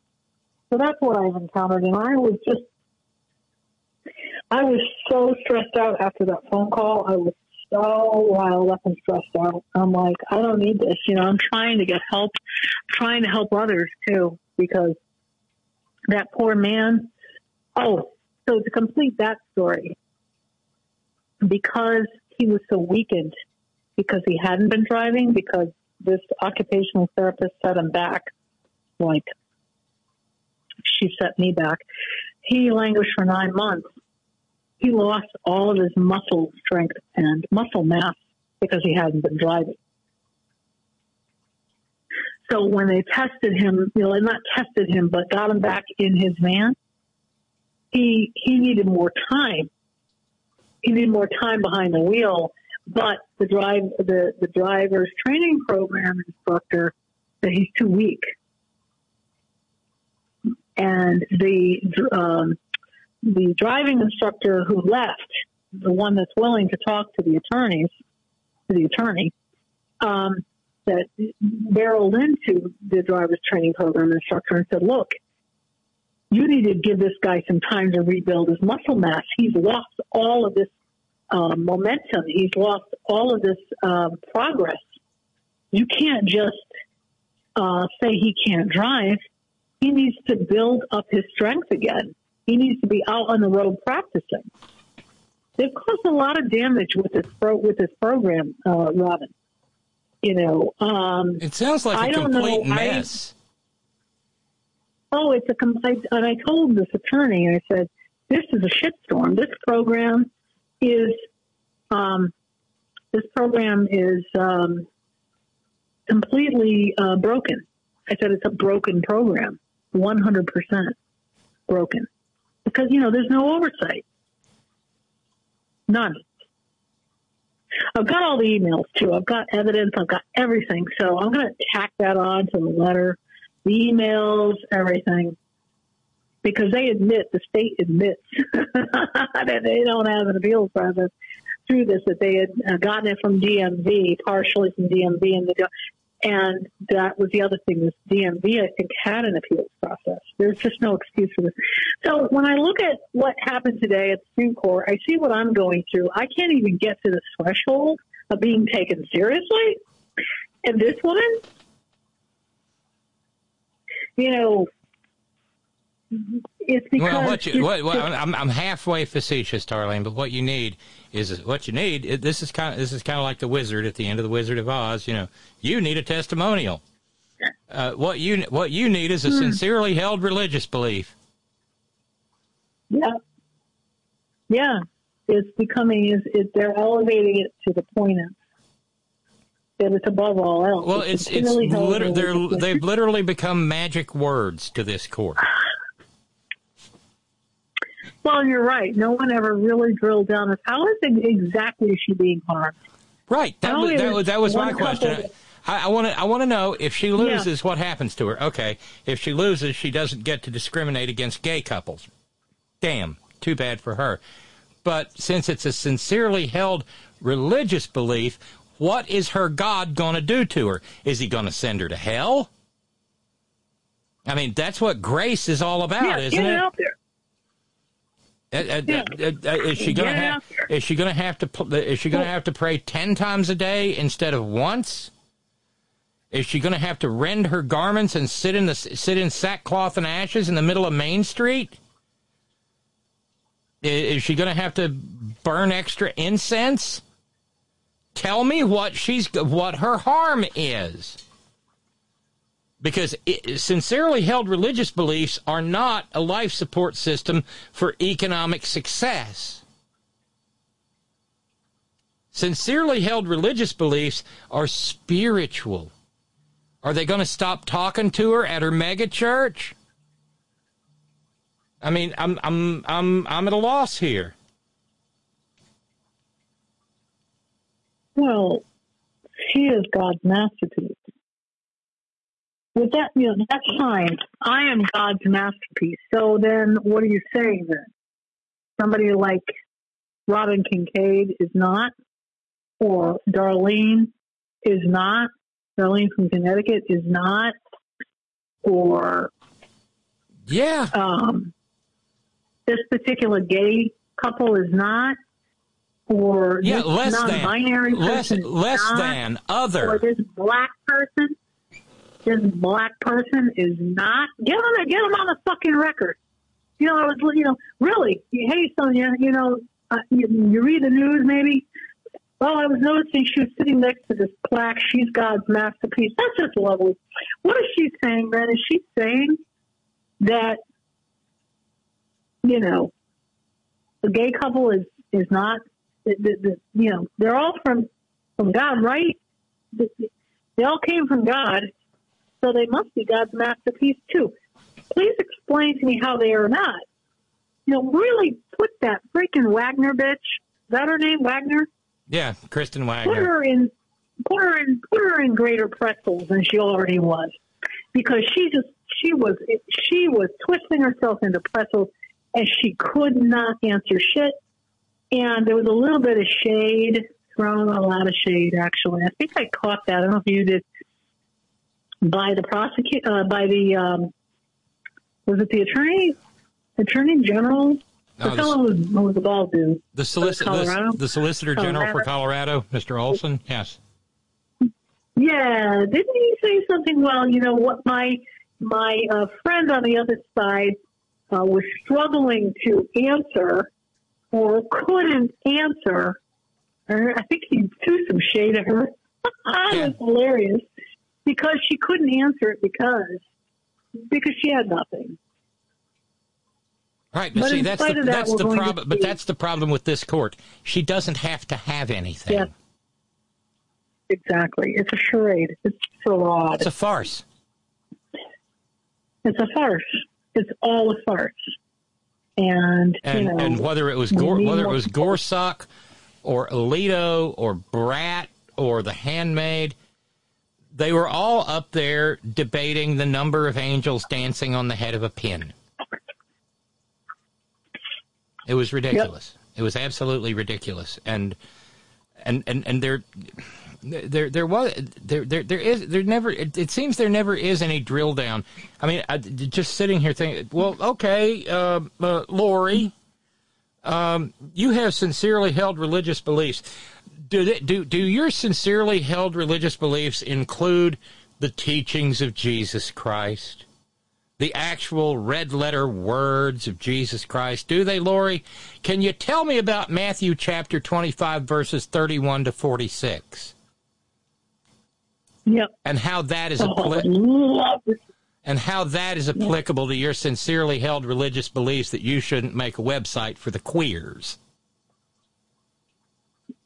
so that's what I've encountered, and I was just, I was so stressed out after that phone call. I was so riled up and stressed out. I'm like, I don't need this. You know, I'm trying to get help, trying to help others too, because that poor man. Oh, so to complete that story, because he was so weakened, because he hadn't been driving, because this occupational therapist set him back, like she set me back. He languished for nine months. He lost all of his muscle strength and muscle mass because he hadn't been driving. So when they tested him, you know, not tested him, but got him back in his van, he he needed more time. He needed more time behind the wheel. But the drive the the driver's training program instructor said he's too weak, and the um, the driving instructor who left, the one that's willing to talk to the attorneys, to the attorney, um, that barreled into the driver's training program instructor and said, "Look, you need to give this guy some time to rebuild his muscle mass. He's lost all of this uh, momentum. He's lost all of this um, progress. You can't just uh, say he can't drive. He needs to build up his strength again. He needs to be out on the road practicing. They've caused a lot of damage with this pro- with this program, uh, Robin. You know, um, It sounds like a don't know. complete I- mess. Oh, it's a complaint. And I told this attorney, I said, this is a shitstorm. This program is, um, this program is um, completely uh, broken. I said it's a broken program, 100% broken. Because, you know, there's no oversight. None. I've got all the emails too. I've got evidence. I've got everything. So I'm going to tack that on to the letter, the emails, everything, because they admit the state admits that they don't have an appeals process through this. That they had uh, gotten it from DMV, partially from DMV, and the and that was the other thing. This DMV, I think, had an appeals process. There's just no excuse for this. So when I look at what happened today at the Supreme Court, I see what I'm going through. I can't even get to the threshold of being taken seriously. And this woman, you know, it's because Well, what you, what, I'm, I'm halfway facetious, Darlene, but what you need is what you need. It, this is kind of this is kind of like the wizard at the end of the Wizard of Oz. You know, you need a testimonial. Uh, what you what you need is a Hmm. sincerely held religious belief. Yeah. Yeah. It's becoming, is it, they're elevating it to the point of that it's above all else. Well, it's it's held liter- they're, they've literally become magic words to this court. Well, you're right. No one ever really drilled down as how is it exactly is she being harmed? Right. That was that was, that was my question. I want to I want to know if she loses, what happens to her? Okay, if she loses, she doesn't get to discriminate against gay couples. Damn, too bad for her. But since it's a sincerely held religious belief, what is her God going to do to her? Is he going to send her to hell? I mean, that's what grace is all about, yeah, isn't it there. Uh, uh, uh, uh, is she gonna have? Is she gonna have to? Is she gonna have to pray ten times a day instead of once? Is she gonna have to rend her garments and sit in the sit in sackcloth and ashes in the middle of Main Street? Is she gonna have to burn extra incense? Tell me what she's what her harm is because it, sincerely held religious beliefs are not a life support system for economic success. Sincerely held religious beliefs are spiritual. Are they going to stop talking to her at her mega church? I mean, I'm I'm I'm I'm at a loss here. Well, she is God's masterpiece. With that, you know, that's fine. I am God's masterpiece. So then, what are you saying then? Somebody like Robin Kincaid is not, or Darlene is not. Darlene from Connecticut is not, or Yeah, um, this particular gay couple is not, or yeah, less non-binary than, less person less not, than or other. this black person, this black person is not. Get them, get them on the fucking record. You know, I was, you know, really. Hey, Sonia, you know, uh, you, you read the news, maybe. Well, I was noticing she was sitting next to this plaque. She's God's masterpiece. That's just lovely. What is she saying, then? Is she saying that, you know, the gay couple is is not, the, the, the, you know, they're all from from God, right? They all came from God, so they must be God's masterpiece too. Please explain to me how they are not. You know, really put that freaking Wagner bitch. Is that her name, Wagner? Yeah, Kristen Wagner. Put her in, put her in, put her in greater pretzels than she already was, because she just she was she was twisting herself into pretzels, and she could not answer shit. And there was a little bit of shade thrown, a lot of shade actually. I think I caught that. I don't know if you did. By the prosecutor, uh, by the um, was it the attorney, attorney general? No, the fellow who was, the bald dude. The, solic- the, the Solicitor General for Colorado. Colorado, Mr. Olson. Yes. Yeah, didn't he say something? Well, you know what, my my uh, friend on the other side uh, was struggling to answer or couldn't answer. Or I think he threw some shade at her. it was hilarious because she couldn't answer it because because she had nothing. Right, but, But see that's the that, that's the problem. But that's the problem with this court. She doesn't have to have anything. Yeah. Exactly, it's a charade. It's odd. It's a farce. It's a farce. It's all a farce. And, And you know, and whether it was we Gor- need whether it was Gorsuch or Alito or Brat or The Handmaid, they were all up there debating the number of angels dancing on the head of a pin. It was ridiculous. It was absolutely ridiculous. And and and and there there there was there there there is there never it, it seems there never is any drill down. I mean, I, just sitting here thinking, well, okay, uh, uh, Lori, um, you have sincerely held religious beliefs. Do they, do do your sincerely held religious beliefs include the teachings of Jesus Christ? The actual red letter words of Jesus Christ. Do they, Lori? Can you tell me about Matthew chapter 25, verses 31 to 46? Yep. And how that is Oh, appli- and how that is applicable to your sincerely held religious beliefs that you shouldn't make a website for the queers.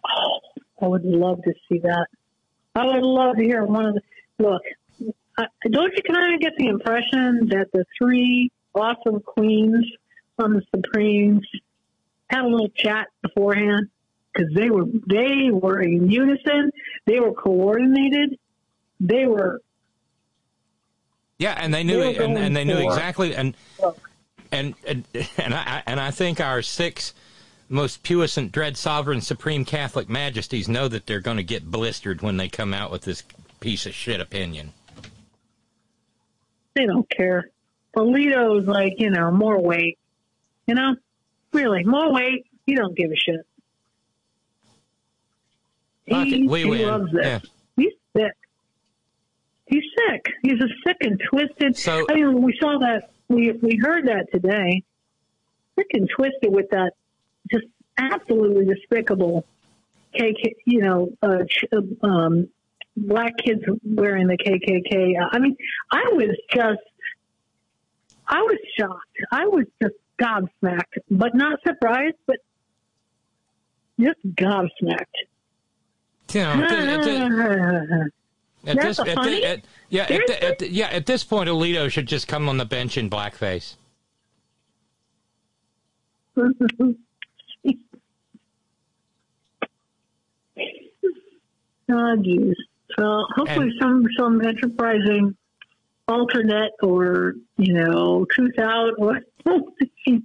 Oh, I would love to see that. I would love to hear one of the look. I, don't you kind of get the impression that the three awesome queens on the Supremes had a little chat beforehand because they were they were in unison, they were coordinated, they were Yeah, and they knew They it, and, and they knew for- exactly and and and and I and I think our six most puissant, dread, sovereign, supreme Catholic majesties know that they're going to get blistered when they come out with this piece of shit opinion. they don't care. Alito's like you know more weight, you know. Really, more weight. He don't give a shit. He, we he win. loves it. Yeah. He's sick. He's a sick and twisted. So- I mean, we saw that. We we heard that today. Sick and twisted with that, just absolutely despicable. KK, you know, uh, ch- um, black kids wearing the KKK. I mean, I was just, I was shocked. I was just gobsmacked, but not surprised, but just gobsmacked. Know, at, thi- at thi- at That's this, at funny? at- yeah, at, Seriously? at, thi- yeah. At this point, Alito should just come on the bench in blackface. Geez. So hopefully And- some some enterprising alternate or you know truth out or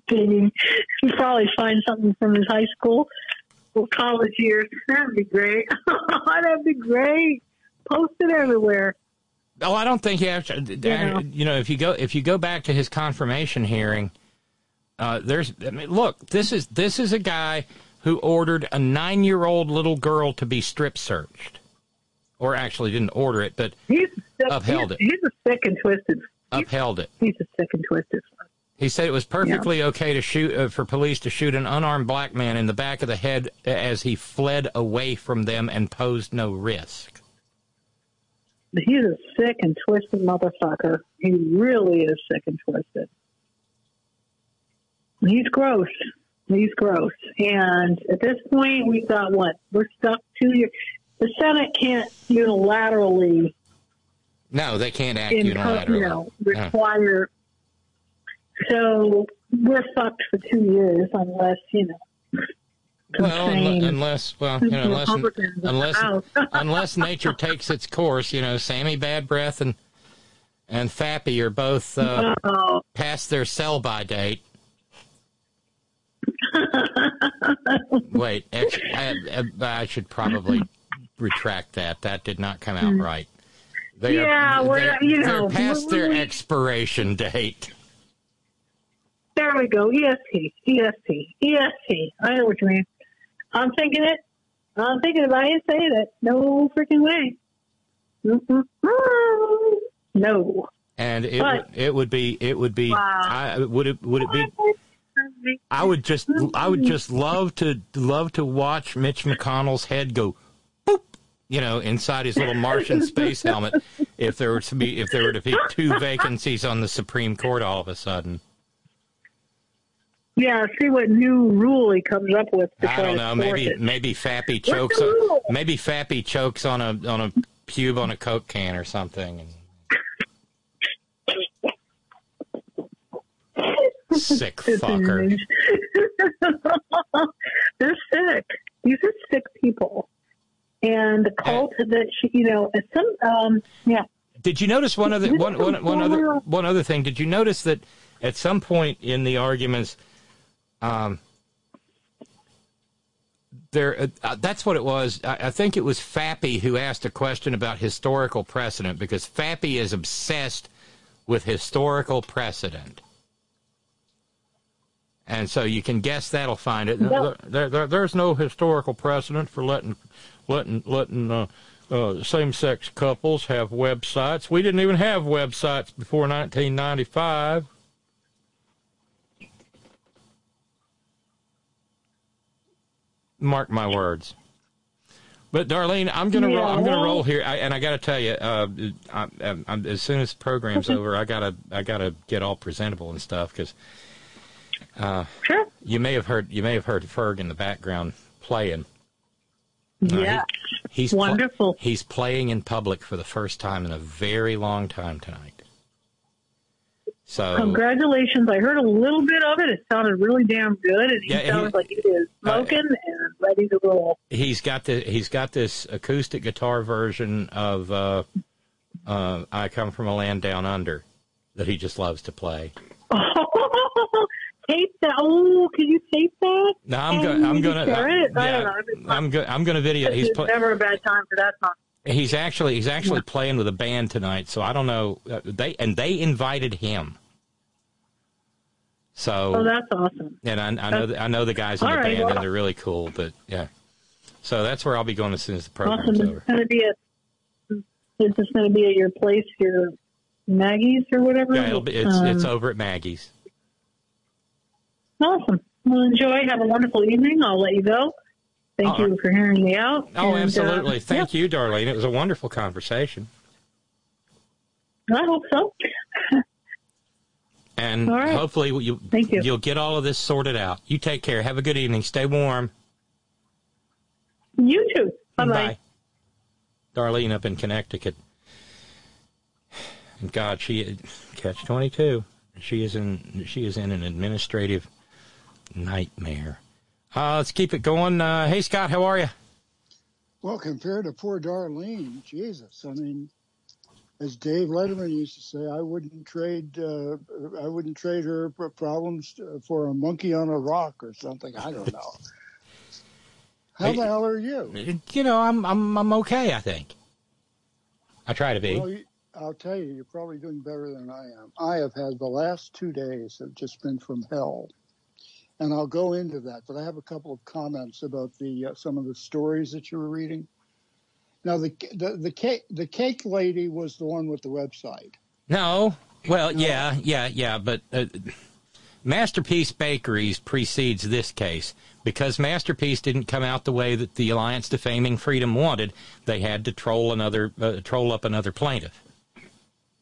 digging. He probably find something from his high school or college years. That'd be great. That'd be great. Post it everywhere. Oh, I don't think you have to. Yeah. You know, if you go if you go back to his confirmation hearing, uh, there's. I mean, look, this is this is a guy who ordered a nine year old little girl to be strip searched, or actually didn't order it, but He's sick, Upheld he's, it. He's a sick and twisted. upheld it. He's a sick and twisted. He said it was perfectly okay to shoot uh, for police to shoot an unarmed black man in the back of the head as he fled away from them and posed no risk. He's a sick and twisted motherfucker. He really is sick and twisted. He's gross. He's gross. And at this point, we've got what? We're stuck two years. The Senate can't unilaterally, No, they can't act impo- unilaterally. you know, require. So we're fucked for two years unless you know. Well, unle- unless well, you know, unless Republicans in the unless unless nature takes its course, you know, Sammy Bad Breath and and Fappy are both uh, Oh, past their sell by date. Wait, actually, I, I- I should probably retract that. That did not come out right. They Hmm. Yeah, we're they're, you they're past their expiration date. There we go. E ESP, ESP, ESP. I know what you mean. I'm thinking it. I'm thinking about it saying it. No freaking way. Mm-mm. No. And it But- would, it would be it would be Wow. I, would it would it be I would just I would mm-hmm. just love to love to watch Mitch McConnell's head go boop, you know, inside his little Martian space helmet if there were to be if there were to be two vacancies on the Supreme Court all of a sudden. Yeah, see what new rule he comes up with to I don't know, maybe it. maybe Fappy chokes on, maybe Fappy chokes on a on a pube on a Coke can or something. Sick fucker. They're sick. These are sick people. And the cult that she, you know, some, um, yeah. Did you notice one other one, one, one other one other thing? Did you notice that at some point in the arguments, um, there uh, uh, that's what it was. I, I think it was Fappy who asked a question about historical precedent because Fappy is obsessed with historical precedent. And so you can guess that'll find it. No. There, there, there's no historical precedent for letting letting letting uh, uh, same-sex couples have websites. We didn't even have websites before 1995. Mark my words. But Darlene, I'm gonna roll, I'm gonna roll here, I, and I got to tell you, uh, I, I, I'm, as soon as the program's over, I gotta I gotta get all presentable and stuff because Sure. you may have heard you may have heard Ferg in the background playing. Yeah. He's pl- Wonderful. he's playing in public for the first time in a very long time tonight. So Congratulations. I heard a little bit of it. It sounded really damn good. And he Yeah, he- sounds like he is smoking and ready to roll. he's got the he's got this acoustic guitar version of uh, uh, "I Come from a Land Down Under" that he just loves to play. tape that. Oh, can you tape that? No, I'm going. I'm going to. share it? I don't know. I'm go, I'm going to video. He's pl- never a bad time for that song. He's actually he's actually playing with a band tonight. So I don't know. Uh, they and they invited him. So Oh, that's awesome. and I, I know the, I know the guys in the right, band, well- and they're really cool. But yeah, so that's where I'll be going as soon as the program's Awesome. over. It's going to be at. Is this going to be at your place, your Maggie's or whatever? Yeah, it'll be, it's Um, it's over at Maggie's. Awesome. Well, enjoy. Have a wonderful evening. I'll let you go. Thank All you for hearing me out. Oh, And, uh, absolutely. Thank yeah, you, Darlene. It was a wonderful conversation. I hope so. And right. hopefully you, Thank you. you'll get all of this sorted out. You take care. Have a good evening. Stay warm. You too. Bye-bye. Bye. Darlene up in Connecticut. And God, she catch twenty two. She is in she is in an administrative nightmare. Uh, let's keep it going. Uh, hey Scott, how are you? Well, compared to poor Darlene, Jesus, I mean, as Dave Letterman used to say, I wouldn't trade, uh, I wouldn't trade her problems uh, for a monkey on a rock or something. I don't know. How the hell are you? You know, I'm I'm I'm okay. I think. I try to be. Well, you, I'll tell you, you're probably doing better than I am. I have had the last two days have just been from hell, and I'll go into that. But I have a couple of comments about the uh, some of the stories that you were reading. Now, the the the cake the cake lady was the one with the website. No. Well, yeah, yeah, yeah, but uh, Masterpiece Bakeries precedes this case because Masterpiece didn't come out the way that the Alliance Defaming Freedom wanted. They had to troll another, uh, troll up another plaintiff.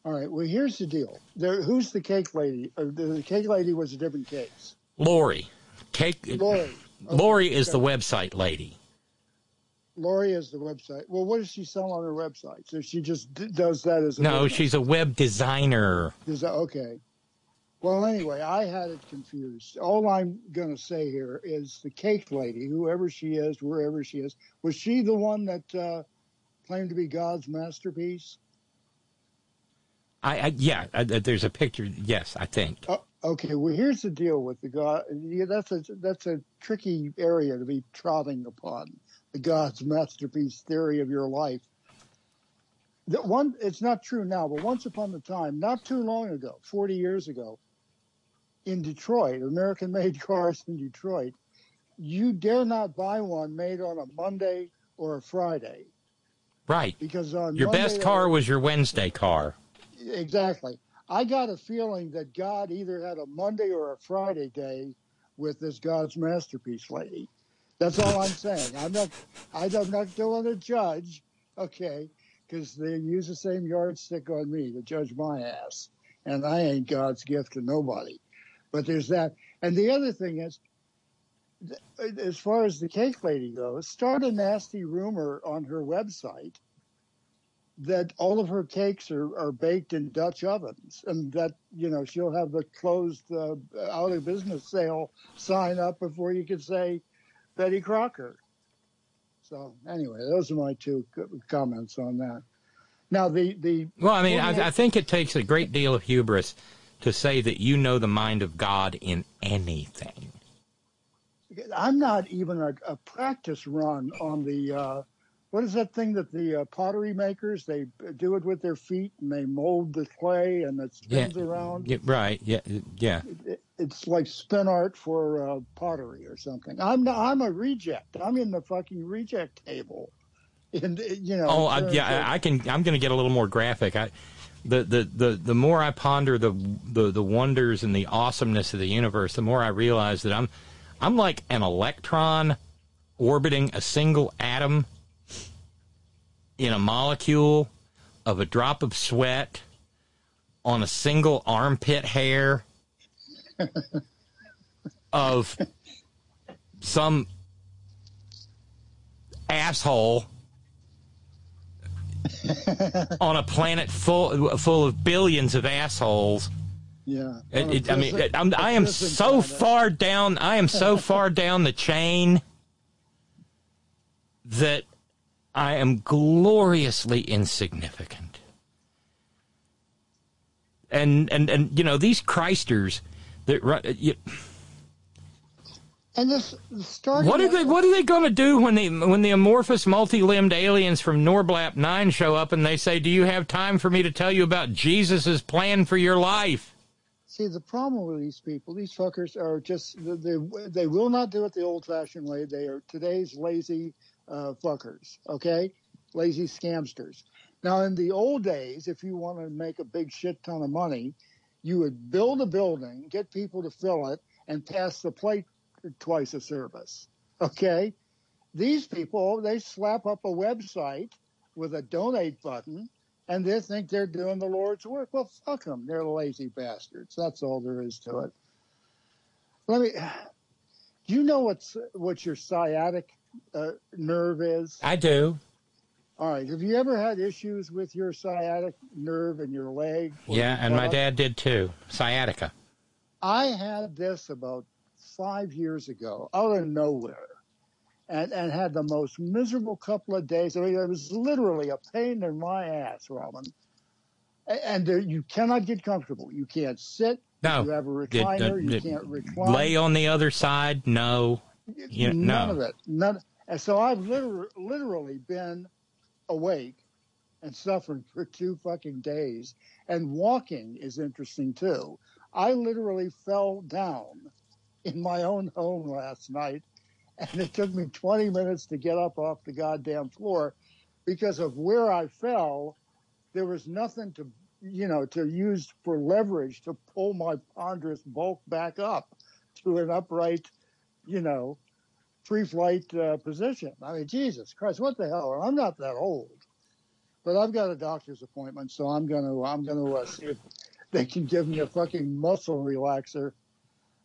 All right. Well, here's the deal. There, who's the cake lady? Uh, the, the cake lady was a different case. Lori, cake. Lori. Lori is the website lady. Lori is the website. Well, what does she sell on her website? So she just d- does that as a No, business. she's a web designer. Is that okay? Well, anyway, I had it confused. All I'm going to say here is the cake lady, whoever she is, wherever she is, was she the one that uh, claimed to be God's masterpiece? I, I yeah, I, there's a picture. Yes, I think. Uh, okay, well, here's the deal with the God. Yeah, that's a that's a tricky area to be trotting upon the God's masterpiece theory of your life. The one, it's not true now, but once upon a time, not too long ago, 40 years ago, in Detroit, American-made cars in Detroit, you dare not buy one made on a Monday or a Friday Right. because on Your Monday best car was your Wednesday car. Exactly. I got a feeling that God either had a Monday or a Friday day with this God's masterpiece lady. That's all I'm saying. I'm not. I'm not doing to judge, okay? Because they use the same yardstick on me to judge my ass, and I ain't God's gift to nobody. But there's that. And the other thing is, as far as the cake lady goes, start a nasty rumor on her website that all of her cakes are, are baked in Dutch ovens, and that you know she'll have the closed uh, out of business sale sign up before you could say Betty Crocker. So anyway, those are my two comments on that. Now the the Well, I mean, I, I think it takes a great deal of hubris to say that you know the mind of God in anything. I'm not even a, a practice run on the uh, what is that thing that the uh, pottery makers they do it with their feet and they mold the clay and it Yeah, spins around. yeah, right. Yeah, yeah. It- It's like spin art for uh, pottery or something. I'm not, I'm a reject. I'm in the fucking reject table. And you know. Oh, I, yeah. of- I can. I'm going to get a little more graphic. I, the, the, the, the more I ponder the, the the wonders and the awesomeness of the universe, the more I realize that I'm I'm like an electron orbiting a single atom in a molecule of a drop of sweat on a single armpit hair of some asshole on a planet full full of billions of assholes. yeah. It, it, I mean, prison- I'm, I am so far down. I am so far down the chain that I am gloriously insignificant. And and and you know these Christers that run. You, And this starting. what are they? What are they going to do when the when the amorphous, multi-limbed aliens from Norblap Nine show up and they say, "Do you have time for me to tell you about Jesus' plan for your life?" See, the problem with these people, these fuckers are just, they, they will not do it the old fashioned way. They are today's lazy uh, fuckers, okay? Lazy scamsters. Now, in the old days, if you want to make a big shit ton of money, you would build a building, get people to fill it, and pass the plate twice a service, okay? These people, they slap up a website with a donate button and they think they're doing the Lord's work. Well, fuck them. They're lazy bastards. That's all there is to it. Let me. Do you know what's what your sciatic uh, nerve is? I do. All right. Have you ever had issues with your sciatic nerve in your leg? Yeah, and my dad did too. Sciatica. I had this about five years ago out of nowhere and, and had the most miserable couple of days. I mean, it was literally a pain in my ass, Robin. And there, you cannot get comfortable. You can't sit. No. You have a Did- recliner. you can't recline. Lay on the other side? No. You, None no. of it. None. And so I've literally, literally been awake and suffering for two fucking days. And walking is interesting too. I literally fell down in my own home last night, and it took me 20 minutes to get up off the goddamn floor because of where I fell. There was nothing to, you know, to use for leverage to pull my ponderous bulk back up to an upright, you know, free flight uh, position. I mean, Jesus Christ, what the hell? I'm not that old, but I've got a doctor's appointment, so I'm gonna I'm gonna uh, see if they can give me a fucking muscle relaxer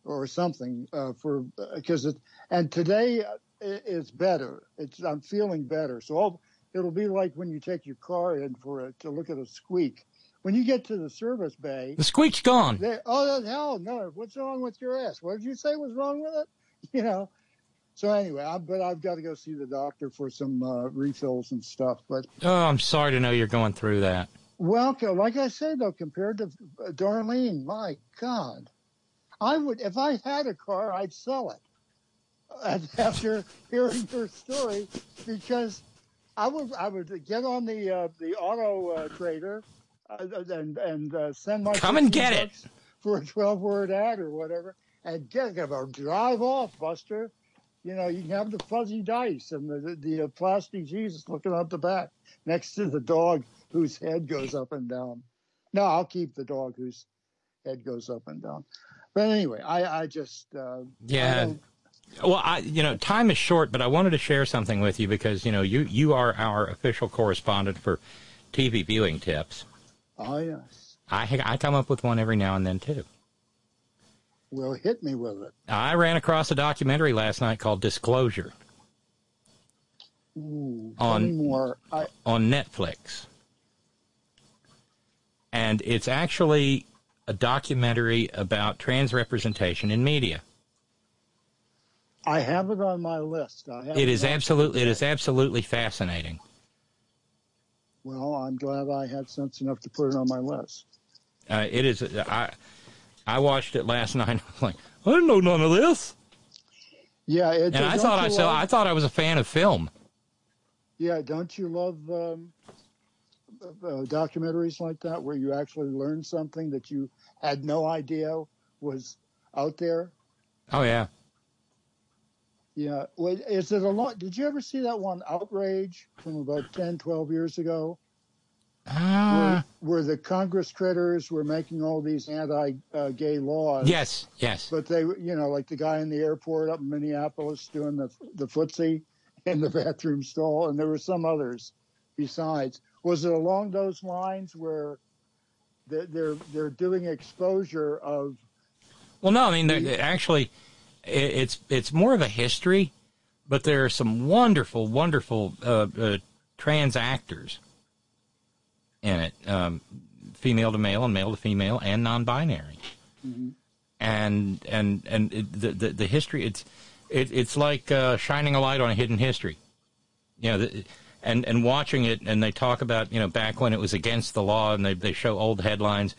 or something uh, for because it and today uh, it's better. It's I'm feeling better, so I'll, it'll be like when you take your car in for a, to look at a squeak. When you get to the service bay, The squeak's gone. they, oh hell no! What's wrong with your ass? What did you say was wrong with it? You know. So anyway, I, but I've got to go see the doctor for some uh, refills and stuff. But Oh, I'm sorry to know you're going through that. well, like I said though, compared to uh, Darlene, my God, I would if I had a car, I'd sell it. After hearing her story, because I would I would get on the uh, the auto uh, trader uh, and and uh, send my Come and 15 get it. for a twelve word ad or whatever, and get a drive off, Buster. You know, you can have the fuzzy dice and the the, the plastic Jesus looking out the back next to the dog whose head goes up and down. No, I'll keep the dog whose head goes up and down. But anyway, I I just uh, Yeah. don't- Well, I, you know, time is short, but I wanted to share something with you because, you know, you, you are our official correspondent for TV viewing tips. oh yes. I, I come up with one every now and then, too. Well, hit me with it. I ran across a documentary last night called Disclosure Ooh, On- more. I, on Netflix. And it's actually a documentary about trans representation in media. I have it on my list. I It is absolutely it is absolutely fascinating. Well, I'm glad I had sense enough to put it on my list. Uh, it is I I watched it last night. I'm like, I didn't know none of this. Yeah, it, And I thought I saw love- I thought I was a fan of film. Yeah, don't you love um, uh, documentaries like that where you actually learn something that you had no idea was out there? Oh yeah. Yeah. Well, is it a lot? Did you ever see that one, Outrage, from about 10, 12 years ago? Ah, where, where the Congress critters were making all these anti-gay laws. yes, yes. But they, you know, like the guy in the airport up in Minneapolis doing the the footsie in the bathroom stall, and there were some others besides. Was it along those lines where they're they're, they're doing exposure of? Well, no, I mean actually, it's it's more of a history, but there are some wonderful, wonderful uh, uh, trans actors in it, um, female to male and male to female and non-binary, and and and it, the, the the history it's it, it's like uh, shining a light on a hidden history, you know. The, and, and watching it, and they talk about you know back when it was against the law, and they they show old headlines,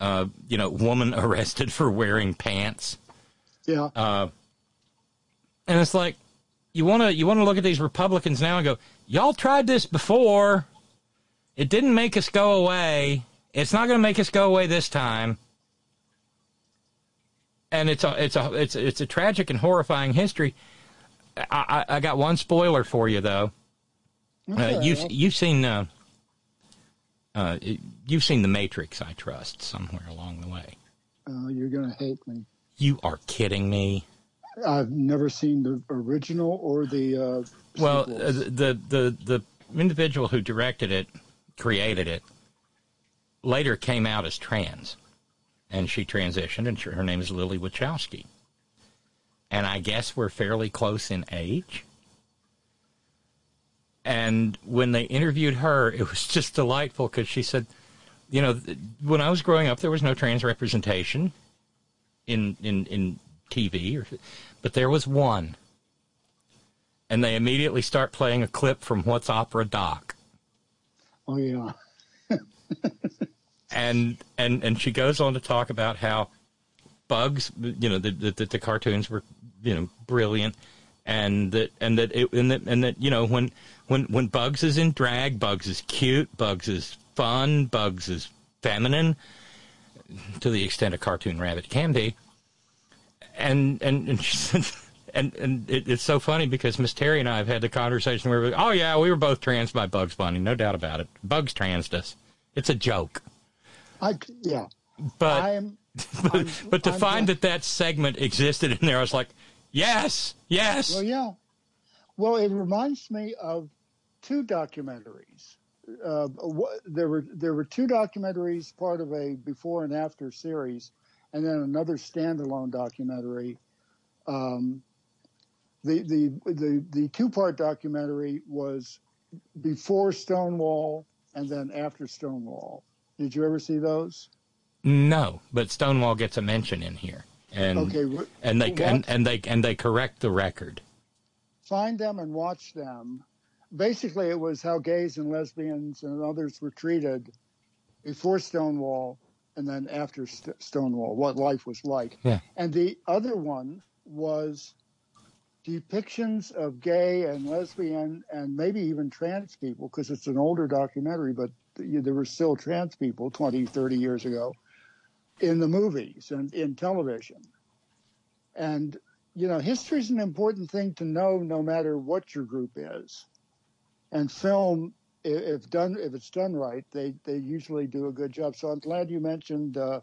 uh, you know, woman arrested for wearing pants. Yeah, Uh, and it's like you want to you want to look at these Republicans now and go, y'all tried this before. It didn't make us go away. It's not going to make us go away this time. and it's a it's a it's it's a tragic and horrifying history. I, I, I got one spoiler for you though. Uh, you've you've seen uh, uh, you've seen The Matrix, I trust, somewhere along the way. Uh, you're going to hate me. You are kidding me. I've never seen the original or the. Uh, Well, uh, the the the individual who directed it, created it, later came out as trans, and she transitioned, and her name is Lily Wachowski. And I guess we're fairly close in age. And when they interviewed her, it was just delightful because she said, you know, when I was growing up, there was no trans representation in in in TV, or, but there was one and they immediately start playing a clip from What's Opera Doc. Oh yeah. And and and she goes on to talk about how Bugs, you know, the, the, the cartoons were, you know, brilliant, and that and that it, and that and that you know when when when Bugs is in drag, Bugs is cute, Bugs is fun, Bugs is feminine, to the extent a cartoon rabbit can be. And and and she said. And and it, it's so funny because Miss Terry and I have had the conversation where, we, oh yeah, we were both trans by Bugs Bunny, no doubt about it. Bugs transed us. It's a joke, I yeah. but I'm. but, I'm- but to I'm find glad- that that segment existed in there, I was like, yes, yes. Well, yeah. Well, it reminds me of two documentaries. Uh, there were there were two documentaries, part of a before and after series, and then another standalone documentary. Um, the the the the two part documentary was before Stonewall and then after Stonewall. Did you ever see those? No, but Stonewall gets a mention in here, and Okay, wh- and they and, and they and they correct the record. find them and watch them. Basically, it was how gays and lesbians and others were treated before Stonewall and then after St- Stonewall, what life was like. Yeah. And the other one was depictions of gay and lesbian and maybe even trans people, because it's an older documentary, but there were still trans people 20, 30 years ago in the movies and in television. And you know, history is an important thing to know, no matter what your group is. And film, if done, if it's done right, they they usually do a good job. So I'm glad you mentioned uh,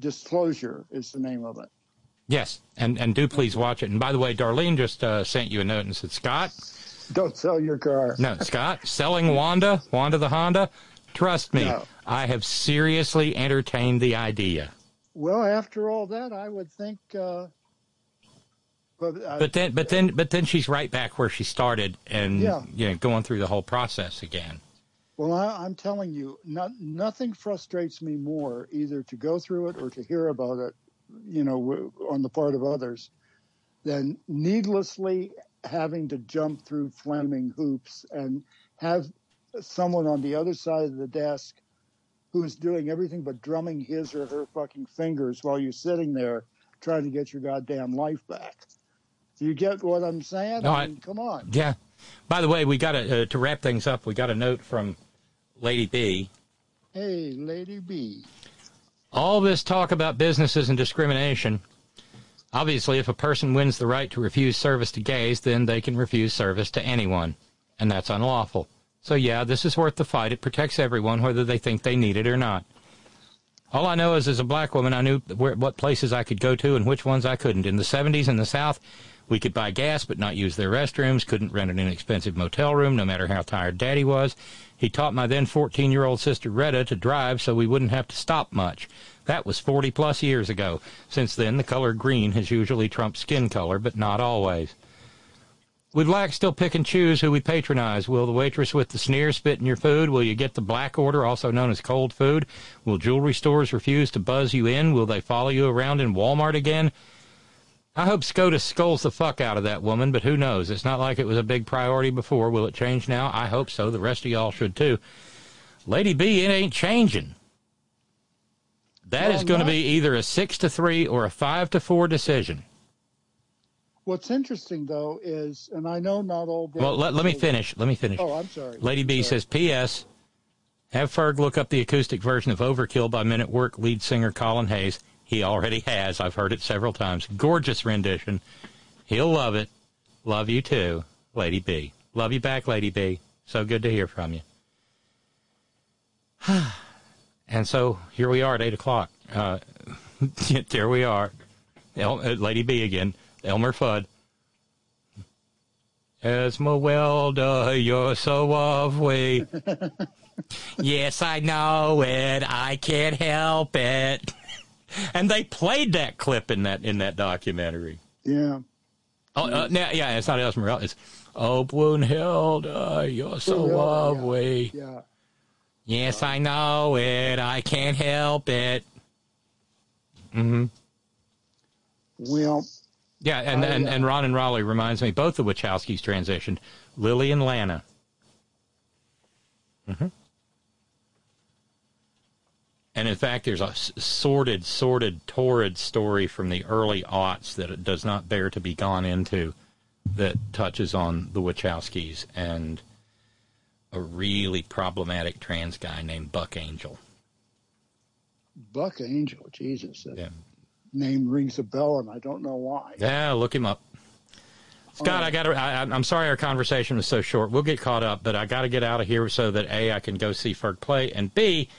Disclosure is the name of it. Yes, and and do please watch it. And by the way, Darlene just uh, sent you a note and said, Scott, Don't sell your car. no, Scott, selling Wanda, Wanda the Honda. Trust me, No. I have seriously entertained the idea. Well, after all that, I would think. Uh, but, uh, But then, but then, but then she's right back where she started, and Yeah. you know, going through the whole process again. Well, I, I'm telling you, not, nothing frustrates me more either to go through it or to hear about it, you know, on the part of others, than needlessly having to jump through flaming hoops and have someone on the other side of the desk who's doing everything but drumming his or her fucking fingers while you're sitting there trying to get your goddamn life back. Do you get what I'm saying? No, I I- come on. Yeah. By the way, we got a, uh, to wrap things up. We got a note from Lady B. Hey, Lady B. All this talk about businesses and discrimination. Obviously, if a person wins the right to refuse service to gays, then they can refuse service to anyone, and that's unlawful. So yeah, this is worth the fight. It protects everyone, whether they think they need it or not. All I know is, as a black woman, I knew where, what places I could go to and which ones I couldn't. In the 70s in the South, we could buy gas but not use their restrooms, couldn't rent an inexpensive motel room no matter how tired daddy was. He taught my then 14 year old sister Retta to drive so we wouldn't have to stop much. That was 40 plus years ago. Since then, the color green has usually trumped skin color, but not always. We blacks still pick and choose who we patronize. Will the waitress with the sneer spit in your food? Will you get the black order, also known as cold food? Will jewelry stores refuse to buzz you in? Will they follow you around in Walmart again? I hope SCOTUS scolds the fuck out of that woman, but who knows? It's not like it was a big priority before. Will it change now? I hope so. The rest of y'all should too. Lady B, it ain't changing. That is Well, going to be either a six to three or a five to four decision. What's interesting though is, and I know not all. Well, let, let me finish. Let me finish. Oh, I'm sorry. Lady B Sorry. says, P.S. Have Ferg look up the acoustic version of Overkill by Men at Work lead singer Colin Hayes. He already has. I've heard it several times. Gorgeous rendition. He'll love it. Love you too, Lady B. Love you back, Lady B. So good to hear from you. and so here we are at 8 o'clock. Uh, there we are. El- uh, Lady B again. Elmer Fudd. Esmeralda, you're so lovely. yes, I know it. I can't help it. And they played that clip in that in that documentary. Yeah. Oh, uh, no, yeah, it's not Esmeralda. It's Oh, Brunhilde, you're so Brunhilde, lovely. Yeah. Yes, I know it. I can't help it. Mm-hmm. Well, Yeah, and, I, and, uh, and Ron and Raleigh reminds me, both the Wachowskis transitioned. Lily and Lana. hmm And in fact, there's a sordid, sordid, torrid story from the early aughts that it does not bear to be gone into that touches on the Wachowskis and a really problematic trans guy named Buck Angel. Buck Angel, Jesus, that Yeah. name rings a bell, and I don't know why. Yeah, look him up. Scott, I got to. I, I'm sorry our conversation was so short. We'll get caught up, but I got to get out of here so that a I can go see Ferg play, and b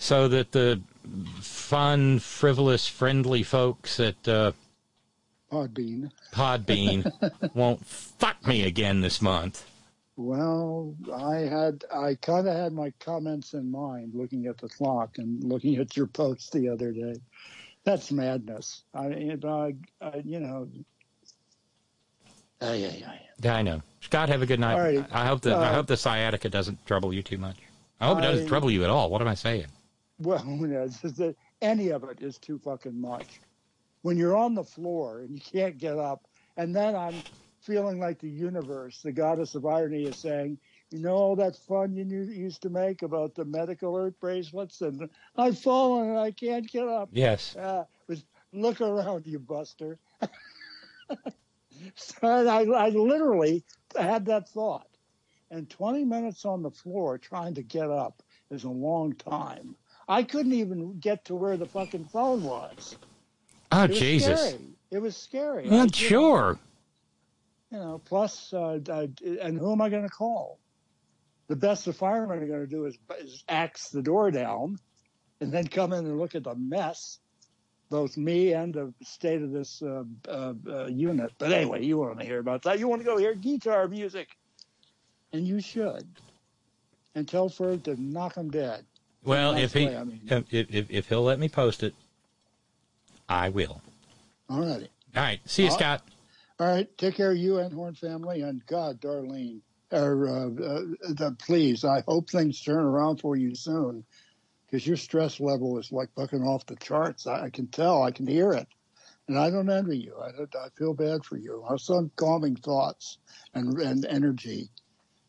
so that the fun, frivolous, friendly folks at uh, Podbean. Podbean won't fuck me again this month. Well, I had I kind of had my comments in mind, looking at the clock and looking at your post the other day. That's madness. I, it, I, I you know. Ay, ay, ay. Yeah, I know. Scott, have a good night. All. I hope the I Uh, hope the sciatica doesn't trouble you too much. I hope it doesn't I- trouble you at all. What am I saying? Well, you know, it's just that any of it is too fucking much. When you're on the floor and you can't get up, and then I'm feeling like the universe, the goddess of irony, is saying, you know all that fun you knew- used to make about the medical earth bracelets, and I've fallen and I can't get up. Yes. Uh, was look around, you buster. so I, I literally had that thought. And 20 minutes on the floor trying to get up is a long time. I couldn't even get to where the fucking phone was. Oh It was Jesus. Scary. It was scary. I Well, didn't- sure. You know, plus, uh, uh, and who am I going to call? The best the firemen are going to do is, is axe the door down and then come in and look at the mess, both me and the state of this uh, uh, uh, unit. But anyway, you want to hear about that. You want to go hear guitar music. And you should. And tell Ferg to knock him dead. Well, Nice if he way, I mean. if, if if he'll let me post it, I will. All righty. All right. See you, Scott. All right. Take care of you and Horn family. And God, Darlene, or uh, uh, uh, please, I hope things turn around for you soon because your stress level is like bucking off the charts. I, I can tell. I can hear it. And I don't envy you. I, don't- I feel bad for you. I have some calming thoughts and, and energy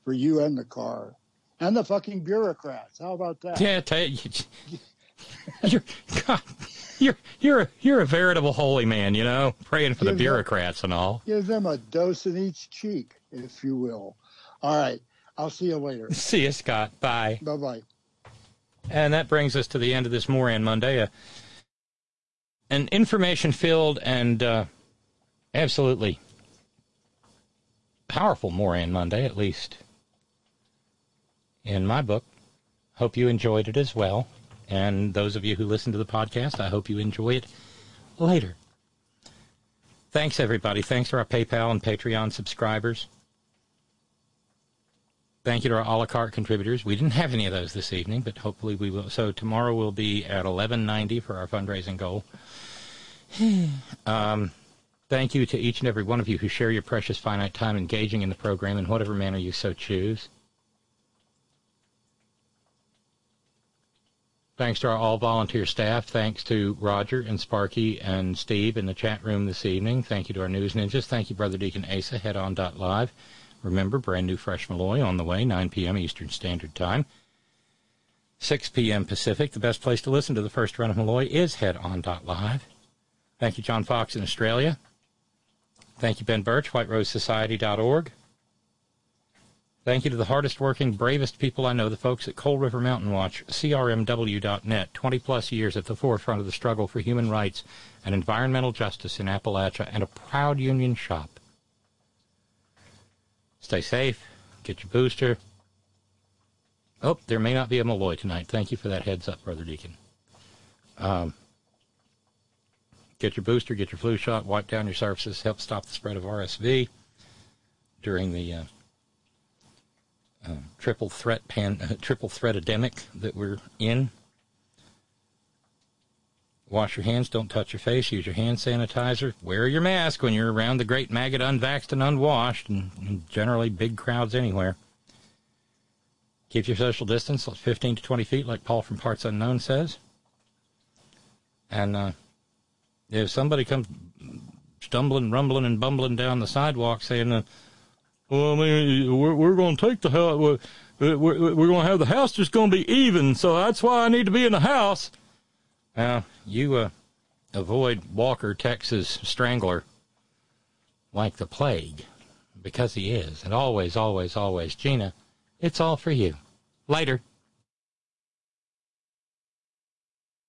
for you and the car and the fucking bureaucrats. How about that? Yeah, you, you're God, you're you're a, you're a veritable holy man. You know, praying for the Give them- bureaucrats and all. Give them a dose in each cheek, if you will. All right. I'll see you later. See you, Scott. Bye. Bye bye. And that brings us to the end of this Moron Monday. Uh, an information filled and uh, absolutely powerful Moron Monday, at least in my book. Hope you enjoyed it as well. And those of you who listen to the podcast, I hope you enjoy it later. Thanks, everybody. Thanks to our PayPal and Patreon subscribers. Thank you to our a la carte contributors. We didn't have any of those this evening, but hopefully we will. So tomorrow we'll be at 1190 for our fundraising goal. um, thank you to each and every one of you who share your precious finite time engaging in the program in whatever manner you so choose. Thanks to our all volunteer staff. Thanks to Roger and Sparky and Steve in the chat room this evening. Thank you to our news ninjas. Thank you, Brother Deacon Asa, head on live. Remember, brand new Fresh Malloy on the way, 9 p.m. Eastern Standard Time. 6 p.m. Pacific. The best place to listen to the first run of Malloy is Head On Live. Thank you, John Fox in Australia. Thank you, Ben Birch, WhiteRoseSociety.org. Thank you to the hardest working, bravest people I know, the folks at Coal River Mountain Watch, CRMW.net, 20 plus years at the forefront of the struggle for human rights and environmental justice in Appalachia, and a proud union shop. Stay safe, get your booster. Oh, there may not be a Malloy tonight. Thank you for that heads up, Brother Deacon. Um, get your booster, get your flu shot, wipe down your surfaces, help stop the spread of RSV during the uh, uh, triple threat pan, uh, triple threat epidemic that we're in. Wash your hands, don't touch your face, use your hand sanitizer, wear your mask when you're around the great maggot unvaxxed and unwashed, and, and generally big crowds anywhere. Keep your social distance, 15 to 20 feet, like Paul from Parts Unknown says. And uh, if somebody comes stumbling, rumbling, and bumbling down the sidewalk saying, uh, well, I mean, we're, we're going to take the house. We're, we're, we're going to have the house just going to be even, so that's why I need to be in the house. Now, you uh, avoid Walker, Texas Strangler like the plague, because he is. And always, always, always, Gina, it's all for you. Later.